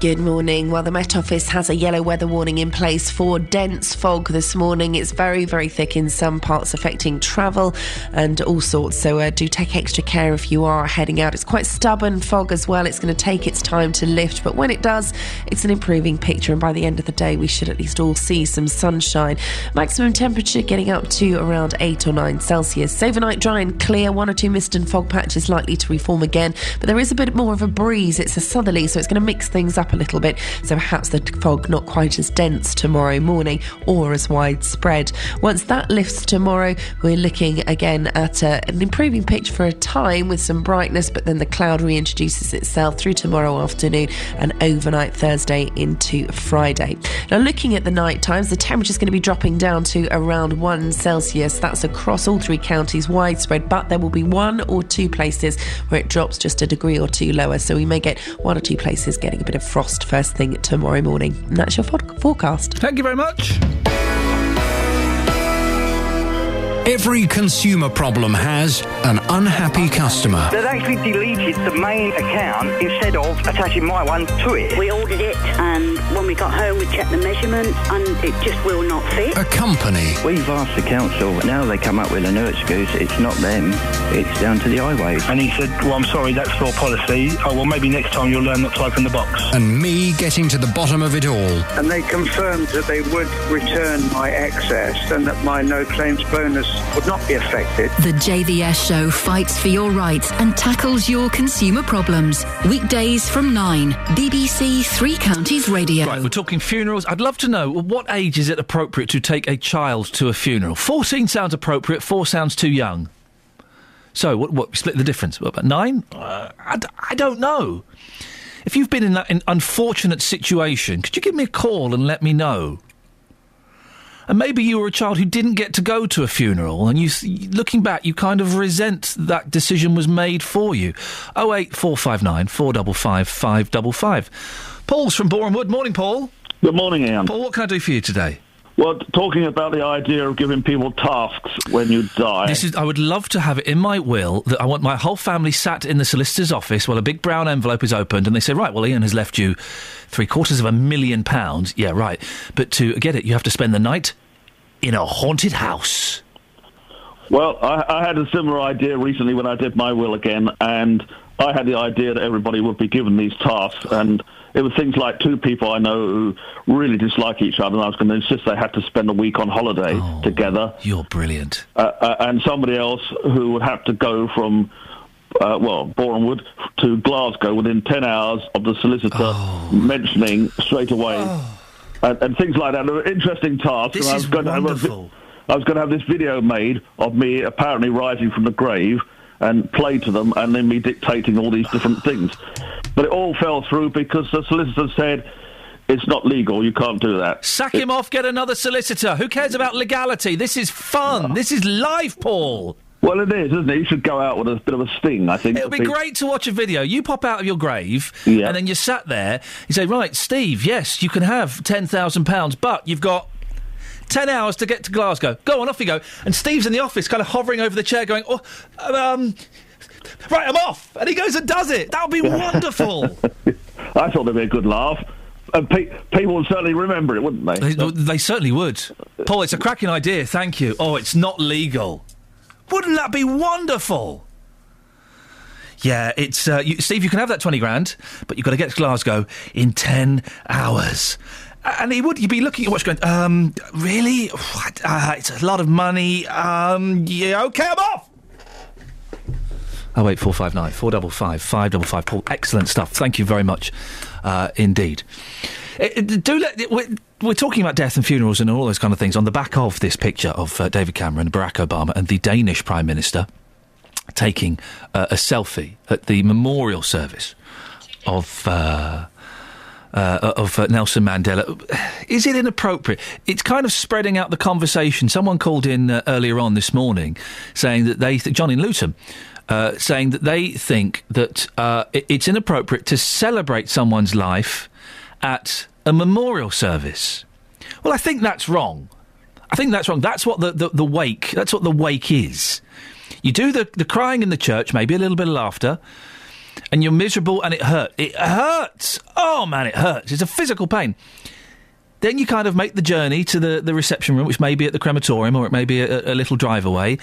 S28: Good morning. Well, the Met Office has a yellow weather warning in place for dense fog this morning. It's very, very thick in some parts, affecting travel and all sorts. So uh, do take extra care if you are heading out. It's quite stubborn fog as well. It's going to take its time to lift, but when it does, it's an improving picture. And by the end of the day, we should at least all see some sunshine. Maximum temperature getting up to around 8 or 9 Celsius. Overnight dry and clear. One or two mist and fog patches likely to reform again, but there is a bit more of a breeze. It's a southerly, so it's going to mix things up a little bit. So perhaps the fog not quite as dense tomorrow morning or as widespread. Once that lifts tomorrow, we're looking again at uh, an improving picture for a time with some brightness, but then the cloud reintroduces itself through tomorrow afternoon and overnight Thursday into Friday. Now, looking at the night times, the temperature is going to be dropping down to around 1 Celsius. That's across all three counties, widespread, but there will be one or two places where it drops just a degree or two lower. So we may get one or two places getting a bit of frost first thing tomorrow morning. And that's your forecast.
S9: Thank you very much.
S57: Every consumer problem has an unhappy customer.
S58: They've actually deleted the main account instead of attaching my one to it.
S59: We ordered it, and when we got home, we checked the measurements, and it just will not fit.
S57: A company.
S58: We've asked the council, now they come up with a new excuse. It's not them, it's down to the highways.
S60: And he said, Well, I'm sorry, that's floor policy. Oh, well, maybe next time you'll learn not to open the box.
S57: And me getting to the bottom of it all.
S14: And they confirmed that they would return my excess and that my no claims bonus would not be affected.
S6: The JVS show fights for your rights and tackles your consumer problems. Weekdays from 9. BBC Three Counties Radio.
S9: Right, we're talking funerals. I'd love to know what age is it appropriate to take a child to a funeral? 14 sounds appropriate, 4 sounds too young. So, what, what split the difference? What, about 9? Uh, I, d- I don't know. If you've been in that in unfortunate situation, could you give me a call and let me know? And maybe you were a child who didn't get to go to a funeral, and you, looking back, you kind of resent that decision was made for you. Oh eight four five nine four double five five double five. Paul's from Bournemouth. Morning, Paul.
S61: Good morning, Iain.
S9: Paul, what can I do for you today?
S61: Well, talking about the idea of giving people tasks when you die.
S9: This is. I would love to have it in my will that I want my whole family sat in the solicitor's office while a big brown envelope is opened, and they say, "Right, well, Iain has left you three quarters of a million pounds." Yeah, right. But to get it, you have to spend the night in a haunted house.
S61: Well, I, I had a similar idea recently when I did my will again, and I had the idea that everybody would be given these tasks, and it was things like two people I know who really dislike each other, and I was going to insist they had to spend a week on holiday together.
S9: You're brilliant.
S61: Uh, uh, and somebody else who would have to go from, uh, well, Bournemouth to Glasgow within 10 hours of the solicitor mentioning straight away. And, and things like that. They were interesting tasks.
S9: This
S61: and I was
S9: is
S61: going to have a
S9: wonderful.
S61: I was going to have this video made of me apparently rising from the grave and play to them and then me dictating all these different things. But it all fell through because the solicitor said it's not legal, you can't do that.
S9: Sack him off. Get another solicitor. Who cares about legality? This is fun. This is live, Paul.
S61: Well, it is, isn't it? You should go out with a bit of a sting, I think.
S9: It would be
S61: people.
S9: great to watch a video. You pop out of your grave,
S61: Yeah.
S9: and then you sat there. You say, "Right, Steve, yes, you can have ten thousand pounds, but you've got ten hours to get to Glasgow. Go on, off you go." And Steve's in the office, kind of hovering over the chair, going, "Oh, um, right, I'm off." And he goes and does it. That would be [laughs] wonderful.
S61: I thought there'd be a good laugh. And pe- people would certainly remember it, wouldn't they?
S9: They, they certainly would. Paul, it's a cracking idea. Thank you. Oh, it's not legal. Wouldn't that be wonderful? Yeah, it's uh, you, Steve. You can have that twenty grand, but you've got to get to Glasgow in ten hours. And he would. You'd be looking at what's going. Um, really? Uh, it's a lot of money. Um, yeah. Okay, I'm off. Oh wait, four five nine four double five five double five. Paul, excellent stuff. Thank you very much, uh, indeed. Uh, uh, do let we're, we're talking about death and funerals and all those kind of things on the back of this picture of uh, David Cameron, Barack Obama, and the Danish Prime Minister taking uh, a selfie at the memorial service of. Uh, of uh, Nelson Mandela. Is it inappropriate? It's kind of spreading out the conversation. Someone called in uh, earlier on this morning saying that they, th- John in Luton, uh, saying that they think that uh, it- it's inappropriate to celebrate someone's life at a memorial service. Well, I think that's wrong. I think that's wrong. That's what the, the, the wake. That's what the wake is. You do the, the crying in the church, maybe a little bit of laughter, and you're miserable and it hurts. It hurts. Oh man, it hurts. It's a physical pain. Then you kind of make the journey to the, the reception room, which may be at the crematorium or it may be a, a little drive away.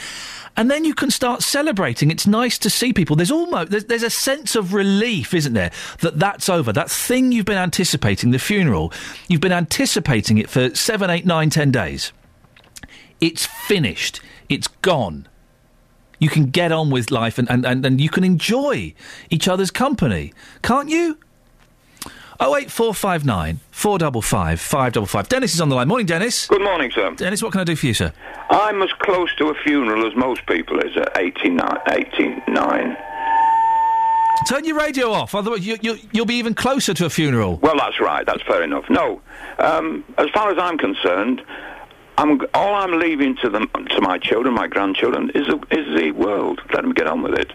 S9: And then you can start celebrating. It's nice to see people. There's almost there's, there's a sense of relief, isn't there, that that's over. That thing you've been anticipating, the funeral, you've been anticipating it for seven, eight, nine, ten days. It's finished. It's gone. You can get on with life and, and, and, and you can enjoy each other's company, can't you? Oh eight four five nine four double five five double five. Dennis is on the line. Morning, Dennis.
S62: Good morning, sir.
S9: Dennis, what can I do for you, sir?
S62: I'm as close to a funeral as most people is at 89. 89.
S9: Turn your radio off, otherwise you, you, you'll be even closer to a funeral.
S62: Well, that's right. That's fair enough. No, um, as far as I'm concerned, I'm all I'm leaving to them, to my children, my grandchildren, is the, is the world. Let them get on with it.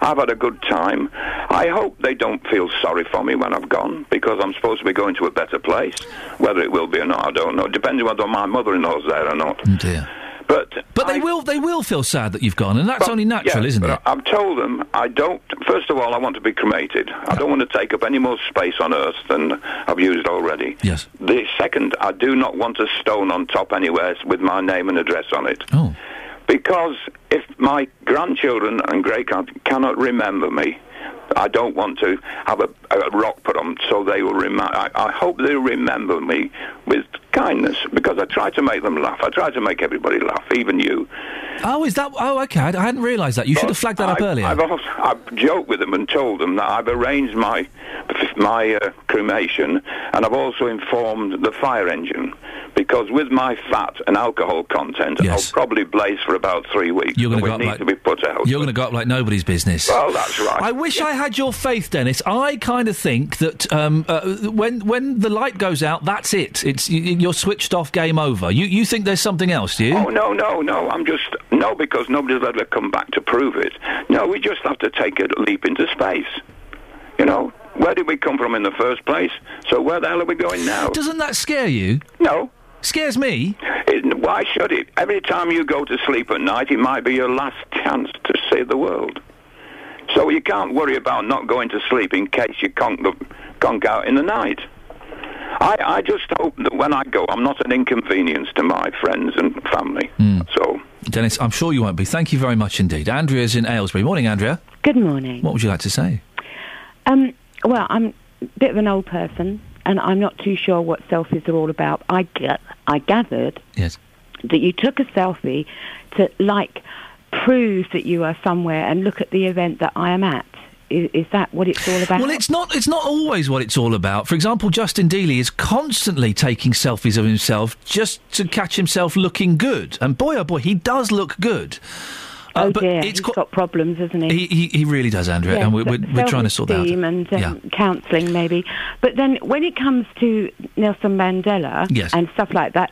S62: I've had a good time. I hope they don't feel sorry for me when I've gone, because I'm supposed to be going to a better place. Whether it will be or not, I don't know. Depending whether my mother-in-law's there or not.
S9: Oh dear.
S62: But
S9: But they will they will feel sad that you've gone, and that's only natural,
S62: yeah,
S9: isn't it?
S62: I've told them I don't. First of all, I want to be cremated. I don't want to take up any more space on Earth than I've used already.
S9: Yes.
S62: The second, I do not want a stone on top anywhere with my name and address on it.
S9: Oh.
S62: Because if my grandchildren and great grand cannot remember me, I don't want to have a, a rock put on so they will remember. I, I hope they remember me with kindness because I try to make them laugh. I try to make everybody laugh, even you.
S9: Oh, is that? Oh, okay. I, I hadn't realised that. You should have flagged that up earlier.
S62: I've, also, I've joked with them and told them that I've arranged my my uh, cremation, and I've also informed the fire engine because with my fat and alcohol content,
S9: Yes.
S62: I'll probably blaze for about three weeks.
S9: You're gonna
S62: we
S9: go up like-
S62: to be put out.
S9: You're going to go up like nobody's business.
S62: Well, that's right.
S9: I wish I had your faith, Dennis. I kind of think that um, uh, when when the light goes out, that's it. It's you're switched off. Game over. You you think there's something else, do you?
S62: Oh no, no, no! I'm just no because nobody's ever come back to prove it. No, we just have to take a leap into space. You know, where did we come from in the first place? So where the hell are we going now?
S9: Doesn't that scare you?
S62: No.
S9: Scares me.
S62: It, why should it? Every time you go to sleep at night, it might be your last chance to save the world. So you can't worry about not going to sleep in case you conk, the, conk out in the night. I, I just hope that when I go, I'm not an inconvenience to my friends and family. So
S9: Dennis, I'm sure you won't be. Thank you very much indeed. Andrea's in Aylesbury. Morning, Andrea.
S41: Good morning.
S9: What would you like to say?
S41: Um, well, I'm a bit of an old person, and I'm not too sure what selfies are all about. I, ga- I gathered
S9: Yes.
S41: that you took a selfie to, like, prove that you are somewhere and look at the event that I am at. Is, is that what it's all about?
S9: Well, it's not. It's not always what it's all about. For example, Justin Dealey is constantly taking selfies of himself just to catch himself looking good. And boy, oh boy, he does look good. Uh,
S41: oh
S9: but
S41: dear,
S9: it's
S41: he's got problems, hasn't he?
S9: He, he, he really does, Andrea,
S41: Yes,
S9: and we're, we're, we're trying to sort that out.
S41: and um,
S9: yeah.
S41: counselling, maybe. But then when it comes to Nelson Mandela
S9: Yes.
S41: and stuff like that,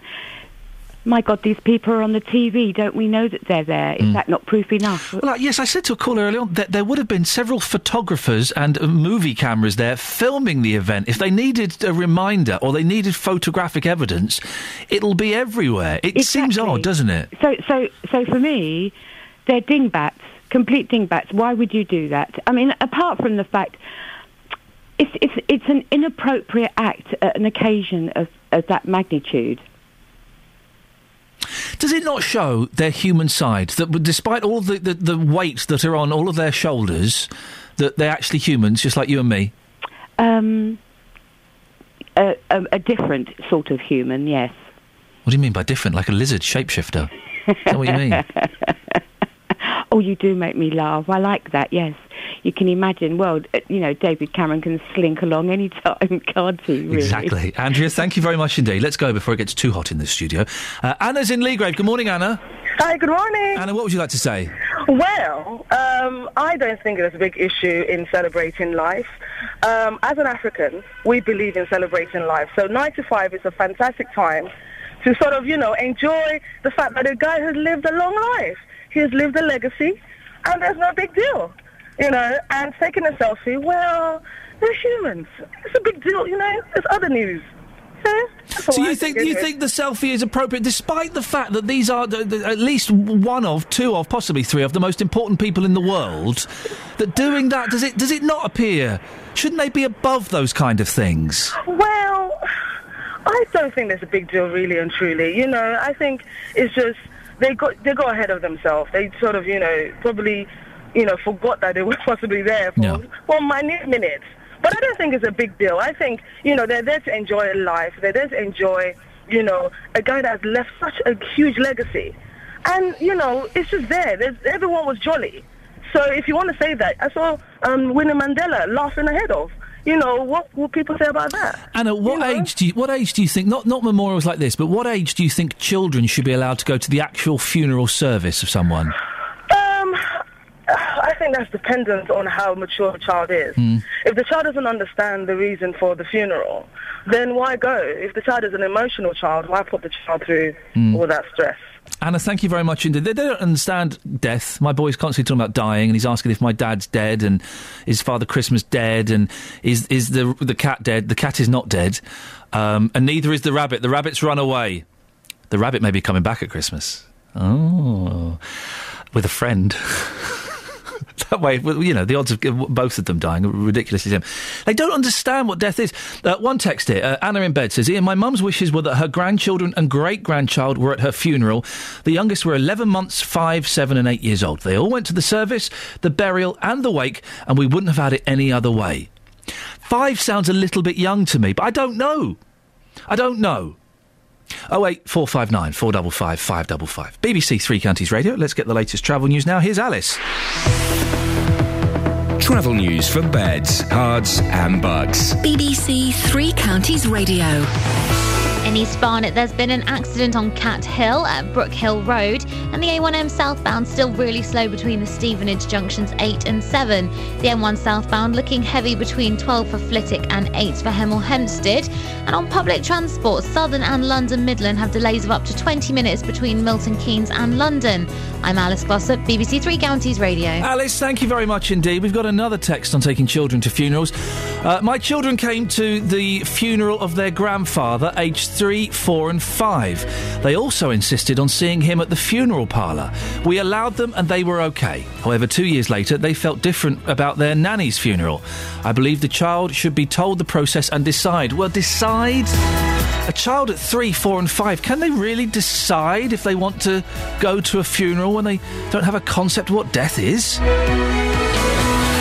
S41: my God, these people are on the TV. Don't we know that they're there? Is
S9: Mm.
S41: that not proof enough?
S9: Well, yes, I said to a caller earlier on that there would have been several photographers and uh, movie cameras there filming the event. If they needed a reminder or they needed photographic evidence, it'll be everywhere. It seems odd, doesn't it?
S41: So, so, so for me, they're dingbats, complete dingbats. Why would you do that? I mean, apart from the fact it's it's it's an inappropriate act at an occasion of, of that magnitude.
S9: Does it not show their human side that despite all the, the, the weight that are on all of their shoulders, that they're actually humans, just like you and me?
S41: Um, a, a, a different sort of human, yes.
S9: What do you mean by different? Like a lizard shapeshifter? Is that what you mean? [laughs]
S41: Oh, you do make me laugh. I like that. Yes, you can imagine. Well, uh, you know, David Cameron can slink along any [laughs] time, can't he? Really?
S9: Exactly. Andrea, thank you very much indeed. Let's go before it gets too hot in this studio. Uh, Anna's in Leagrave. Good morning, Anna.
S63: Hi, good morning.
S9: Anna, what would you like to say?
S63: Well, um, I don't think there's a big issue in celebrating life. Um, as an African, we believe in celebrating life. So 95 is a fantastic time to sort of, you know, enjoy the fact that a guy has lived a long life. He has lived a legacy, and there's no big deal, you know. And taking a selfie, well, they're humans. It's a big deal, you know. There's other news.
S9: So you think you think the selfie is appropriate, despite the fact that these are the, the, at least one of, two of, possibly three of the most important people in the world? That doing that does it does it not appear? Shouldn't they be above those kind of things?
S63: Well, I don't think there's a big deal, really and truly. You know, I think it's just they got they got ahead of themselves. They sort of, you know, probably, you know, forgot that they were [laughs] possibly there for for minute minutes. But I don't think it's a big deal. I think, you know, they're there to enjoy life. They're there to enjoy, you know, a guy that has left such a huge legacy. And, you know, it's just there. There's, everyone was jolly. So if you want to say that, I saw um, Winnie Mandela laughing ahead of. You know, what will people say about that?
S9: And at what age do you, what age do you think not not memorials like this, but what age do you think children should be allowed to go to the actual funeral service of someone?
S63: Um, I think that's dependent on how mature the child is.
S9: Hmm.
S63: If the child doesn't understand the reason for the funeral, then why go? If the child is an emotional child, why put the child through
S9: Hmm.
S63: all that stress?
S9: Anna, thank you very much indeed. They, don't understand death. My boy's constantly talking about dying, and he's asking if my dad's dead, and is Father Christmas dead, and is is the the cat dead? The cat is not dead, um, and neither is the rabbit. The rabbit's run away. The rabbit may be coming back at Christmas. Oh, with a friend. [laughs] [laughs] that way, you know, the odds of both of them dying are ridiculously slim. They don't understand what death is. Uh, one text here, uh, Anna in bed says, Iain, my mum's wishes were that her grandchildren and great grandchild were at her funeral. The youngest were 11 months, 5, 7, and 8 years old. They all went to the service, the burial, and the wake, and we wouldn't have had it any other way. Five sounds a little bit young to me, but I don't know. I don't know. Oh wait, four five nine four double five five double five. BBC Three Counties Radio. Let's get the latest travel news now. Here's Alice.
S10: Travel news for beds, cards, and bugs.
S6: BBC Three Counties Radio.
S13: In East Barnet, there's been an accident on Cat Hill at Brook Hill Road, and the A1M southbound still really slow between the Stevenage junctions 8 and 7. The M1 southbound looking heavy between 12 for Flitwick and 8 for Hemel Hempstead. And on public transport, Southern and London Midland have delays of up to 20 minutes between Milton Keynes and London. I'm Alice Glossop, BBC Three Counties Radio.
S9: Alice, thank you very much indeed. We've got another text on taking children to funerals. Uh, my children came to the funeral of their grandfather, aged three, four, and five. They also insisted on seeing him at the funeral parlour. We allowed them and they were okay. However, two years later, they felt different about their nanny's funeral. I believe the child should be told the process and decide. Well, decide? A child at three, four, and five, can they really decide if they want to go to a funeral when they don't have a concept of what death is?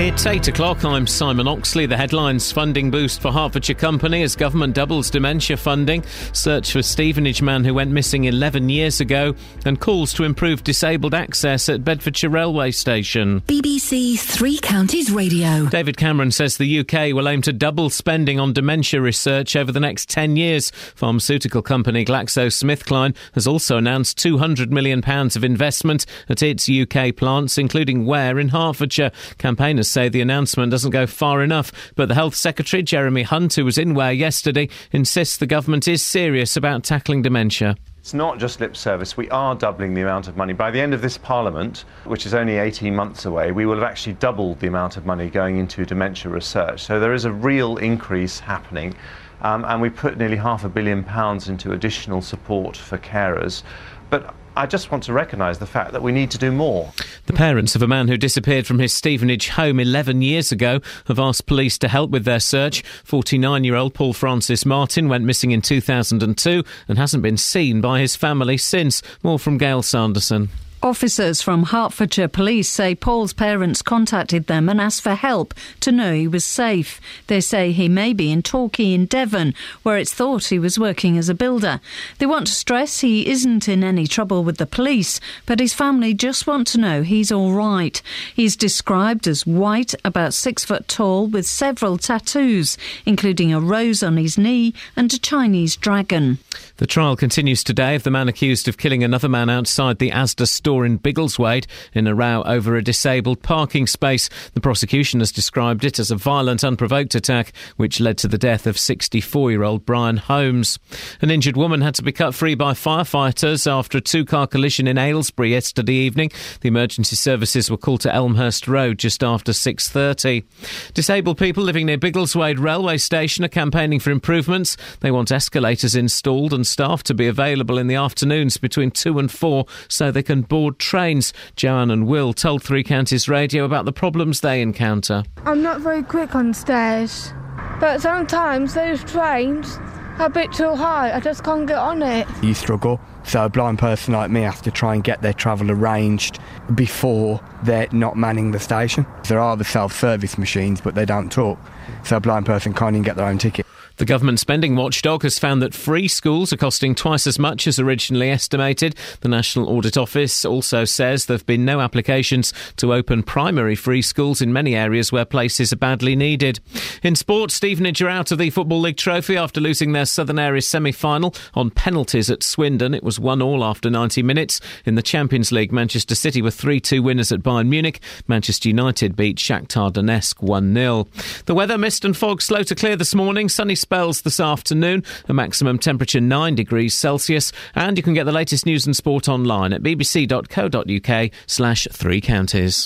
S1: It's 8 o'clock. I'm Simon Oxley. The headlines funding boost for Hertfordshire Company as government doubles dementia funding, search for Stevenage man who went missing 11 years ago, and calls to improve disabled access at Bedfordshire Railway Station.
S6: BBC Three Counties Radio.
S1: David Cameron says the UK will aim to double spending on dementia research over the next 10 years. Pharmaceutical company GlaxoSmithKline has also announced £200 million of investment at its UK plants, including Ware in Hertfordshire. Campaigners say the announcement doesn't go far enough, but the Health Secretary, Jeremy Hunt, who was in Ware yesterday, insists the government is serious about tackling dementia.
S64: It's not just lip service. We are doubling the amount of money. By the end of this Parliament, which is only 18 months away, we will have actually doubled the amount of money going into dementia research. So there is a real increase happening. Um, and we put nearly half a billion pounds into additional support for carers. But I just want to recognise the fact that we need to do more.
S1: The parents of a man who disappeared from his Stevenage home 11 years ago have asked police to help with their search. 49 year old Paul Francis Martin went missing in 2002 and hasn't been seen by his family since. More from Gail Sanderson.
S65: Officers from Hertfordshire Police say Paul's parents contacted them and asked for help to know he was safe. They say he may be in Torquay in Devon, where it's thought he was working as a builder. They want to stress he isn't in any trouble with the police, but his family just want to know he's all right. He's described as white, about six foot tall, with several tattoos, including a rose on his knee and a Chinese dragon.
S1: The trial continues today of the man accused of killing another man outside the Asda store in Biggleswade in a row over a disabled parking space. The prosecution has described it as a violent, unprovoked attack which led to the death of 64 year old Brian Holmes. An injured woman had to be cut free by firefighters after a two car collision in Aylesbury yesterday evening. The emergency services were called to Elmhurst Road just after 6.30. Disabled people living near Biggleswade railway station are campaigning for improvements. They want escalators installed and staff to be available in the afternoons between 2 and 4 so they can board trains. Joanne and Will told Three Counties Radio about the problems they encounter.
S3: I'm not very quick on stairs, but sometimes those trains are a bit too high. I just can't get on it.
S4: you struggle. So a blind person like me has to try and get their travel arranged before they're not manning the station. There are the self-service machines, but they don't talk. So a blind person can't even get their own ticket.
S1: The government spending watchdog has found that free schools are costing twice as much as originally estimated. The National Audit Office also says there have been no applications to open primary free schools in many areas where places are badly needed. In sport, Stevenage are out of the Football League trophy after losing their Southern Area semi final on penalties at Swindon. It was 1 all after 90 minutes. In the Champions League, Manchester City were 3 2 winners at Bayern Munich. Manchester United beat Shakhtar Donetsk 1 0. The weather, mist and fog slow to clear this morning. Sunny spells this afternoon, a maximum temperature 9 degrees Celsius. And you can get the latest news and sport online at bbc.co.uk slash three counties.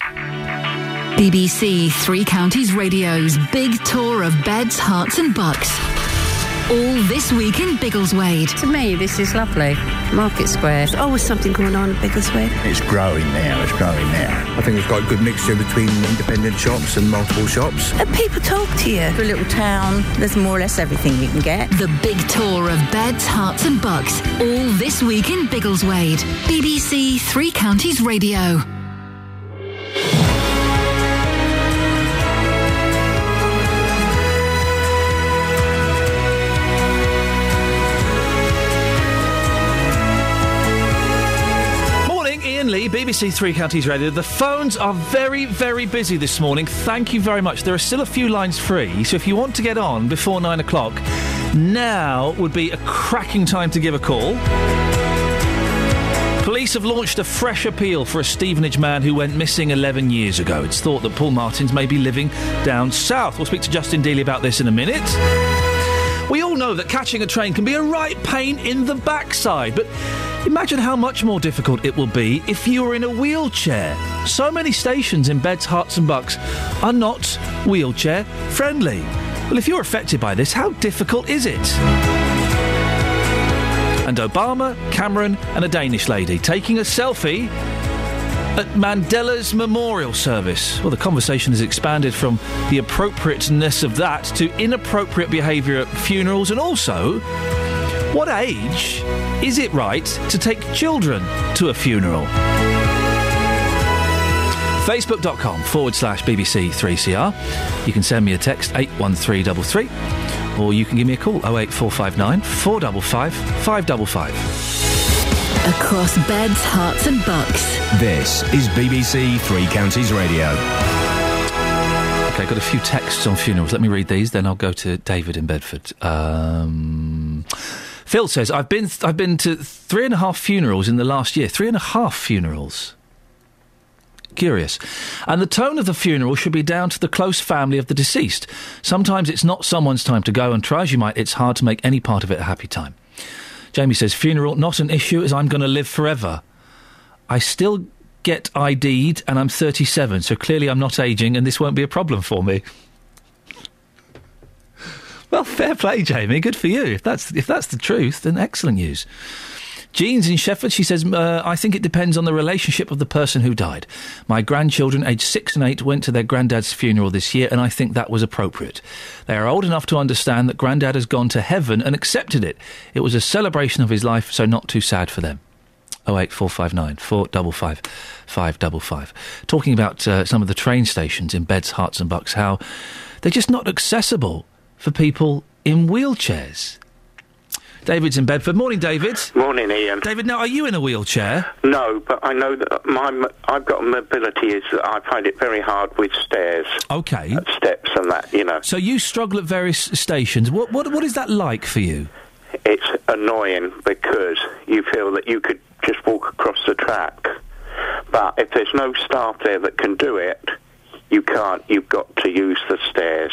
S6: BBC Three Counties Radio's big tour of beds, Herts, and bucks. All this week in Biggleswade.
S66: To me, this is lovely. Market Square. There's always something going on in Biggleswade.
S67: It's growing now, it's growing now. I think it's got a good mixture between independent shops and multiple shops.
S66: And people talk to you. For a little town, there's more or less everything you can get.
S6: The big tour of beds, Herts, and bucks. All this week in Biggleswade. BBC Three Counties Radio.
S9: BBC Three Counties Radio. The phones are very, very busy this morning. Thank you very much. There are still a few lines free, so if you want to get on before nine o'clock, now would be a cracking time to give a call. Police have launched a fresh appeal for a Stevenage man who went missing 11 years ago. It's thought that Paul Martins may be living down south. We'll speak to Justin Dealey about this in a minute. We all know that catching a train can be a right pain in the backside, but imagine how much more difficult it will be if you are in a wheelchair. So many stations in Beds, Herts, and Bucks are not wheelchair friendly. Well, if you're affected by this, how difficult is it? And Obama, Cameron, and a Danish lady taking a selfie at Mandela's memorial service. Well, the conversation has expanded from the appropriateness of that to inappropriate behaviour at funerals and also what age is it right to take children to a funeral? Facebook.com forward slash BBC3CR. You can send me a text 81333 or you can give me a call 08459 455 555.
S6: Across beds, Herts, and bucks.
S10: This is BBC Three Counties Radio.
S9: Okay, got a few texts on funerals. Let me read these, then I'll go to David in Bedford. Um, Phil says, "I've been I've been to three and a half funerals in the last year. Three and a half funerals. Curious. And the tone of the funeral should be down to the close family of the deceased. Sometimes it's not someone's time to go, and try as you might, it's hard to make any part of it a happy time." Jamie says, "Funeral not an issue, as I'm going to live forever. I still." Get ID'd, and I'm 37, so clearly I'm not aging, and this won't be a problem for me. Well, fair play, Jamie. Good for you. If that's if that's the truth, then excellent news. Jean's in Sheffield. She says, uh, "I think it depends on the relationship of the person who died. My grandchildren, aged six and eight, went to their granddad's funeral this year, and I think that was appropriate. They are old enough to understand that granddad has gone to heaven and accepted it. It was a celebration of his life, so not too sad for them." Oh eight four five nine four double five five double five. Talking about uh, some of the train stations in Beds, Herts, and Bucks, how they're just not accessible for people in wheelchairs. David's in Bedford. Morning, David.
S68: Morning, Iain.
S9: David, now are you in a wheelchair?
S68: No, but I know that my I've got mobility is that I find it very hard with stairs.
S9: Okay.
S68: Steps and that, you know.
S9: So you struggle at various stations. What what what is that like for you?
S68: It's annoying because you feel that you could just walk across the track, but if there's no staff there that can do it, you can't. You've got to use the stairs.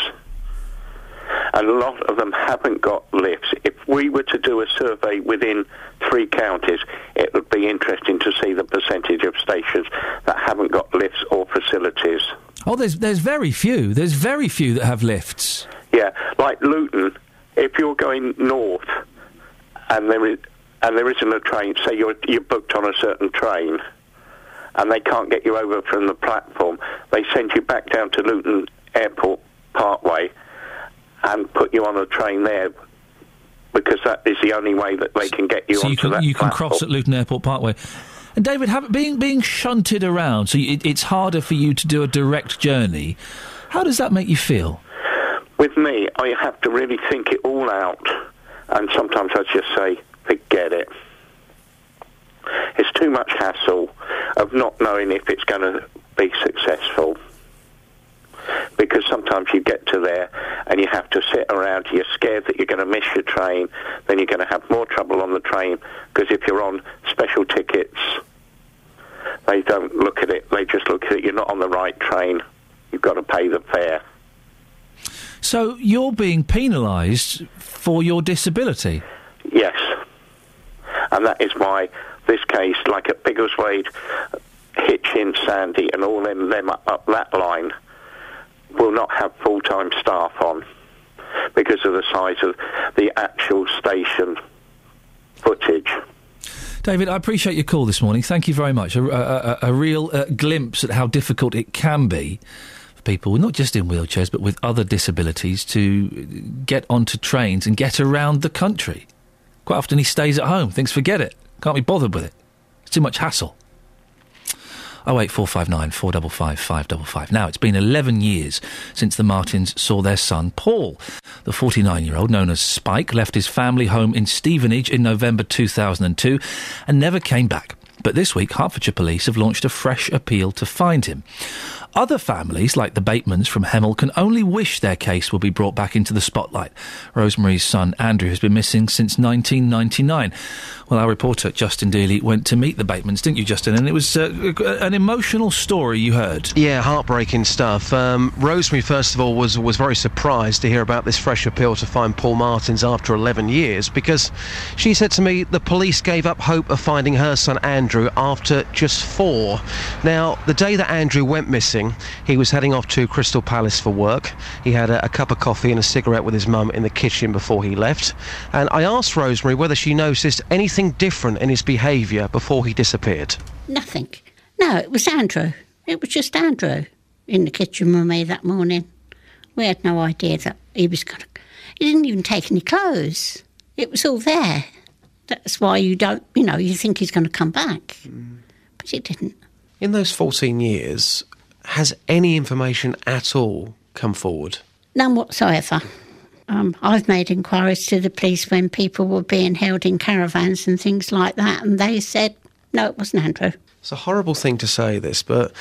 S68: And a lot of them haven't got lifts. If we were to do a survey within three counties, it would be interesting to see the percentage of stations that haven't got lifts or facilities.
S9: Oh, there's there's very few. There's very few that have lifts.
S68: Yeah, like Luton, if you're going north and there is and there isn't a train, say you're you're booked on a certain train, and they can't get you over from the platform, they send you back down to Luton Airport Parkway and put you on a train there because that is the only way that they can get you
S9: so you can
S68: that
S9: you can
S68: platform.
S9: cross at Luton Airport Parkway. And David, have, being being shunted around, so it, it's harder for you to do a direct journey. How does that make you feel?
S68: With me, I have to really think it all out, and sometimes I just say, forget it. It's too much hassle of not knowing if it's going to be successful. Because sometimes you get to there and you have to sit around, you're scared that you're going to miss your train, then you're going to have more trouble on the train, because if you're on special tickets, they don't look at it, they just look at it, you're not on the right train, you've got to pay the fare.
S9: So you're being penalised for your disability.
S68: Yes. And that is why this case, like at Biggleswade, Hitchin, Sandy, and all them, them up, up that line, will not have full-time staff on because of the size of the actual station footage.
S9: David, I appreciate your call this morning. Thank you very much. A, a, a, a real uh, glimpse at how difficult it can be for people, not just in wheelchairs, but with other disabilities, to get onto trains and get around the country. Quite often he stays at home, thinks, forget it, can't be bothered with it. It's too much hassle. 08459 455 555. Now, it's been 11 years since the Martins saw their son Paul. The 49 year old, known as Spike, left his family home in Stevenage in November 2002 and never came back. But this week, Hertfordshire Police have launched a fresh appeal to find him. Other families, like the Batemans from Hemel, can only wish their case will be brought back into the spotlight. Rosemary's son, Andrew, has been missing since 1999. Well, our reporter, Justin Dealey, went to meet the Batemans, didn't you, Justin? And it was uh, an emotional story you heard.
S11: Yeah, heartbreaking stuff. Um, Rosemary, first of all, was, was very surprised to hear about this fresh appeal to find Paul Martins after 11 years because she said to me the police gave up hope of finding her son, Andrew, after just four. Now, the day that Andrew went missing, he was heading off to Crystal Palace for work. He had a, a cup of coffee and a cigarette with his mum in the kitchen before he left. And I asked Rosemary whether she noticed anything different in his behaviour before he disappeared.
S12: Nothing. No, it was Andrew. It was just Andrew in the kitchen with me that morning. We had no idea that he was going to. He didn't even take any clothes. It was all there. That's why you don't, you know, you think he's going to come back. Mm. But he didn't.
S11: In those 14 years, has any information at all come forward?
S12: None whatsoever. Um, I've made inquiries to the police when people were being held in caravans and things like that, and they said, no, it wasn't Andrew.
S11: It's a horrible thing to say this, but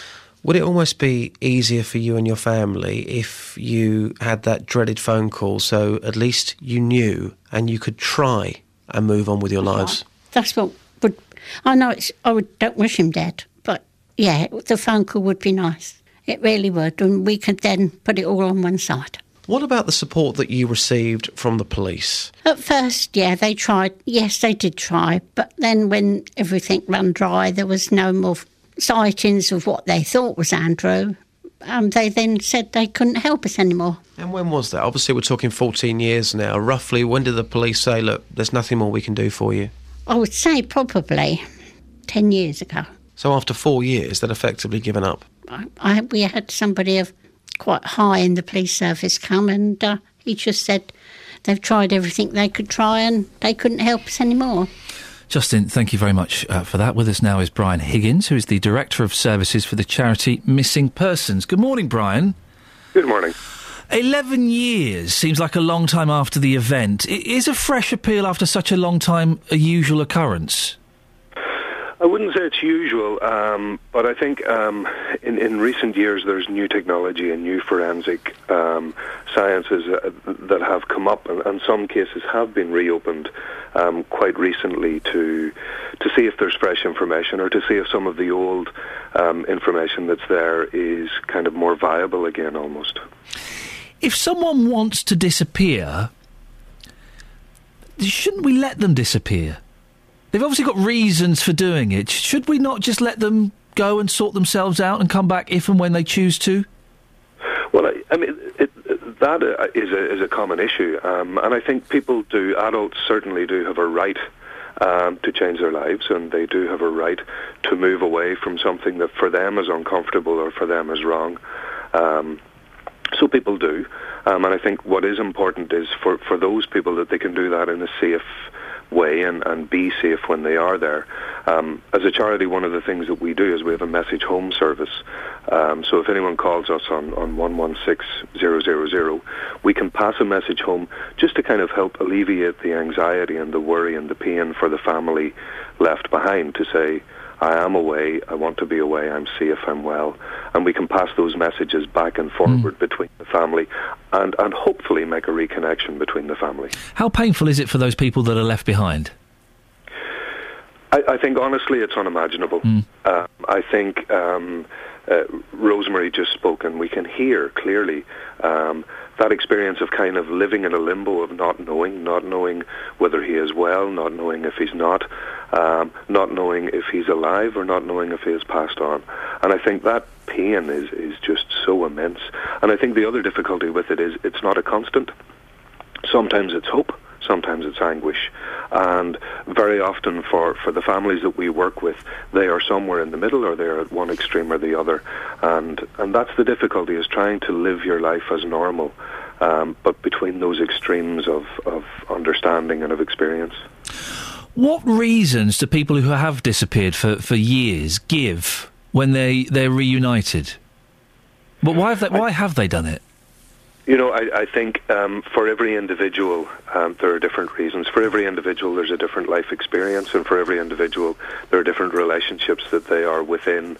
S11: would it almost be easier for you and your family if you had that dreaded phone call so at least you knew and you could try and move on with your lives?
S12: That's what would. I know it's. I would, don't wish him dead, but yeah, the phone call would be nice. It really would, and we could then put it all on one side.
S11: What about the support that you received from the police?
S12: At first, yeah, they tried. Yes, they did try, but then when everything ran dry, there was no more sightings of what they thought was Andrew. Um, they then said they couldn't help us anymore.
S11: And when was that? Obviously, we're talking 14 years now. Roughly, when did the police say, look, there's nothing more we can do for you?
S12: I would say probably 10 years ago.
S11: So after four years, they'd effectively given up?
S12: I, I, we had somebody of quite high in the police service come and uh, he just said they've tried everything they could try and they couldn't help us anymore.
S9: Justin, thank you very much uh, for that. With us now is Brian Higgins, who is the Director of Services for the charity Missing Persons. Good morning, Brian.
S69: Good morning.
S9: 11 years seems like a long time after the event. I- Is a fresh appeal after such a long time a usual occurrence?
S69: I wouldn't say it's usual, um, but I think um, in, in recent years there's new technology and new forensic um, sciences uh, that have come up, and, and some cases have been reopened um, quite recently to to see if there's fresh information or to see if some of the old um, information that's there is kind of more viable again, almost.
S9: If someone wants to disappear, shouldn't we let them disappear? They've obviously got reasons for doing it. Should we not just let them go and sort themselves out and come back if and when they choose to?
S69: Well, I, I mean, it, that uh, a, is a common issue, um, and I think people do. Adults certainly do have a right um, to change their lives, and they do have a right to move away from something that for them is uncomfortable or for them is wrong. Um, so people do, um, and I think what is important is for, for those people that they can do that in a safe way and, and be safe when they are there. Um, as a charity, one of the things that we do is we have a message home service. Um, so if anyone calls us on, on 116000, we can pass a message home just to kind of help alleviate the anxiety and the worry and the pain for the family left behind to say, I am away, I want to be away, I'm safe, I'm well. And we can pass those messages back and forward
S9: Hmm.
S69: between the family and, and hopefully make a reconnection between the family.
S9: How painful is it for those people that are left behind?
S69: I, I think honestly it's unimaginable. Um, I think um, uh, Rosemary just spoke, and we can hear clearly um, that experience of kind of living in a limbo of not knowing, not knowing whether he is well, not knowing if he's not, um, not knowing if he's alive, or not knowing if he has passed on. And I think that pain is is just so immense. And I think the other difficulty with it is it's not a constant. Sometimes it's hope, sometimes it's anguish. And very often for, for the families that we work with, they are somewhere in the middle or they're at one extreme or the other. And, and that's the difficulty is trying to live your life as normal, um, but between those extremes of, of understanding and of experience.
S9: What reasons do people who have disappeared for, for years give when they, they're reunited? But why have they, why have they done it?
S69: You know, I, I think um, for every individual, um, there are different reasons. For every individual, there's a different life experience, and for every individual, there are different relationships that they are within,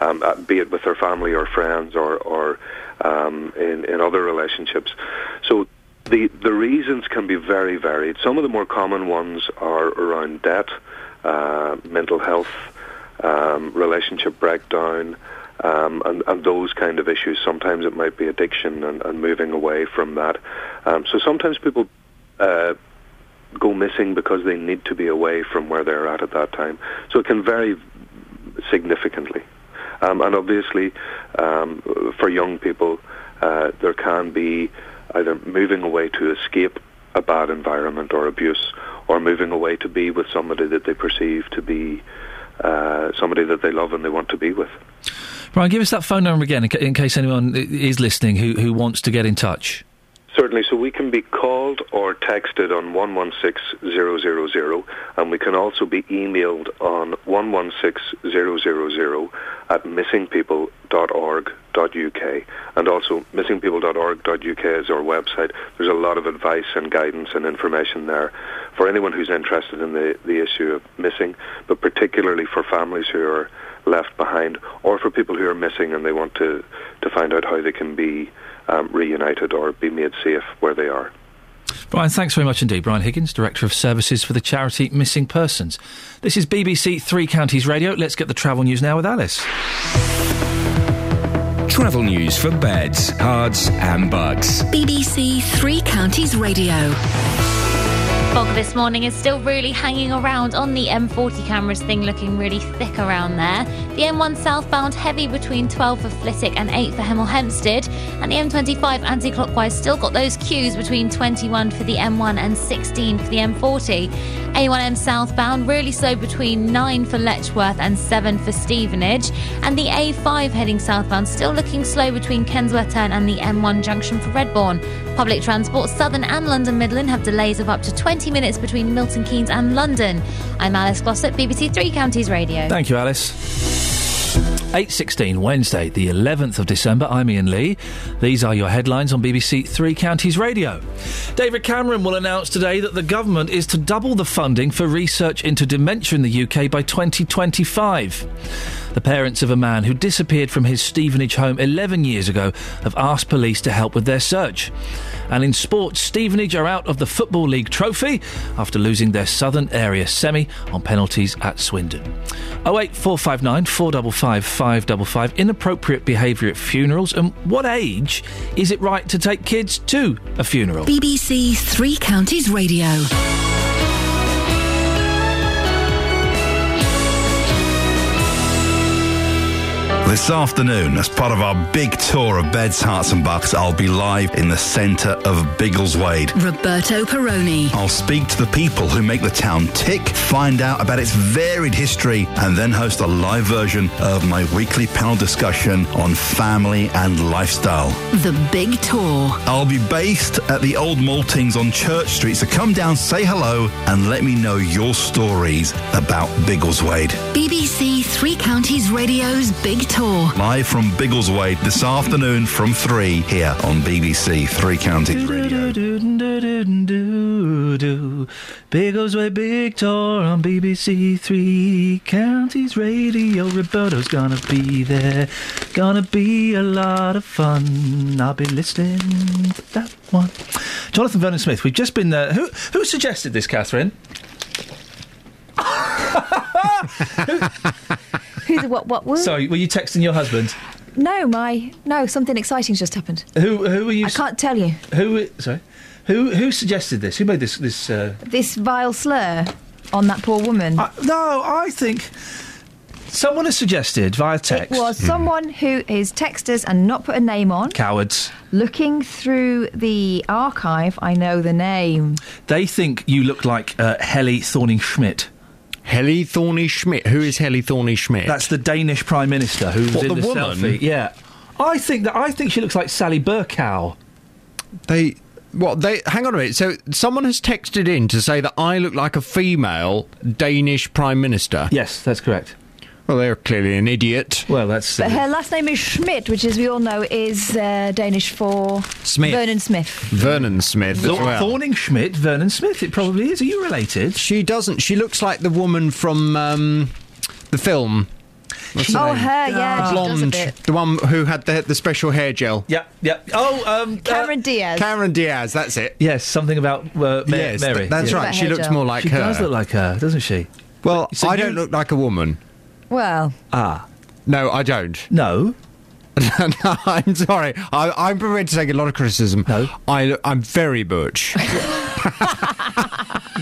S69: um, uh, be it with their family or friends or, or um, in, in other relationships. So the, the reasons can be very varied. Some of the more common ones are around debt, uh, mental health, um, relationship breakdown, um, and, and those kind of issues. Sometimes it might be addiction and, and moving away from that. Um, so sometimes people uh, go missing because they need to be away from where they're at at that time. So it can vary significantly. Um, and obviously, um, for young people, uh, there can be either moving away to escape a bad environment or abuse, or moving away to be with somebody that they perceive to be uh, somebody that they love and they want to be with.
S9: Brian, give us that phone number again in, case anyone is listening who, who wants to get in touch.
S69: Certainly, so we can be called or texted on 116000, and we can also be emailed on 116000 at missingpeople.org.uk. And also, missingpeople.org.uk is our website. There's a lot of advice and guidance and information there for anyone who's interested in the, the issue of missing, but particularly for families who are left behind, or for people who are missing and they want to, to find out how they can be um, reunited or be made safe where they are.
S9: Brian, thanks very much indeed. Brian Higgins, Director of Services for the charity Missing Persons. This is BBC Three Counties Radio. Let's get the travel news now with Alice.
S10: Travel news for beds, cards, and Bucks.
S6: BBC Three Counties Radio.
S13: Fog this morning is still really hanging around on the M40 cameras thing looking really thick around there. The M1 southbound heavy between 12 for Flitwick and 8 for Hemel Hempstead. And the M25 anti-clockwise still got those queues between 21 for the M1 and 16 for the M40. A1M southbound really slow between 9 for Letchworth and 7 for Stevenage. And the A5 heading southbound still looking slow between Kensworth Turn and the M1 junction for Redbourn. Public transport, Southern and London Midland have delays of up to 20 minutes between Milton Keynes and London. I'm Alice Glossop, BBC Three Counties Radio.
S9: Thank you, Alice. 8.16, Wednesday, the 11th of December. I'm Iain Lee. These are your headlines on BBC Three Counties Radio. David Cameron will announce today that the government is to double the funding for research into dementia in the UK by 2025. The parents of a man who disappeared from his Stevenage home 11 years ago have asked police to help with their search. And in sports, Stevenage are out of the Football League trophy after losing their Southern Area semi on penalties at Swindon. 08459 455 555. Inappropriate behaviour at funerals. And what age is it right to take kids to a funeral?
S6: BBC Three Counties Radio.
S67: This afternoon, as part of our big tour of Beds, Herts and Bucks, I'll be live in the centre of Biggleswade.
S6: Roberto Peroni.
S67: I'll speak to the people who make the town tick, find out about its varied history, and then host a live version of my weekly panel discussion on family and lifestyle.
S6: The Big Tour.
S67: I'll be based at the Old Maltings on Church Street, so come down, say hello, and let me know your stories about Biggleswade.
S6: BBC Three Counties Radio's Big Tour.
S67: Live from Biggleswade this afternoon from 3 here on BBC Three Counties Radio.
S9: Biggleswade Big Tour on BBC Three Counties Radio. Roberto's gonna be there. Gonna be a lot of fun. I'll be listening to that one. Jonathan Vernon Smith, we've just been there. Who, who suggested this, Catherine? [laughs]
S70: Who's what? What? what?
S9: Sorry, were you texting your husband?
S70: No, my no. Something exciting's just happened.
S9: Who who were you?
S70: I can't tell you.
S9: Who? Sorry, who who suggested this? Who made this this? Uh...
S70: This vile slur on that poor woman.
S9: no, I think someone has suggested via text.
S70: It
S9: text.
S70: was someone who is texted us and not put a name on.
S9: Cowards.
S70: Looking through the archive, I know the name.
S9: They think you look like uh, Helle Thorning Schmidt.
S57: Helle Thorny Schmidt. Who is Helle Thorny Schmidt?
S9: That's the Danish Prime Minister who's
S57: What,
S9: in
S57: the
S9: the,
S57: woman?
S9: selfie. Yeah, I think that I think she looks like Sally Bercow.
S57: They what they hang on a minute. So someone has texted in to say that I look like a female Danish prime minister.
S9: Yes, that's correct.
S57: Well, they're clearly an idiot.
S9: Well, that's
S71: But her last name is Schmidt, which, as we all know, is uh, Danish for
S57: Smith.
S71: Vernon Smith.
S57: Vernon Smith as
S9: Thor-
S57: well.
S9: Thorning Schmidt, Vernon Smith. It probably is. Are you related?
S57: She doesn't. She looks like the woman from um, the film. What's
S71: Oh,
S57: name?
S71: her, yeah,
S57: The
S71: she does a
S57: blonde,
S71: bit.
S57: the one who had the the special hair gel.
S9: Yeah, yeah. Oh, um,
S71: Cameron Diaz.
S57: Cameron Diaz. That's it.
S9: Yes, something about uh, Ma-
S57: Yes,
S9: Mary.
S57: th- that's
S9: Yeah.
S57: right. She looks more like
S9: she
S57: her.
S9: She does look like her, doesn't she?
S57: Well,
S9: So
S57: I
S9: you-
S57: don't look like a woman.
S71: Well,
S9: Ah,
S57: No, I don't. [laughs]
S9: no.
S57: no, I'm sorry. I, I'm prepared to take a lot of criticism. No, I, I'm very butch. [laughs]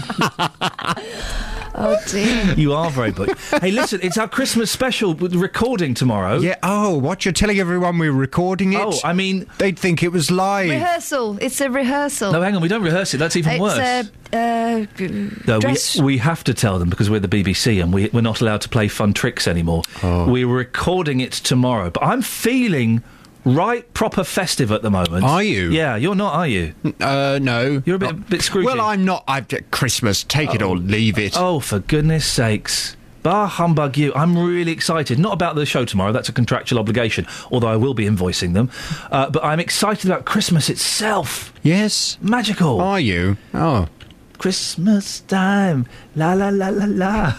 S57: [laughs]
S71: oh dear.
S9: You are very butch. hey, listen, it's our Christmas special with recording tomorrow.
S57: yeah. Oh, what you're telling everyone we're recording it?
S9: Oh, I mean,
S57: they'd think it was live.
S71: Rehearsal. It's a rehearsal.
S9: no, hang on. We don't rehearse it. That's even
S71: it's
S9: worse.
S71: a uh,
S9: No,
S71: dress.
S9: we, we have to tell them because we're the BBC and we, we're not allowed to play fun tricks anymore.
S57: Oh.
S9: We're recording it tomorrow, but I'm feeling right proper festive at the moment.
S57: Are you?
S9: Yeah, you're not, are you?
S57: Uh, no.
S9: You're a bit, bit Scrooge.
S57: Well, I'm not. I've got Christmas. Take it or leave it.
S9: Oh, for goodness sakes. Bah humbug you. I'm really excited. Not about the show tomorrow, that's a contractual obligation, although I will be invoicing them. Uh, but I'm excited about Christmas itself.
S57: Yes.
S9: Magical.
S57: Are you? Oh.
S9: Christmas time. La la la la la.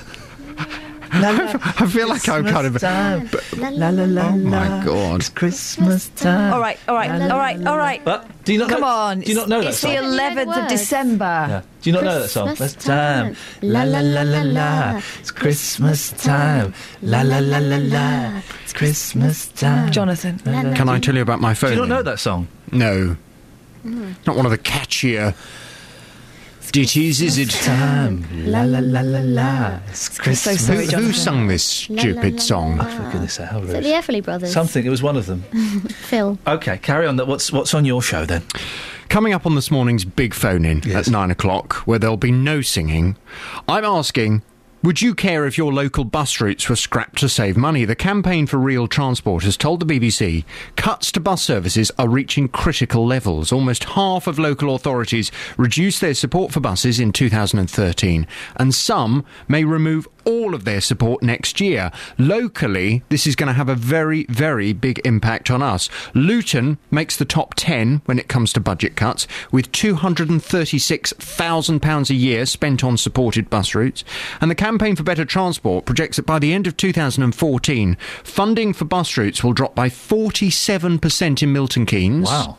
S9: [laughs] La, la,
S57: I feel like I'm kind of.
S9: time. La la la
S57: Oh my god.
S9: It's Christmas time.
S71: all right, all right, all right, all right.
S9: But do you not
S71: Come
S9: know,
S71: on.
S9: Do you not know that song?
S71: it's the 11th of. December.
S9: Yeah. Do you not know that song?
S13: Christmas
S9: time. La la la la la. It's Christmas time. La la la la la. It's Christmas time.
S71: Jonathan.
S57: Can I tell you about my phone?
S9: Do you not know that song?
S57: No. Mm. Not one of the catchier ditties, is it?
S9: Time. La la la la la. It's
S71: So
S9: Christmas.
S71: sorry,
S57: Who, who sung this
S13: La, la,
S57: stupid
S13: la,
S57: song?
S13: la.
S9: For goodness sake, how
S13: Is it
S9: rude.
S13: the Everly Brothers?
S9: Something. It was one of them. [laughs]
S13: Phil.
S9: Okay, carry on. What's what's on your show then?
S57: Coming up on this morning's big phone in
S9: Yes.
S57: at nine o'clock, where there'll be no singing, I'm asking. Would you care if your local bus routes were scrapped to save money? The Campaign for Real Transport has told the BBC cuts to bus services are reaching critical levels. Almost half of local authorities reduced their support for buses in 2013, and some may remove all of their support next year. Locally, this is going to have a very, very big impact on us. Luton makes the top 10 when it comes to budget cuts, with £236,000 a year spent on supported bus routes. And the Campaign for Better Transport projects that by the end of 2014, funding for bus routes will drop by 47% in Milton Keynes.
S9: Wow.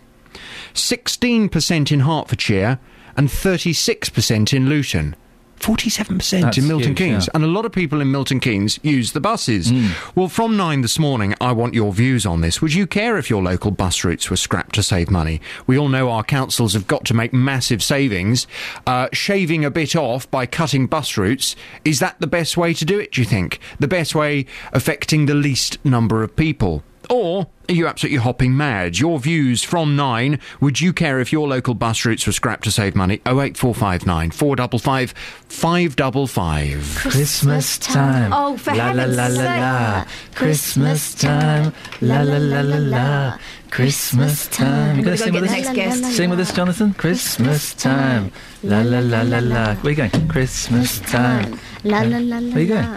S57: 16% in Hertfordshire and 36% in Luton. 47%
S9: That's
S57: in Milton
S9: huge,
S57: Keynes.
S9: yeah.
S57: And a lot of people in Milton Keynes use the buses. Well, from nine this morning, I want your views on this. Would you care if your local bus routes were scrapped to save money? We all know our councils have got to make massive savings. Uh, shaving a bit off by cutting bus routes, is that the best way to do it, do you think? The best way affecting the least number of people? Or are you absolutely hopping mad? Your views from nine. Would you care if your local bus routes were scrapped to save money? 08459 455 555.
S9: Christmas time.
S71: Oh, for
S9: la la
S71: heaven's
S9: la la
S71: sake.
S9: la. Christmas time. La la la la la. Christmas time. You
S71: Gotta
S9: gonna sing with
S71: the
S9: us?
S71: next guest.
S9: Sing with us, Jonathan. Christmas time. La la la la la. Where you going? Christmas time.
S13: La la la la
S9: There you go.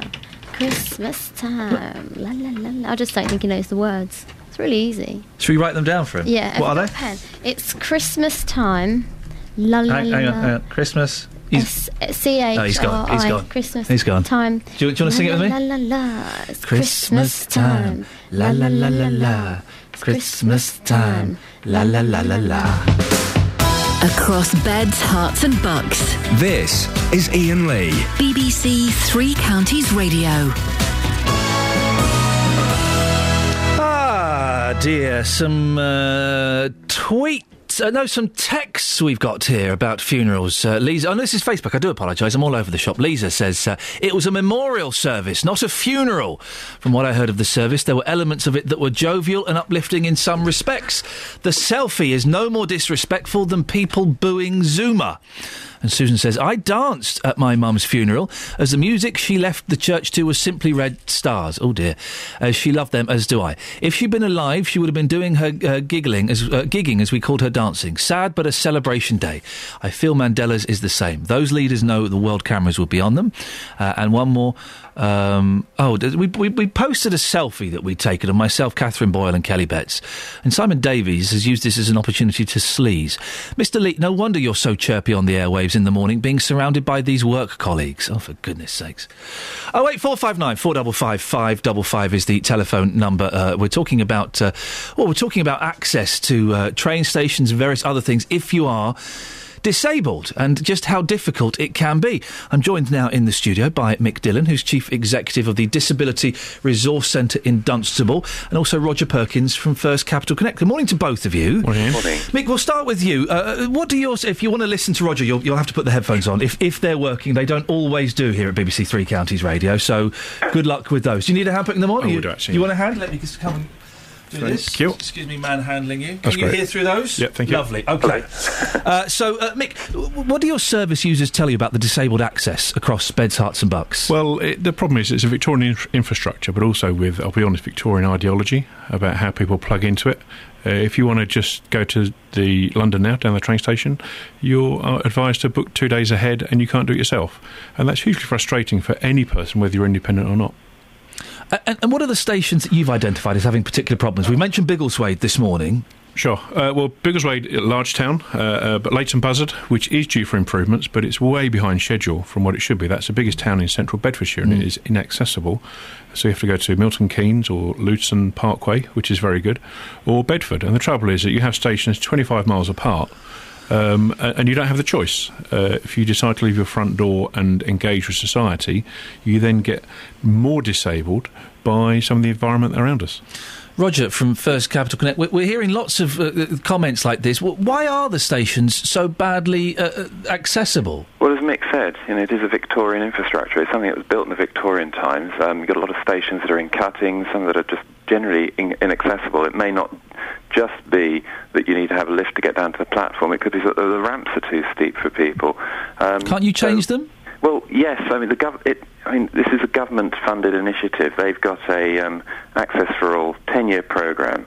S13: Christmas time. La la la la. I just don't think he knows the words. It's really easy.
S9: Should we write them down for him?
S13: Yeah.
S9: What are they?
S13: Pen. It's Christmas time. La la
S9: Hang,
S13: la
S9: hang on, hang on. Christmas. He's,
S13: S- uh, C H
S9: Oh, he's gone, he's
S13: R
S9: gone.
S13: Christmas.
S9: He's gone.
S13: Time.
S9: Do you- do you wanna sing it with me?
S13: La la la la. It's
S9: Christmas time. La la la la la. Christmas time. La la la la la.
S6: Across beds, Herts, and bucks.
S10: This is Iain Lee.
S6: BBC Three Counties Radio.
S9: Ah, dear. Some uh, tweets. Uh, no, some texts we've got here about funerals. Uh, Lisa, oh, this is Facebook. I do apologise. I'm all over the shop. Lisa says uh, it was a memorial service, not a funeral. From what I heard of the service, there were elements of it that were jovial and uplifting in some respects. The selfie is no more disrespectful than people booing Zuma. And Susan says, I danced at my mum's funeral as the music she left the church to was simply Red Stars. Oh dear. Uh, she loved them, as do I. If she'd been alive, she would have been doing her uh, giggling, as, uh, gigging, as we called her dancing. Sad, but a celebration day. I feel Mandela's is the same. Those leaders know the world cameras will be on them. Uh, and one more. Um, oh, we, we, we posted a selfie that we'd taken of myself, Catherine Boyle, and Kelly Betts. And Simon Davies has used this as an opportunity to sleaze. Mr. Lee, no wonder you're so chirpy on the airwaves in the morning, being surrounded by these work colleagues. Oh, for goodness sakes. Oh, wait, 459 455 555 is the telephone number. Uh, we're talking about, uh, well, we're talking about access to uh, train stations and various other things if you are disabled and just how difficult it can be. I'm joined now in the studio by Mick Dillon, who's Chief Executive of the Disability Resource Centre in Dunstable, and also Roger Perkins from First Capital Connect. Good morning to both of you. Morning. Mick, we'll start with you. Uh, what do yours, if you want to listen to Roger, you'll, you'll have to put the headphones on. If, if they're working, they don't always do here at BBC Three Counties Radio, so good luck with those. Do you need a hand putting them on?
S72: I
S9: you,
S72: would actually,
S9: You want a hand? Let me just come and do
S72: Thank you.
S9: Excuse me, manhandling you. Can
S72: That's
S9: you
S72: great.
S9: hear through those?
S72: Yep, thank you.
S9: Lovely. Okay. [laughs] uh, so, uh, Mick, what do your service users tell you about the disabled access across Beds, Herts and Bucks?
S72: Well, it, the problem is it's a Victorian inf- infrastructure, but also with, I'll be honest, Victorian ideology about how people plug into it. Uh, if you want to just go to the London now down the train station, you're uh, advised to book two days ahead, and you can't do it yourself, and that's hugely frustrating for any person, whether you're independent or not.
S9: And, and what are the stations that you've identified as having particular problems? We mentioned Biggleswade this morning.
S72: Sure. Uh, well, Biggleswade, a large town, uh, uh, but Leighton Buzzard, which is due for improvements, but it's way behind schedule from what it should be. That's the biggest town in central Bedfordshire, and
S9: Mm.
S72: it is inaccessible. So you have to go to Milton Keynes or Luton Parkway, which is very good, or Bedford. And the trouble is that you have stations 25 miles apart. Um, and you don't have the choice. Uh, if you decide to leave your front door and engage with society, you then get more disabled by some of the environment around us.
S9: Roger from First Capital Connect. We're, we're hearing lots of uh, uh, comments like this. Why are the stations so badly uh, uh, accessible?
S73: Well, as Mick said, you know, it is a Victorian infrastructure. It's something that was built in the Victorian times. Um, you've got a lot of stations that are in cuttings, some that are just generally in- inaccessible. It may not just be that you need to have a lift to get down to the platform. It could be that the ramps are too steep for people. Um,
S9: Can't you change them?
S73: Well, yes. I mean, the gov- it, I mean, this is a government-funded initiative. They've got a um, Access for All 10-year program.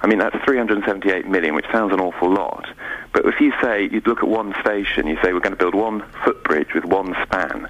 S73: I mean, that's 378 million, which sounds an awful lot. But if you say you'd look at one station, you say we're going to build one footbridge with one span.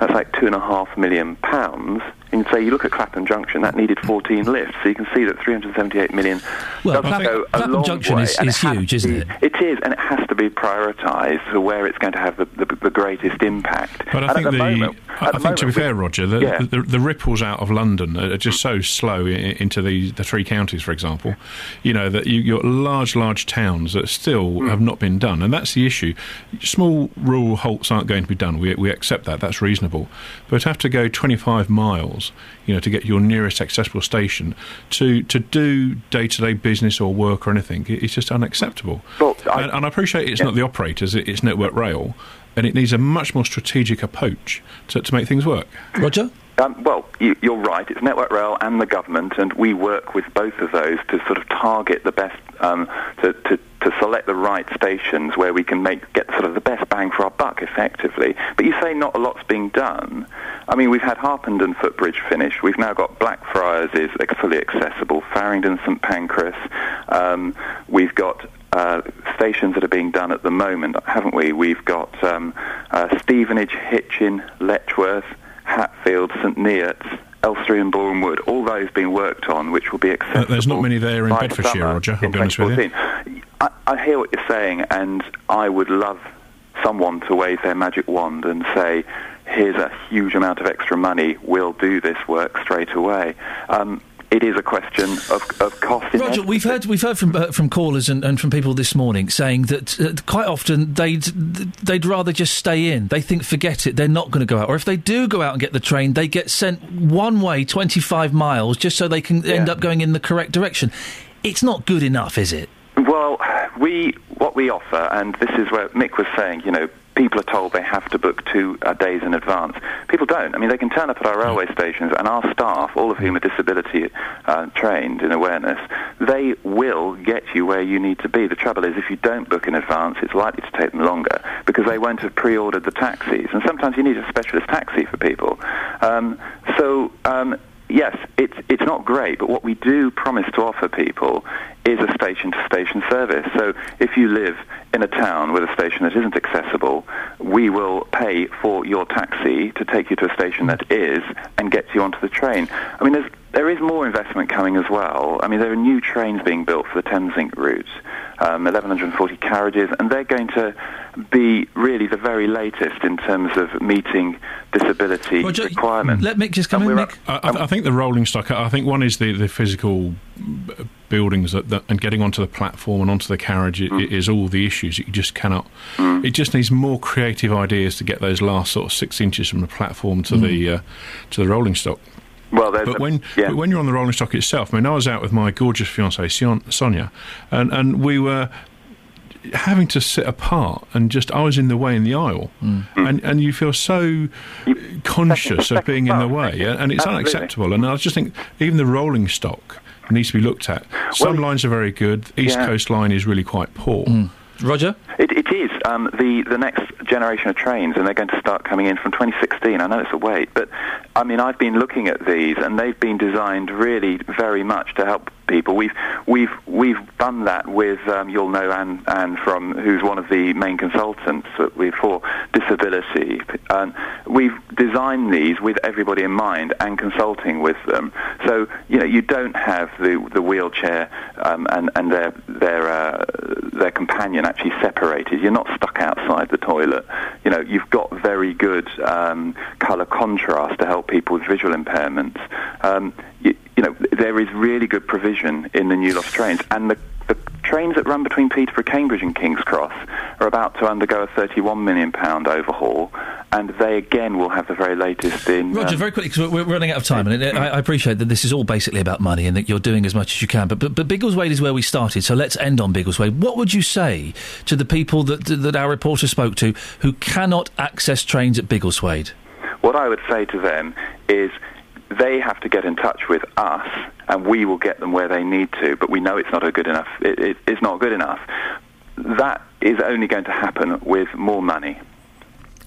S73: That's like two and a half million pounds. And say you look at Clapham Junction, that needed 14 lifts. So you can see that 378 million
S9: Well,
S73: does
S9: Clapham-
S73: go a
S9: Clapham
S73: long
S9: Junction
S73: way,
S9: is-
S73: and
S9: is huge,
S73: to
S9: isn't
S73: be-
S9: it?
S73: It is, and it has to be prioritised to where it's going to have the, the, the greatest impact.
S72: But I
S73: And
S72: think
S73: at
S72: the,
S73: the moment,
S72: I
S73: at the
S72: think to be fair, Roger, the,
S73: Yeah.
S72: the, the ripples out of London are just so slow into the, the three counties, for example. You know that you, you've got large, large towns that still
S73: Hmm.
S72: have not been done, and that's the issue. Small rural halts aren't going to be done. We, we accept that. That's reasonable. But have to go 25 miles, you know, to get your nearest accessible station to to do day to day business or work or anything, it's just unacceptable. and, and I appreciate it's not the operators; it- it's Network Rail, and it needs a much more strategic approach to, to make things work.
S9: Roger.
S73: Um, well, you, you're right. It's Network Rail and the government, and we work with both of those to sort of target the best, um, to, to, to select the right stations where we can make get sort of the best bang for our buck, effectively. But you say not a lot's being done. I mean, we've had Harpenden Footbridge finished. We've now got Blackfriars is fully accessible. Farringdon, St Pancras. Um, we've got uh, stations that are being done at the moment, haven't we? We've got um, uh, Stevenage, Hitchin, Letchworth, Hatfield, St Neots, Elstree and Wood, all those being worked on, which will be accessible.
S72: Uh, there's not many there in Bedfordshire, Roger, I'll be honest with you.
S73: I, I hear what you're saying, and I would love someone to wave their magic wand and say, here's a huge amount of extra money, we'll do this work straight away. Um, it is a question of, of cost.
S9: Roger, we've heard we've heard from uh, from callers and, and from people this morning saying that uh, quite often they'd they'd rather just stay in. They think forget it, they're not going to go out. Or if they do go out and get the train, they get sent one way, twenty five miles, just so they can end up going in the correct direction. It's not good enough, is it?
S73: Well, we what we offer, and this is where Mick was saying, you know, people are told they have to book two uh, days in advance. People don't. I mean, they can turn up at our railway stations, and our staff, all of whom are disability uh, trained in awareness, they will get you where you need to be. The trouble is, if you don't book in advance, it's likely to take them longer because they won't have pre-ordered the taxis, and sometimes you need a specialist taxi for people. Um, so. Um, yes, it's it's not great, but what we do promise to offer people is a station-to-station service. So if you live in a town with a station that isn't accessible, we will pay for your taxi to take you to a station that is and get you onto the train. I mean, there's there is more investment coming as well. I mean, there are new trains being built for the Thameslink route, um, 1,140 carriages, and they're going to be really the very latest in terms of meeting disability
S9: Roger,
S73: requirements.
S9: Let Mick just come in, Mick.
S72: I, I, I think the rolling stock. I think one is the, the physical buildings that, that, and getting onto the platform and onto the carriage i-
S73: Mm.
S72: is all the issues. You just cannot. It just needs more creative ideas to get those last sort of six inches from the platform to
S73: Mm.
S72: the uh, to the rolling stock.
S73: Well, there's
S72: but
S73: a-
S72: when
S73: yeah.
S72: but when you're on the rolling stock itself, I mean, I was out with my gorgeous fiancée Sion- Sonia, and and we were having to sit apart and just I was in the way in the aisle,
S73: Hmm.
S72: and and you feel so conscious of being in the way, and and it's
S73: Absolutely.
S72: unacceptable. And I just think even the rolling stock needs to be looked at. Some lines are very good. The East
S73: Yeah.
S72: Coast line is really quite poor.
S9: Roger?
S73: It, it is um, the the next generation of trains, and they're going to start coming in from 2016. I know it's a wait, but I mean I've been looking at these, and they've been designed really very much to help people. We've we've we've done that with um, you'll know Anne, Anne from who's one of the main consultants for disability. And we've designed these with everybody in mind and consulting with them. So you know you don't have the the wheelchair um, and and their their uh, their companion actually separated. You're not stuck outside the toilet. You know you've got very good um, colour contrast to help people with visual impairments. Um, you, you know there is really good provision in the new lost trains and the the trains that run between Peterborough, Cambridge, and King's Cross are about to undergo a 31 million pound overhaul, and they again will have the very latest in.
S9: Roger,
S73: um,
S9: very quickly, because we're, running out of time, and I, I appreciate that this is all basically about money and that you're doing as much as you can. But, but, but Biggleswade is where we started, so let's end on Biggleswade. What would you say to the people that, that our reporter spoke to who cannot access trains at Biggleswade?
S73: What I would say to them is they have to get in touch with us, and we will get them where they need to. But we know it's not a good enough. It, it, it's not good enough. That is only going to happen with more money.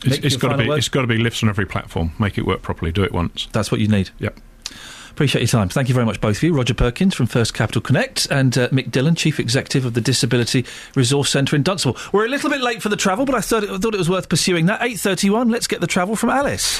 S72: It's,
S9: Nick,
S72: it's
S9: your
S72: got to be
S9: word?
S72: it's got to be lifts on every platform. Make it work properly. Do it once.
S9: That's what you need.
S72: Yep.
S9: Appreciate your time. Thank you very much, both of you. Roger Perkins from First Capital Connect and uh, Mick Dillon, Chief Executive of the Disability Resource Centre in Dunstable. We're a little bit late for the travel, but I thought it, I thought it was worth pursuing that. 8.31, let's get the travel from Alice.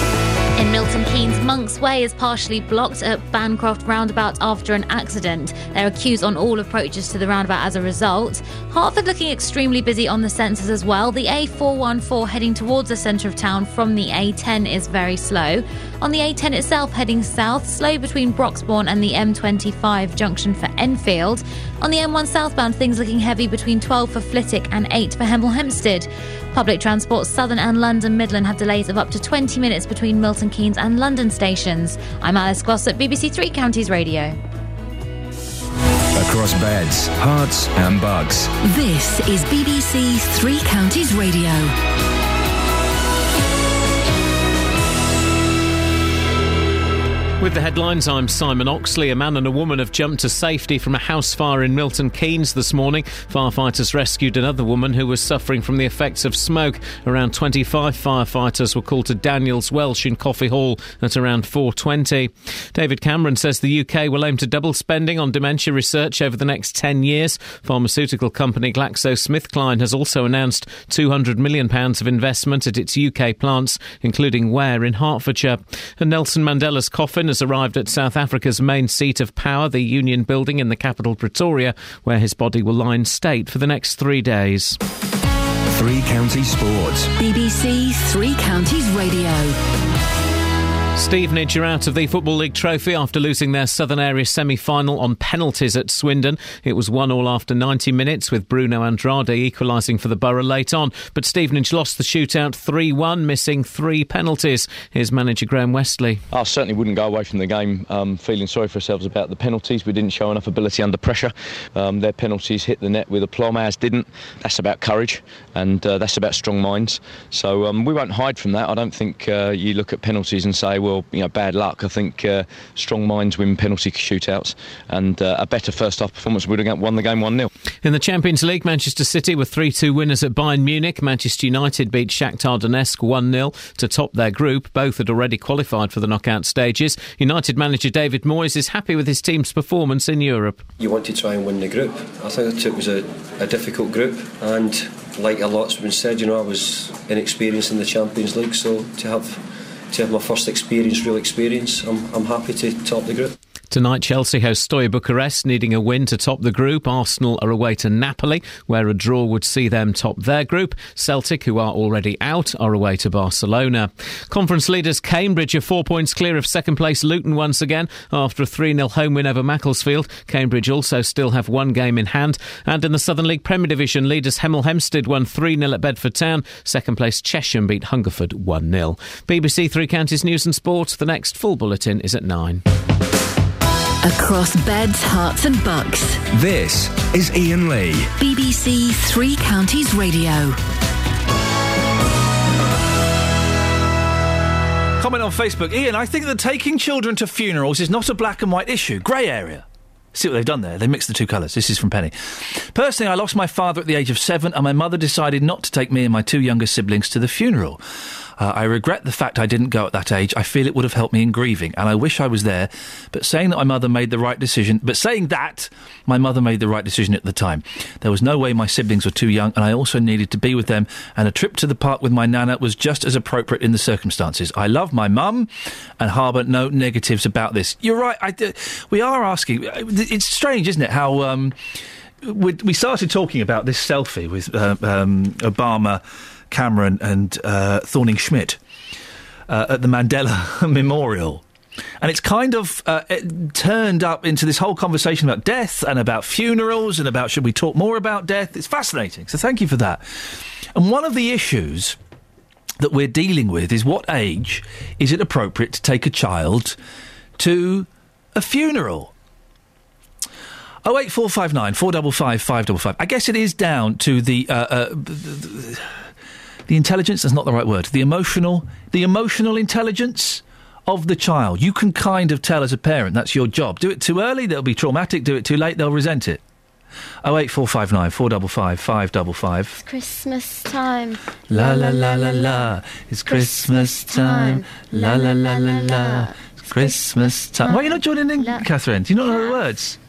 S13: In Milton Keynes, Monk's Way is partially blocked at Bancroft roundabout after an accident. There are queues on all approaches to the roundabout as a result. Hertford looking extremely busy on the sensors as well. The A414 heading towards the centre of town from the A10 is very slow. On the A10 itself, heading south, slow between Broxbourne and the M25 junction for Enfield. On the M1 southbound, things looking heavy between 12 for Flitwick and 8 for Hemel Hempstead. Public transport, Southern and London Midland have delays of up to 20 minutes between Milton Keynes and London stations. I'm Alice Glossop BBC Three Counties Radio.
S10: Across beds, Herts, and Bucks.
S6: This is BBC Three Counties Radio.
S74: With the headlines, I'm Simon Oxley. A man and a woman have jumped to safety from a house fire in Milton Keynes this morning. Firefighters rescued another woman who was suffering from the effects of smoke. Around 25 firefighters were called to Daniels Welch in Coffee Hall at around 4:20. David Cameron says the UK will aim to double spending on dementia research over the next 10 years. Pharmaceutical company GlaxoSmithKline has also announced 200 million pounds of investment at its UK plants, including Ware in Hertfordshire. And Nelson Mandela's coffin has arrived at South Africa's main seat of power, the Union Building in the capital Pretoria, where his body will lie in state for the next three days.
S10: Three Counties Sports.
S6: BBC Three Counties Radio.
S1: Stevenage are out of the Football League trophy after losing their Southern Area semi final on penalties at Swindon. It was 1 all after 90 minutes, with Bruno Andrade equalising for the Borough late on. But Stevenage lost the shootout 3 1, missing three penalties. Here's manager Graham Westley.
S23: I certainly wouldn't go away from the game um, feeling sorry for ourselves about the penalties. We didn't show enough ability under pressure. Um, their penalties hit the net with aplomb, ours didn't. That's about courage and uh, that's about strong minds. So um, we won't hide from that. I don't think uh, you look at penalties and say, well, you know, bad luck. I think uh, strong minds win penalty shootouts, and uh, a better first half performance would have won the game 1 0.
S1: In the Champions League, Manchester City were 3 2 winners at Bayern Munich. Manchester United beat Shakhtar Donetsk 1 0 to top their group. Both had already qualified for the knockout stages. United manager David Moyes is happy with his team's performance in Europe.
S75: You want to try and win the group. I think it was a, a difficult group, and like a lot's been said, you know, I was inexperienced in the Champions League, so to have to have my first experience, real experience, I'm, I'm happy to top the group.
S1: Tonight, Chelsea host Steaua Bucharest, needing a win to top the group. Arsenal are away to Napoli, where a draw would see them top their group. Celtic, who are already out, are away to Barcelona. Conference leaders Cambridge are four points clear of second place Luton once again after a 3 0 home win over Macclesfield. Cambridge also still have one game in hand. And in the Southern League Premier Division, leaders Hemel Hempstead won 3 0 at Bedford Town. Second place Chesham beat Hungerford 1 0. BBC Three Counties News and Sport. The next full bulletin is at 9.
S6: Across beds, Herts, and bucks.
S10: This is Iain Lee.
S6: BBC Three Counties Radio.
S9: Comment on Facebook. Iain, I think that taking children to funerals is not a black and white issue. Grey area. See what they've done there? They mixed the two colours. This is from Penny. Personally, I lost my father at the age of seven, and my mother decided not to take me and my two younger siblings to the funeral. Uh, I regret the fact I didn't go at that age. I feel it would have helped me in grieving, and I wish I was there. But saying that my mother made the right decision, but saying that my mother made the right decision at the time, there was no way my siblings were too young, and I also needed to be with them. And a trip to the park with my nana was just as appropriate in the circumstances. I love my mum, and harbour no negatives about this. You're right. I, uh, we are asking. It's strange, isn't it? How. Um, we, we started talking about this selfie with uh, um, Obama Cameron and uh, Thorning Schmidt uh, at the Mandela [laughs] Memorial. And it's kind of uh, it turned up into this whole conversation about death and about funerals and about should we talk more about death. It's fascinating. So thank you for that. And one of the issues that we're dealing with is what age is it appropriate to take a child to a funeral? Oh eight four five nine four double five five double five. I guess it is down to the uh, uh, the intelligence. That's not the right word. The emotional, the emotional intelligence of the child. You can kind of tell as a parent that's your job. Do it too early, they'll be traumatic. Do it too late, they'll resent it. Oh eight four five nine four double five five double five.
S15: Christmas time.
S9: La la la la la. It's Christmas time. La la la la la. It's Christmas time. Why are you not joining in, Catherine? Do you not know the words?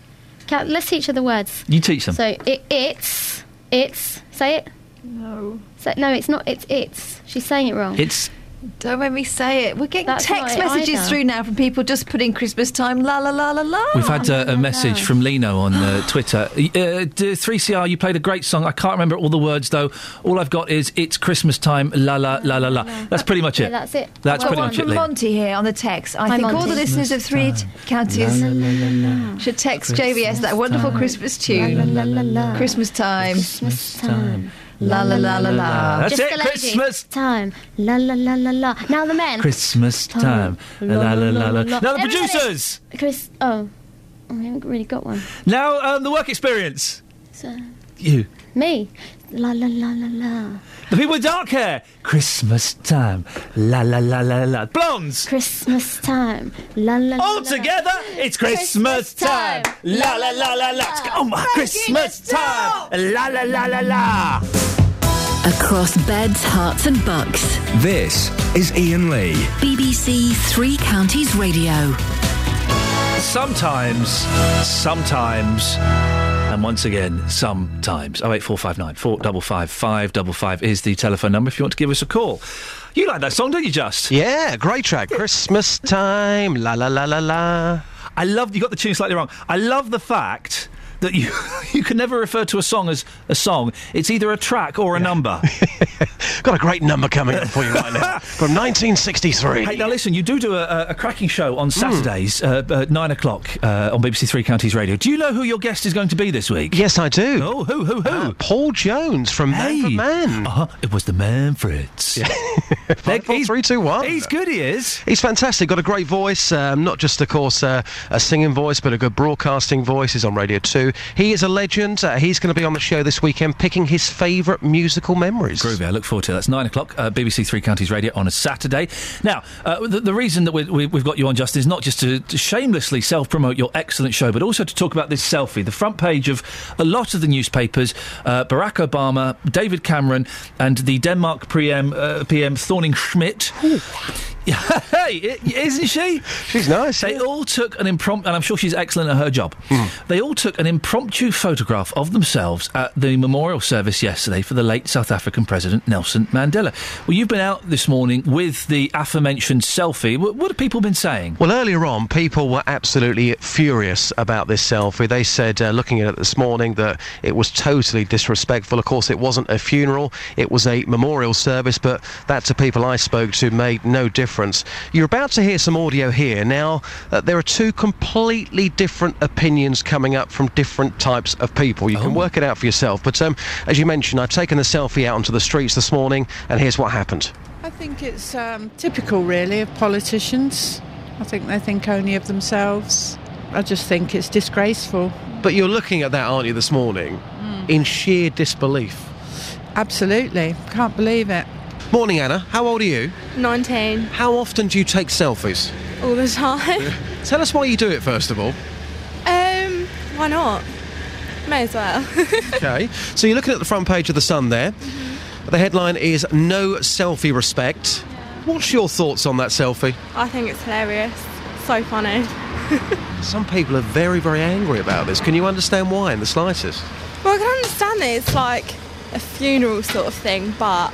S15: Let's teach her the words.
S9: You teach them.
S15: So it, it's it's say it. No. So, no, it's not. It's it's. She's saying it wrong.
S9: It's
S20: Don't make me say it. We're getting
S15: That's
S20: text messages
S15: either.
S20: through now from people just putting Christmas time la la la la la.
S9: We've had uh, a message from Lino on uh, [gasps] Twitter. Uh, 3CR, you played a great song. I can't remember all the words though. All I've got is "It's Christmas time." La la la la la. That's pretty much it.
S15: Yeah, that's it.
S9: That's pretty
S20: one
S9: much it.
S20: from Monty here on the text. I
S15: Hi,
S20: think all the listeners of three t- counties should text JVS that wonderful Christmas tune.
S15: La, la, la, la.
S20: Christmas time.
S15: Christmas time.
S20: La la la la la.
S9: That's
S15: Just
S9: it. Christmas
S15: time. La la la la la. Now the men.
S9: Christmas time. La la la la. Now the producers.
S15: Chris. Oh, I haven't really got one.
S9: Now um, the work experience.
S15: So,
S9: You.
S15: me. La la la la la.
S9: The people with dark hair. Christmas time. La la la la la. Blondes.
S15: Christmas time. La la. la,
S9: All together, it's Christmas time. La la la la la. Oh my Christmas time. La la la la la.
S6: Across beds, Herts, and bucks.
S10: This is Iain Lee.
S6: BBC Three Counties Radio.
S9: Sometimes, sometimes, and once again, sometimes. Oh eight four five nine four double five five double five is the telephone number if you want to give us a call. You like that song, don't you? Just
S11: Yeah, great track. Christmas time. La la la la la.
S9: I love you got the tune slightly wrong. I love the fact that you [laughs] you can never refer to a song as a song. It's either a track or a number. [laughs]
S11: Got a great number coming up for you right now [laughs] from 1963.
S9: Hey, now listen, you do do a, a- cracking show on Saturdays, uh, at nine o'clock uh, on BBC Three Counties Radio. Do you know who your guest is going to be this week?
S11: Yes, I do.
S9: Oh, who, who, who?
S11: Uh, Paul Jones from Man for Man.
S9: Uh-huh. It was the Manfreds.
S11: Five, four, three, two, one.
S9: He's good, he is.
S11: He's fantastic. Got a great voice. Um, not just, of course, uh, a singing voice, but a good broadcasting voice. He's on Radio 2. He is a legend. Uh, he's going to be on the show this weekend picking his favourite musical memories.
S9: Groovy, I look forward to it. That's nine o'clock, uh, BBC Three Counties Radio on a Saturday. Now, uh, the, the reason that we, we, we've got you on, Justin, is not just to, to shamelessly self promote your excellent show, but also to talk about this selfie. The front page of a lot of the newspapers uh, Barack Obama, David Cameron, and the Denmark PM, uh, PM Thorning Schmidt. [laughs] hey, isn't she?
S11: She's nice.
S9: They all took an impromptu, and I'm sure she's excellent at her job.
S11: Hmm.
S9: They all took an impromptu photograph of themselves at the memorial service yesterday for the late South African President Nelson Mandela. Well, you've been out this morning with the aforementioned selfie. What, what have people been saying?
S11: Well, earlier on, people were absolutely furious about this selfie. They said, uh, looking at it this morning, that it was totally disrespectful. Of course, it wasn't a funeral, it was a memorial service, but that to people I spoke to made no difference. You're about to hear some audio here. Now, uh, there are two completely different opinions coming up from different types of people. You can work it out for yourself. But um, as you mentioned, I've taken the selfie out onto the streets this morning, and here's what happened.
S76: I think it's um, typical, really, of politicians. I think they think only of themselves. I just think it's disgraceful.
S11: But you're looking at that, aren't you, this morning, in sheer disbelief?
S76: Absolutely. Can't believe it.
S11: Morning, Anna. How old are you?
S77: 19.
S11: How often do you take selfies?
S77: All the time. [laughs]
S11: Tell us why you do it, first of all.
S77: um, why not? May as well. [laughs]
S11: Okay. so you're looking at the front page of The Sun there. The headline is No Selfie Respect. What's your thoughts on that selfie?
S77: I think it's hilarious. So funny. [laughs]
S11: Some people are very, very angry about this. Can you understand why in the slightest?
S77: Well, I can understand that it's like a funeral sort of thing, but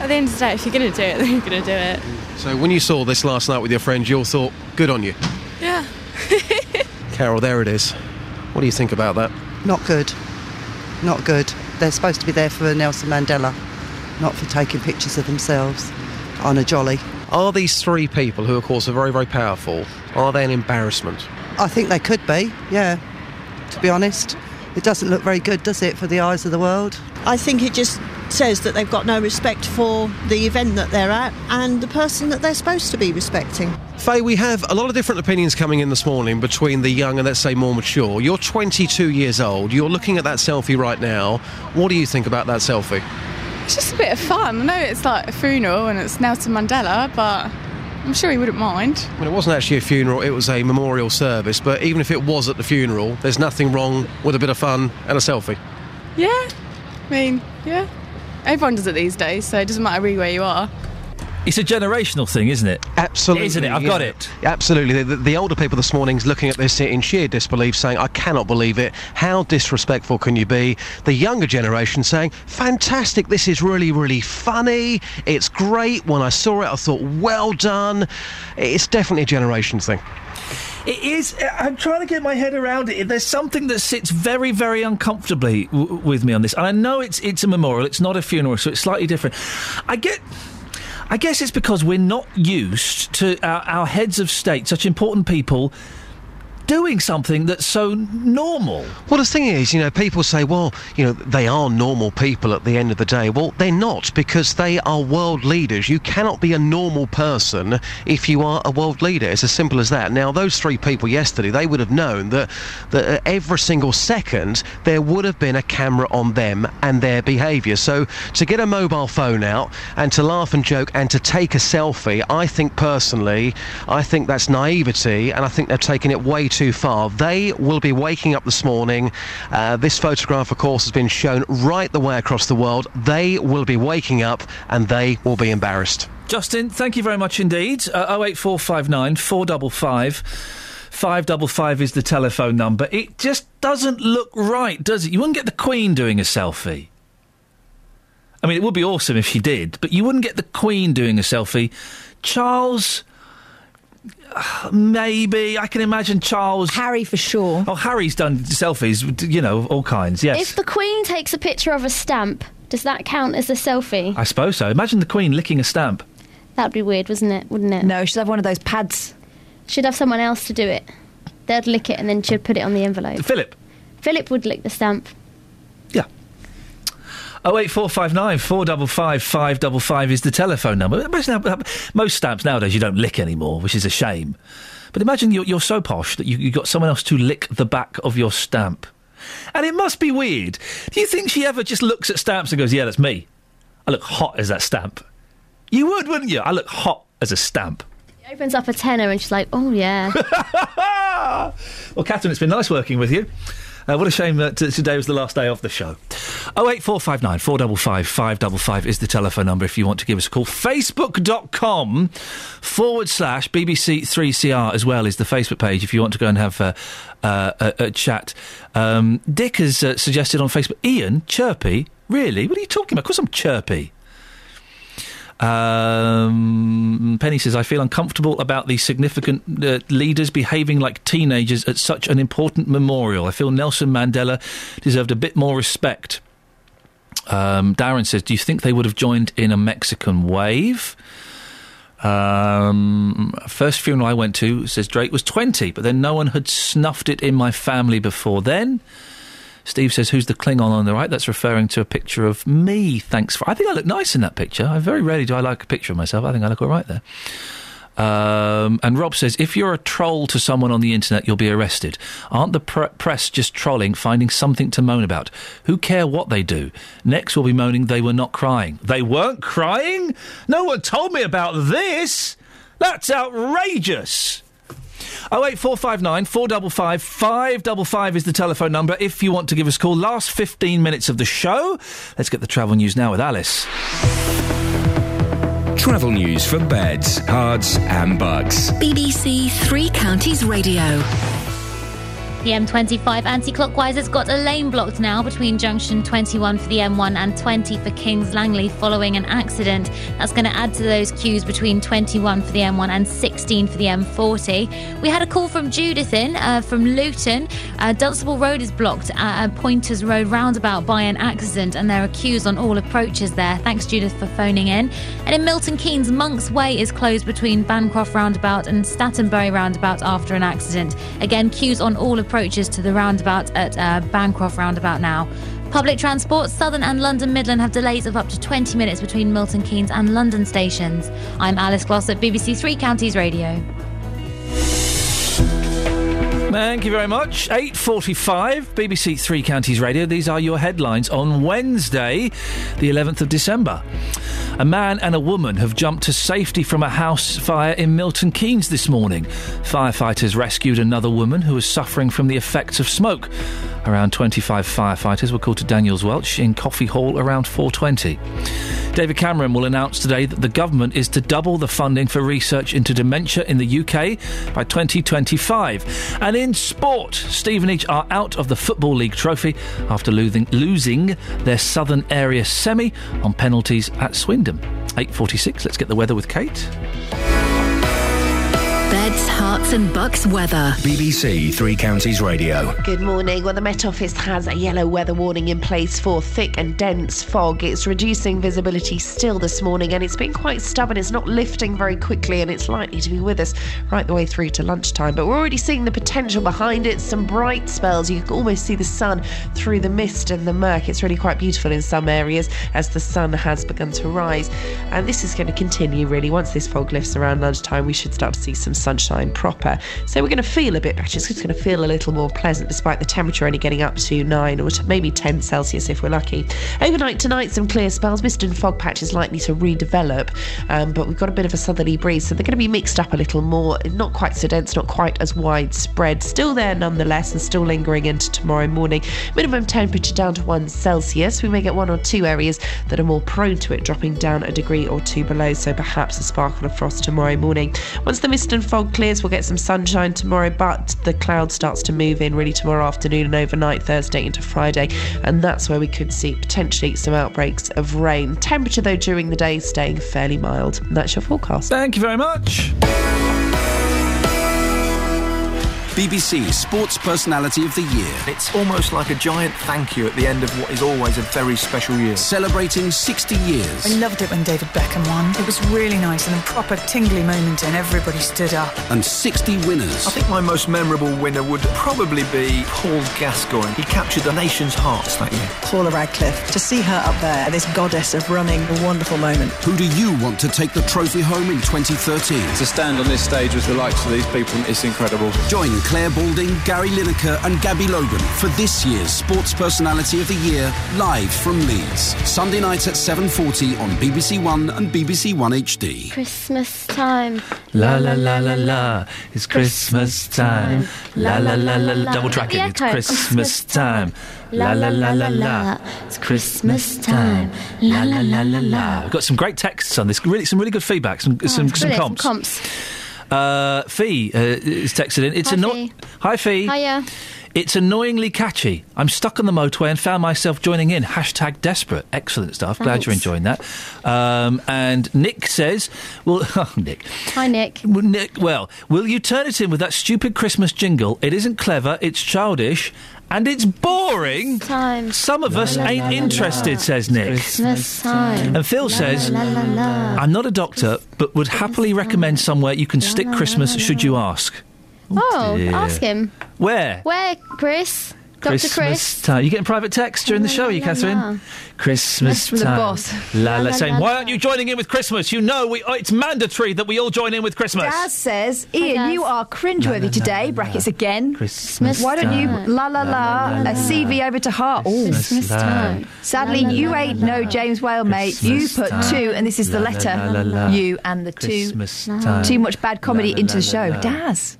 S77: at the end of the day, if you're going to do it, [laughs] then you're going to do it.
S11: So when you saw this last night with your friends, you all thought, good on you.
S77: Yeah. [laughs]
S11: Carol, there it is. What do you think about that?
S78: Not good. Not good. They're supposed to be there for Nelson Mandela, not for taking pictures of themselves on a jolly.
S11: Are these three people, who of course are very, very powerful, are they an embarrassment?
S78: I think they could be, yeah, to be honest. It doesn't look very good, does it, for the eyes of the world?
S79: I think it just says that they've got no respect for the event that they're at and the person that they're supposed to be respecting.
S11: Faye, we have a lot of different opinions coming in this morning between the young and let's say more mature. You're 22 years old. You're looking at that selfie right now. What do you think about that selfie?
S80: It's just a bit of fun. I know it's like a funeral and it's Nelson Mandela, but I'm sure he wouldn't mind.
S11: Well, it wasn't actually a funeral, it was a memorial service, but even if it was at the funeral, there's nothing wrong with a bit of fun and a selfie.
S80: Yeah. I mean, yeah. Everyone does it these days, so it doesn't matter really where you are.
S9: It's a generational thing, isn't it?
S11: Absolutely.
S9: Isn't it? I've got it.
S11: Absolutely. The, the, the older people this morning's looking at this in sheer disbelief, saying, I cannot believe it. How disrespectful can you be? The younger generation saying, fantastic, this is really, really funny. It's great. When I saw it, I thought, well done. It's definitely a generation thing.
S9: It is. Uh, I'm trying to get my head around it. There's something that sits very, very uncomfortably w- with me on this, and I know it's it's a memorial. It's not a funeral, so it's slightly different. I get. I guess it's because we're not used to our, our heads of state, such important people, doing something that's so normal.
S11: Well, the thing is, you know, people say, well, you know, they are normal people at the end of the day. Well, they're not because they are world leaders. You cannot be a normal person if you are a world leader. It's as simple as that. Now, those three people yesterday, they would have known that, that every single second there would have been a camera on them and their behaviour. So to get a mobile phone out and to laugh and joke and to take a selfie, I think personally, I think that's naivety and I think they've taken it way too far. They will be waking up this morning. Uh, this photograph, of course, has been shown right the way across the world. They will be waking up and they will be embarrassed.
S9: Justin, thank you very much indeed. Uh, 08459 455 555 is the telephone number. It just doesn't look right, does it? You wouldn't get the Queen doing a selfie. I mean, it would be awesome if she did, but you wouldn't get the Queen doing a selfie. Charles. [sighs] Maybe I can imagine Charles
S70: Harry for sure.
S9: Oh, Harry's done selfies, you know, all kinds. Yes,
S81: If the Queen takes a picture of a stamp, Does that count as a selfie?
S9: I suppose so. Imagine the Queen licking a stamp.
S81: That'd be weird, wasn't it? Wouldn't it?
S70: No, she'd have one of those pads.
S81: She'd have someone else to do it. They'd lick it and then she'd put it on the envelope.
S9: Philip.
S81: Philip would lick the stamp.
S9: 08459 455 555 is the telephone number. Most stamps nowadays you don't lick anymore, which is a shame. But imagine you're, you're so posh that you, you got someone else to lick the back of your stamp. And it must be weird. Do you think she ever just looks at stamps and goes, yeah, that's me? I look hot as that stamp. You would, wouldn't you? I look hot as a stamp.
S81: She opens up a tenner and she's like, oh, yeah. [laughs]
S9: well, Catherine, it's been nice working with you. Uh, what a shame that today was the last day of the show. Oh eight four five nine four double five five double five is the telephone number if you want to give us a call. Facebook.com forward slash BBC Three CR as well is the Facebook page if you want to go and have uh, uh, a, a chat. Um, Dick has uh, suggested on Facebook. Iain chirpy. Really? What are you talking about? Of course I'm chirpy. Um, Penny says, I feel uncomfortable about the significant uh, leaders behaving like teenagers at such an important memorial. I feel Nelson Mandela deserved a bit more respect. Um, Darren says, Do you think they would have joined in a Mexican wave? Um, first funeral I went to says Drake was 20, but then no one had snuffed it in my family before then. Steve says, "Who's the Klingon on the right?" That's referring to a picture of me. Thanks for. I think I look nice in that picture. I very rarely do I like a picture of myself. I think I look all right there. Um, and Rob says, if you're a troll to someone on the internet, you'll be arrested. Aren't the pre- press just trolling, finding something to moan about? Who care what they do? Next will be moaning they were not crying. They weren't crying? No one told me about this. That's outrageous. Oh eight four five nine four double five five double five is the telephone number if you want to give us a call. Last fifteen minutes of the show. Let's get the travel news now with Alice.
S10: Travel news for beds, cards, and Bucks.
S6: BBC Three Counties Radio.
S13: The M25 anti-clockwise has got a lane blocked now between junction 21 for the M1 and 20 for Kings Langley following an accident. That's going to add to those queues between 21 for the M1 and 16 for the M40. We had a call from Judith in uh, from Luton. Uh, Dunstable Road is blocked at a Poynters Road roundabout by an accident, and there are queues on all approaches there. Thanks, Judith, for phoning in. And in Milton Keynes, Monk's Way is closed between Bancroft roundabout and Stantonbury roundabout after an accident. Again, queues on all approaches to the roundabout at uh, Bancroft roundabout now. Public transport, Southern and London Midland have delays of up to 20 minutes between Milton Keynes and London stations. I'm Alice Glossop BBC Three Counties Radio.
S9: Thank you very much. 8.45, BBC Three Counties Radio. These are your headlines on Wednesday, the 11th of December. A man and a woman have jumped to safety from a house fire in Milton Keynes this morning. Firefighters rescued another woman who was suffering from the effects of smoke. Around 25 firefighters were called to Daniels Welch in Coffee Hall around 4.20. David Cameron will announce today that the government is to double the funding for research into dementia in the UK by 2025. And in sport, Stevenage are out of the Football League trophy after losing, losing their Southern Area semi on penalties at Swindon. 8.46, let's get the weather with Kate.
S6: Beds, Herts and Bucks weather.
S10: BBC Three Counties Radio.
S28: Good morning. Well, the Met Office has a yellow weather warning in place for thick and dense fog. It's reducing visibility still this morning and it's been quite stubborn. It's not lifting very quickly and it's likely to be with us right the way through to lunchtime. But we're already seeing the potential behind it. Some bright spells. You can almost see the sun through the mist and the murk. It's really quite beautiful in some areas as the sun has begun to rise. And this is going to continue really. Once this fog lifts around lunchtime, we should start to see some sunshine proper. So we're going to feel a bit better. It's going to feel a little more pleasant despite the temperature only getting up to 9 or maybe 10 Celsius if we're lucky. Overnight tonight, some clear spells. Mist and fog patches likely to redevelop, um, but we've got a bit of a southerly breeze, so they're going to be mixed up a little more. Not quite so dense, not quite as widespread. Still there nonetheless, and still lingering into tomorrow morning. Minimum temperature down to 1 Celsius. We may get one or two areas that are more prone to it dropping down a degree or two below, so perhaps a sparkle of frost tomorrow morning. Once the mist and fog clears, we'll get some sunshine tomorrow, but the cloud starts to move in really tomorrow afternoon and overnight, Thursday into Friday, and that's where we could see potentially some outbreaks of rain. Temperature, though, during the day staying fairly mild. And that's your forecast.
S9: Thank you very much.
S82: BBC Sports Personality of the Year.
S83: It's almost like a giant thank you at the end of what is always a very special year.
S82: Celebrating 60 years.
S84: I loved it when David Beckham won. It was really nice and a proper tingly moment, and everybody stood up.
S82: And 60 winners.
S83: I think my most memorable winner would probably be Paul Gascoigne. He captured the nation's hearts that year.
S85: Paula Radcliffe. To see her up there, this goddess of running, a wonderful moment.
S82: Who do you want to take the trophy home in 2013?
S86: To stand on this stage with the likes of these people, it's incredible.
S82: Join Clare Balding, Gary Lineker, and Gabby Logan for this year's Sports Personality of the Year, live from Leeds. Sunday night at 7:40 on BBC One and BBC One HD.
S15: Christmas time.
S9: La la la la la, it's Christmas time. La la la la la, double tracking,
S15: The
S9: it's. Christmas time. La la la la la, it's Christmas time. La la la la la. We've got some great texts on this, really, some really good feedback, some, some, some
S15: Brilliant,
S9: comps.
S15: comps.
S9: Uh, Fee uh, is texted in. It's
S15: Hi,
S9: anno-
S15: Fee.
S9: Hi, Fee.
S15: Hiya.
S9: It's annoyingly catchy. I'm stuck on the motorway and found myself joining in. Hashtag desperate. Excellent stuff. Glad you're
S15: Thanks.
S9: enjoying that. Um, and Nick says, well, [laughs] oh, Nick.
S15: Hi, Nick.
S9: Well, Nick, well, will you turn it in with that stupid Christmas jingle? It isn't clever, it's childish, and it's boring.
S15: Time.
S9: Some of us ain't interested, says Nick.
S15: Christmas time.
S9: And Phil says,
S15: La la la.
S9: I'm not a doctor, but would happily recommend somewhere you can stick Christmas should you ask.
S15: Oh, oh,
S9: dear.
S15: ask him.
S9: Where?
S15: Where, Chris? Dr.
S9: Christmas
S15: Chris?
S9: time. You getting private text during the show, are you,
S15: la, la.
S9: Catherine? Christmas
S15: That's from the
S9: time.
S15: boss.
S9: La la,
S15: La, la,
S9: saying,
S15: la,
S9: why aren't you joining in with Christmas? You know, we, oh, it's mandatory that we all join in with Christmas.
S20: Daz says, Iain, you are cringeworthy today. Brackets again.
S9: Christmas
S20: Why don't you
S9: time.
S20: la la la, a CV over to heart?
S9: Christmas time.
S20: Sadly,
S15: La, la,
S20: you ain't
S15: la,
S20: no. James Whale, mate. You put
S9: time.
S20: two, and this is the
S9: La, la,
S20: letter.
S9: la, la, la.
S20: You and the two. Too much bad comedy
S9: La, la,
S20: into the show.
S9: la, la.
S20: Daz.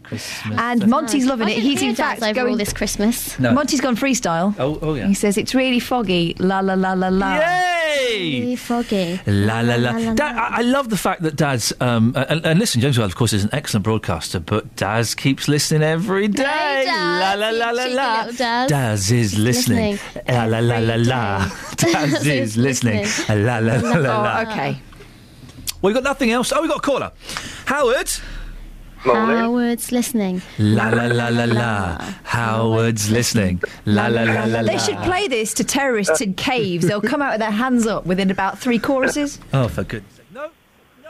S20: And Monty's loving it. He's in fact
S15: over
S20: going.
S15: all this Christmas.
S9: No.
S20: Monty's gone freestyle.
S9: Oh, oh yeah.
S20: He says it's really foggy. La la la la la.
S9: Yay!
S15: Really foggy.
S9: La la la. Dad, I, I love the fact that Daz, um, and, and listen, James Whale, of course, is an excellent broadcaster, but Daz keeps listening every day.
S15: Daz,
S9: la la la la la.
S15: little Daz.
S9: is listening.
S15: listening
S9: La la la la la.
S15: day. [laughs]
S9: Daz [laughs]
S15: Daz
S9: is
S15: is
S9: listening.
S15: listening.
S9: La la la la la.
S20: Oh, okay.
S9: Well, we got nothing else. Oh, we got a caller. Howard.
S15: Howard's listening.
S9: La la la la la. Howard's listening. La la la la la.
S20: They should play this to terrorists in caves. They'll come out with their hands up within about three choruses.
S9: Oh, for goodness sake. No,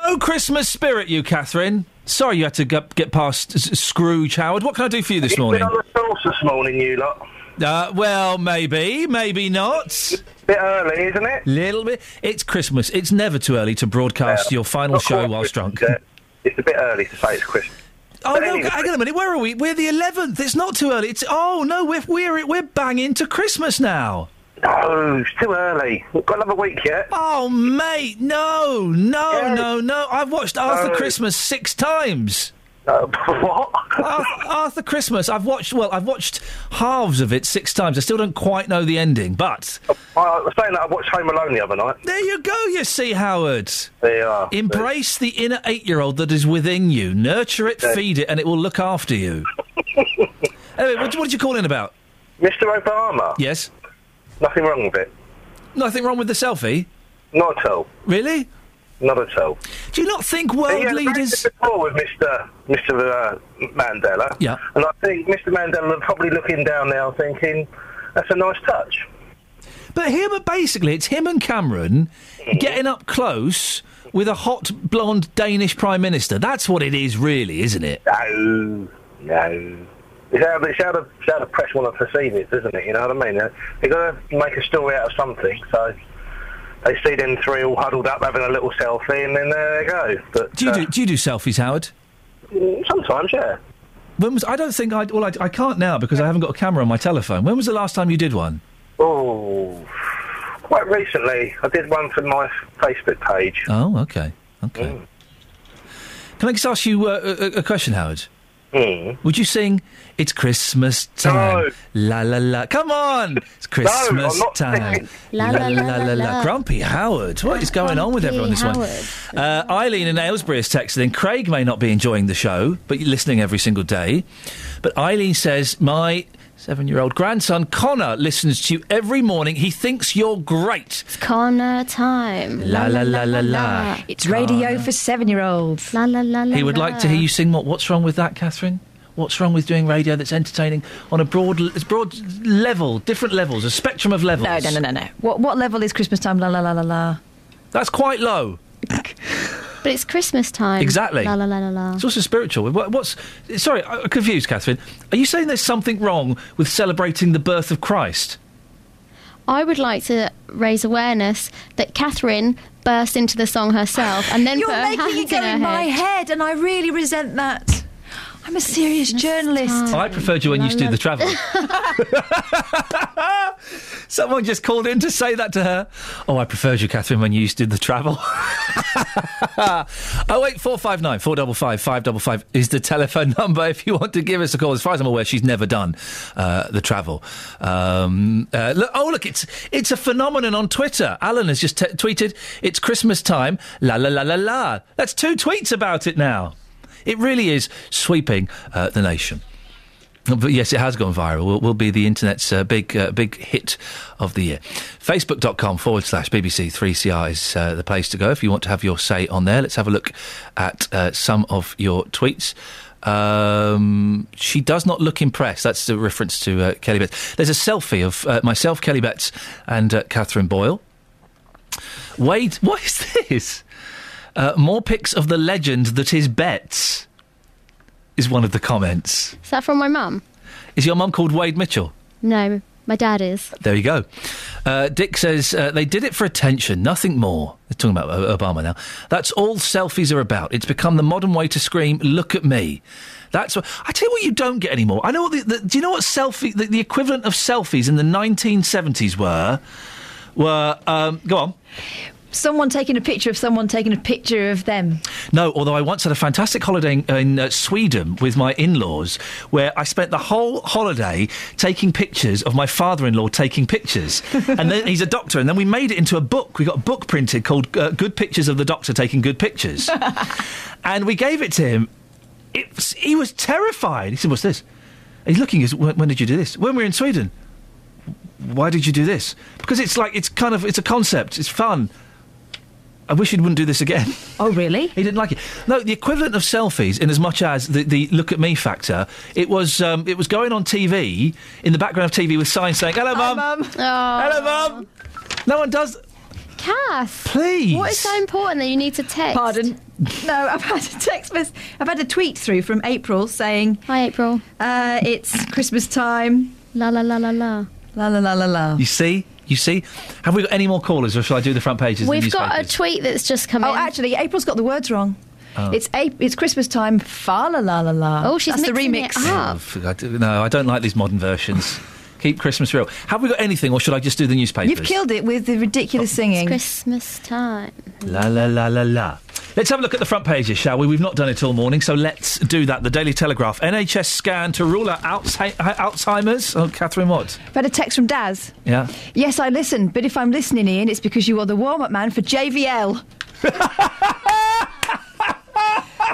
S9: no Christmas spirit, you, Catherine. Sorry you had to get, get past S- Scrooge, Howard. What can I do for you this morning?
S87: Been on the sauce this morning, you lot.
S9: Uh, well, maybe, maybe not.
S87: Bit early, isn't it?
S9: Little bit. It's Christmas. It's never too early to broadcast
S87: Yeah.
S9: your final
S87: Not
S9: show
S87: quite
S9: whilst drunk.
S87: Christmas yet. It's a bit early to say it's Christmas.
S9: Oh
S87: But
S9: no!
S87: anyway-
S9: Hang on a minute. Where are we? We're the eleventh. It's not too early. It's oh no. We're we're we're banging to Christmas now.
S87: No, it's too early. We've got another week yet.
S9: Oh mate, no, no,
S87: Yeah.
S9: no, no. I've watched Arthur
S87: No.
S9: Christmas six times.
S87: Uh, [laughs] what?
S9: Arthur, Arthur Christmas. I've watched. Well, I've watched halves of it six times. I still don't quite know the ending, but
S87: I was saying that I watched Home Alone the other night.
S9: there you go. You see, Howard.
S87: They are.
S9: Embrace the inner eight-year-old that is within you. Nurture it,
S87: Yeah.
S9: feed it, and it will look after you. [laughs] anyway, what, what did you call in about?
S87: Mr. Obama.
S9: Yes.
S87: Nothing wrong with it.
S9: Nothing wrong with the selfie.
S87: Not at all.
S9: Really?
S87: Not at all.
S9: Do you not think world
S87: a
S9: leaders?
S87: rapport with Mr. Mr. Uh, Mandela.
S9: Yeah.
S87: And I think Mr. Mandela are probably looking down now, thinking that's a nice touch.
S9: But him, basically, it's him and Cameron
S87: Mm-hmm.
S9: getting up close with a hot blonde Danish prime minister. That's what it is, really, isn't it?
S87: No, no. It's how, it's how, the, it's how the press want to perceive it, isn't it? You know what I mean? They've got to make a story out of something, so they see them three all huddled up having a little selfie, and then there they go. But
S9: Do you
S87: uh,
S9: do, do you do selfies, Howard?
S87: mm, sometimes, yeah.
S9: When was I don't think I well I, I can't now because I haven't got a camera on my telephone. When was the last time you did one?
S87: Oh, quite recently, I did one for my Facebook page.
S9: Oh, okay, okay. Can I just ask you uh, a, a question, Howard?
S87: Mm.
S9: Would you sing "It's Christmas time"? No. La la la. Come on, it's Christmas
S87: I'm not
S9: time.
S87: singing.
S15: La, la, la, la, la.
S9: Grumpy Howard. What is going on with everyone this one? Uh, Eileen in Aylesbury has texted in. Craig may not be enjoying the show, but you're listening every single day. But Eileen says, my seven-year-old grandson Connor listens to you every morning. He thinks you're great.
S15: It's Connor time.
S9: La la la la la.
S20: It's radio for seven-year-olds.
S15: La la la la.
S9: He would like to hear you sing. What? What's wrong with that, Catherine? What's wrong with doing radio that's entertaining on a broad, broad level, different levels, a spectrum of levels?
S20: No, no, no, no, no. What what level is Christmas time? La la la la la.
S9: That's quite low. [laughs]
S15: But it's Christmas time.
S9: Exactly.
S15: La la la la la.
S9: It's also spiritual. What, what's sorry? I'm confused, Catherine. Are you saying there's something wrong with celebrating the birth of Christ?
S15: I would like to raise awareness that Catherine burst into the song herself and then
S20: You're
S15: put her
S20: making
S15: hands
S20: it go
S15: in her
S20: in my
S15: head.
S20: head, and I really resent that. I'm a serious journalist.
S9: I preferred you when you used to do the travel. [laughs] Someone just called in to say that to her. Oh, I preferred you, Catherine, when you used to do the travel. [laughs] oh wait, four five nine four double five five double five is the telephone number if you want to give us a call. As far as I'm aware, she's never done uh, the travel. Um, uh, look, oh look, it's it's a phenomenon on Twitter. Alan has just t- tweeted, "It's Christmas time." La la la la la. That's two tweets about it now. It really is sweeping uh, the nation. But yes, it has gone viral. Will, will be the internet's uh, big uh, big hit of the year. Facebook.com forward slash BBC 3CR is uh, the place to go if you want to have your say on there. Let's have a look at uh, some of your tweets. Um, she does not look impressed. That's a reference to uh, Kelly Betts. There's a selfie of uh, myself, Kelly Betts, and Catherine Boyle. Wade, [laughs] what is this? Uh, more pics of the legend that is Betts, is one of the comments.
S15: Is that from my mum?
S9: Is your mum called Wade Mitchell?
S15: No, my dad is.
S9: There you go. Uh, Dick says uh, they did it for attention, nothing more. They're talking about Obama now. That's all selfies are about. It's become the modern way to scream, "Look at me." That's what I tell you. What you don't get anymore. I know. What the, the, do you know what selfie? The, the equivalent of selfies in the 1970s were were. Um, go on.
S20: Someone taking a picture of someone taking a picture of them.
S9: No, although I once had a fantastic holiday in, in uh, Sweden with my in-laws, where I spent the whole holiday taking pictures of my father-in-law taking pictures, [laughs] and then he's a doctor, and then we made it into a book. We got a book printed called uh, "Good Pictures of the Doctor Taking Good Pictures," [laughs] and we gave it to him. It he was terrified. He said, "What's this?" And he's looking. He when, when did you do this? When we were in Sweden. Why did you do this? Because it's like it's kind of it's a concept. It's fun. I wish he wouldn't do this again. [laughs]
S20: Oh, really?
S9: He didn't like it. No, the equivalent of selfies, in as much as the, the look at me factor, it was um, it was going on TV in the background of TV with signs saying "Hello, mum." Hello, mum. No one does.
S15: Cass.
S9: Please.
S15: What is so important that you need to text?
S20: Pardon? No, I've had a text mess. I've had a tweet through from April saying,
S15: "Hi, April.
S20: Uh, it's Christmas time.
S15: La la la la la.
S20: La la la la la."
S9: You see, you see. Have we got any more callers, or shall I do the front pages? of the
S15: We've got a tweet that's just come out.
S20: Oh,
S15: in.
S20: actually, April's got the words wrong.
S9: Oh.
S20: It's a- it's Christmas time. Fa la la la la.
S15: Oh, she's
S20: That's the
S15: mixing
S20: remix.
S15: it up.
S9: Oh, f- I do- no, I don't like these modern versions. [laughs] Keep Christmas real. Have we got anything, or should I just do the newspapers?
S20: You've killed it with the ridiculous oh, singing.
S15: Christmas time.
S9: La la la la la. Let's have a look at the front pages, shall we? We've not done it all morning, so let's do that. The Daily Telegraph. NHS scan to rule out uh, Alzheimer's. Oh, Catherine, what?
S20: I've had a text from Daz.
S9: Yeah.
S20: Yes, I listen, but if I'm listening, Iain, it's because you are the warm-up man for JVS.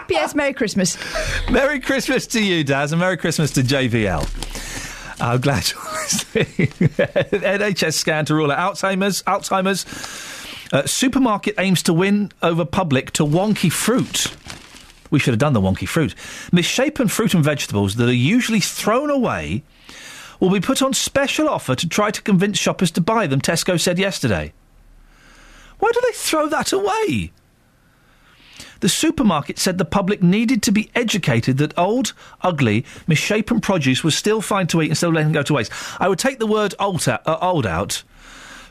S20: P.S. [laughs] Merry Christmas.
S9: Merry Christmas to you, Daz, and Merry Christmas to JVS. I'm glad you're listening. [laughs] NHS scan to rule out Alzheimer's. Alzheimer's. Uh, supermarket aims to win over public to wonky fruit. We should have done the wonky fruit. Misshapen fruit and vegetables that are usually thrown away will be put on special offer to try to convince shoppers to buy them, Tesco said yesterday. Why do they throw that away? The supermarket said the public needed to be educated that old, ugly, misshapen produce was still fine to eat instead of letting it go to waste. I would take the word old, out- uh, old out,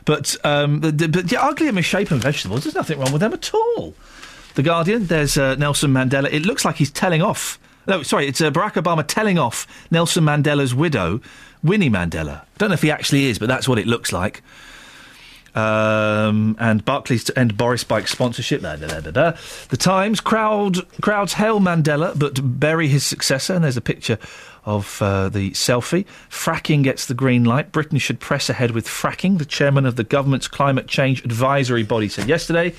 S9: but, um, the, but ugly and misshapen vegetables, there's nothing wrong with them at all. The Guardian, there's uh, Nelson Mandela. It looks like he's telling off. No, sorry, it's uh, Barack Obama telling off Nelson Mandela's widow, Winnie Mandela. Don't know if he actually is, but that's what it looks like. Um, and Barclays to end Boris Bike sponsorship. The Times crowd crowds hail Mandela, but bury his successor. And there's a picture of uh, the selfie. Fracking gets the green light. Britain should press ahead with fracking. The chairman of the government's climate change advisory body said yesterday.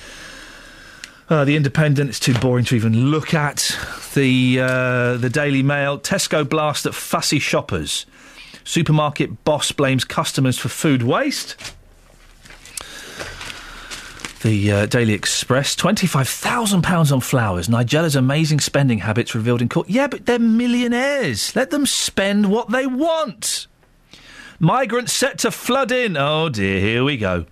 S9: Uh, the Independent is too boring to even look at. The uh, the Daily Mail Tesco blast at fussy shoppers. Supermarket boss blames customers for food waste. The uh, Daily Express, £25,000 on flowers. Nigella's amazing spending habits revealed in court. Yeah, but they're millionaires. Let them spend what they want. Migrants set to flood in. Oh dear, here we go.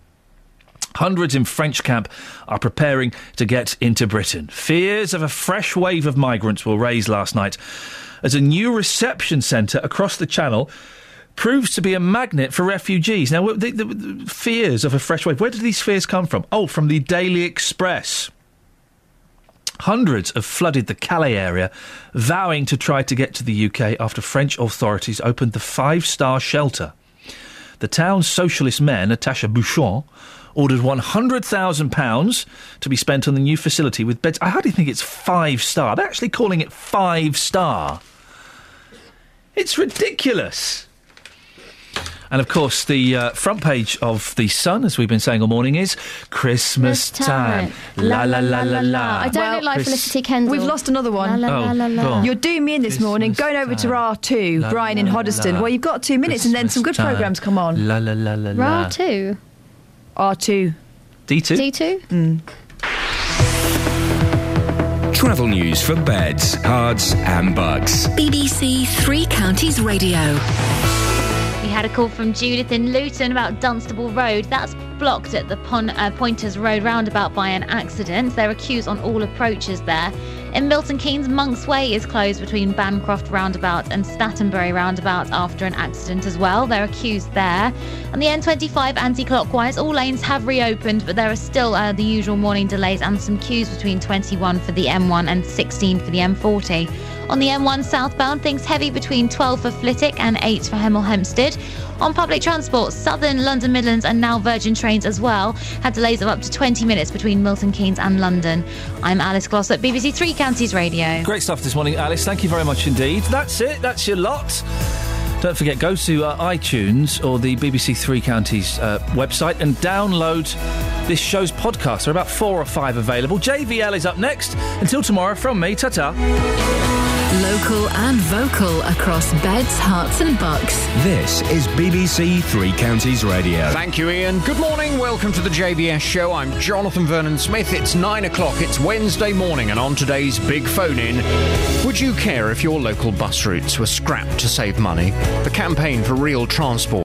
S9: Hundreds in French camp are preparing to get into Britain. Fears of a fresh wave of migrants were raised last night as a new reception centre across the channel proves to be a magnet for refugees. Now, the, the, the fears of a fresh wave, where did these fears come from? Oh, from the Daily Express. Hundreds have flooded the Calais area, vowing to try to get to the UK after French authorities opened the five star shelter. The town's socialist mayor, Natasha Bouchart, ordered £100,000 to be spent on the new facility with beds. I hardly think it's five star. They're actually calling it five star. It's ridiculous. And of course, the uh, front page of The Sun, as we've been saying all morning, is Christmas time. La la la la la.
S81: I don't look like
S9: Chris-
S81: Felicity Kendal.
S70: We've lost another one.
S81: La, la, la, la, la.
S9: go on.
S70: You're doing me in this morning, going over to R2,
S9: La,
S70: Brian
S9: la,
S70: in
S9: la,
S70: Hoddesdon.
S9: la.
S70: Well, you've got two minutes and then some good
S9: Christmas time.
S70: programmes come on.
S9: La la la la la.
S81: Ra two.
S70: R2.
S9: D2?
S81: D two.
S10: Travel news for beds, cards, and Bucks.
S6: BBC Three Counties Radio.
S13: Had a call from Judith in Luton about Dunstable Road. That's blocked at the Pon- uh, Poynters Road roundabout by an accident. There are queues on all approaches there. In Milton Keynes, Monk's Way is closed between Bancroft roundabout and Stantonbury roundabout after an accident as well. There are queues there. On the M25 anti-clockwise, all lanes have reopened, but there are still uh, the usual morning delays and some queues between 21 for the M1 and 16 for the M40. On the M1 southbound, things heavy between 12 for Flitwick and 8 for Hemel Hempstead. On public transport, Southern, London Midlands, and now Virgin trains as well had delays of up to 20 minutes between Milton Keynes and London. I'm Alice Glossop, BBC Three Counties Radio.
S9: Great stuff this morning, Alice. Thank you very much indeed. That's it. That's your lot. Don't forget, go to uh, iTunes or the BBC Three Counties uh, website and download this show's podcast. There are about four or five available. JVS is up next. Until tomorrow, from me, ta ta.
S6: Local and vocal across beds, Herts, and bucks.
S10: This is BBC Three Counties Radio.
S88: Thank you, Iain. Good morning. Welcome to the JVS show. I'm Jonathan Vernon Smith. It's nine o'clock. It's Wednesday morning, and on today's big phone in, would you care if your local bus routes were scrapped to save money? The campaign for real transport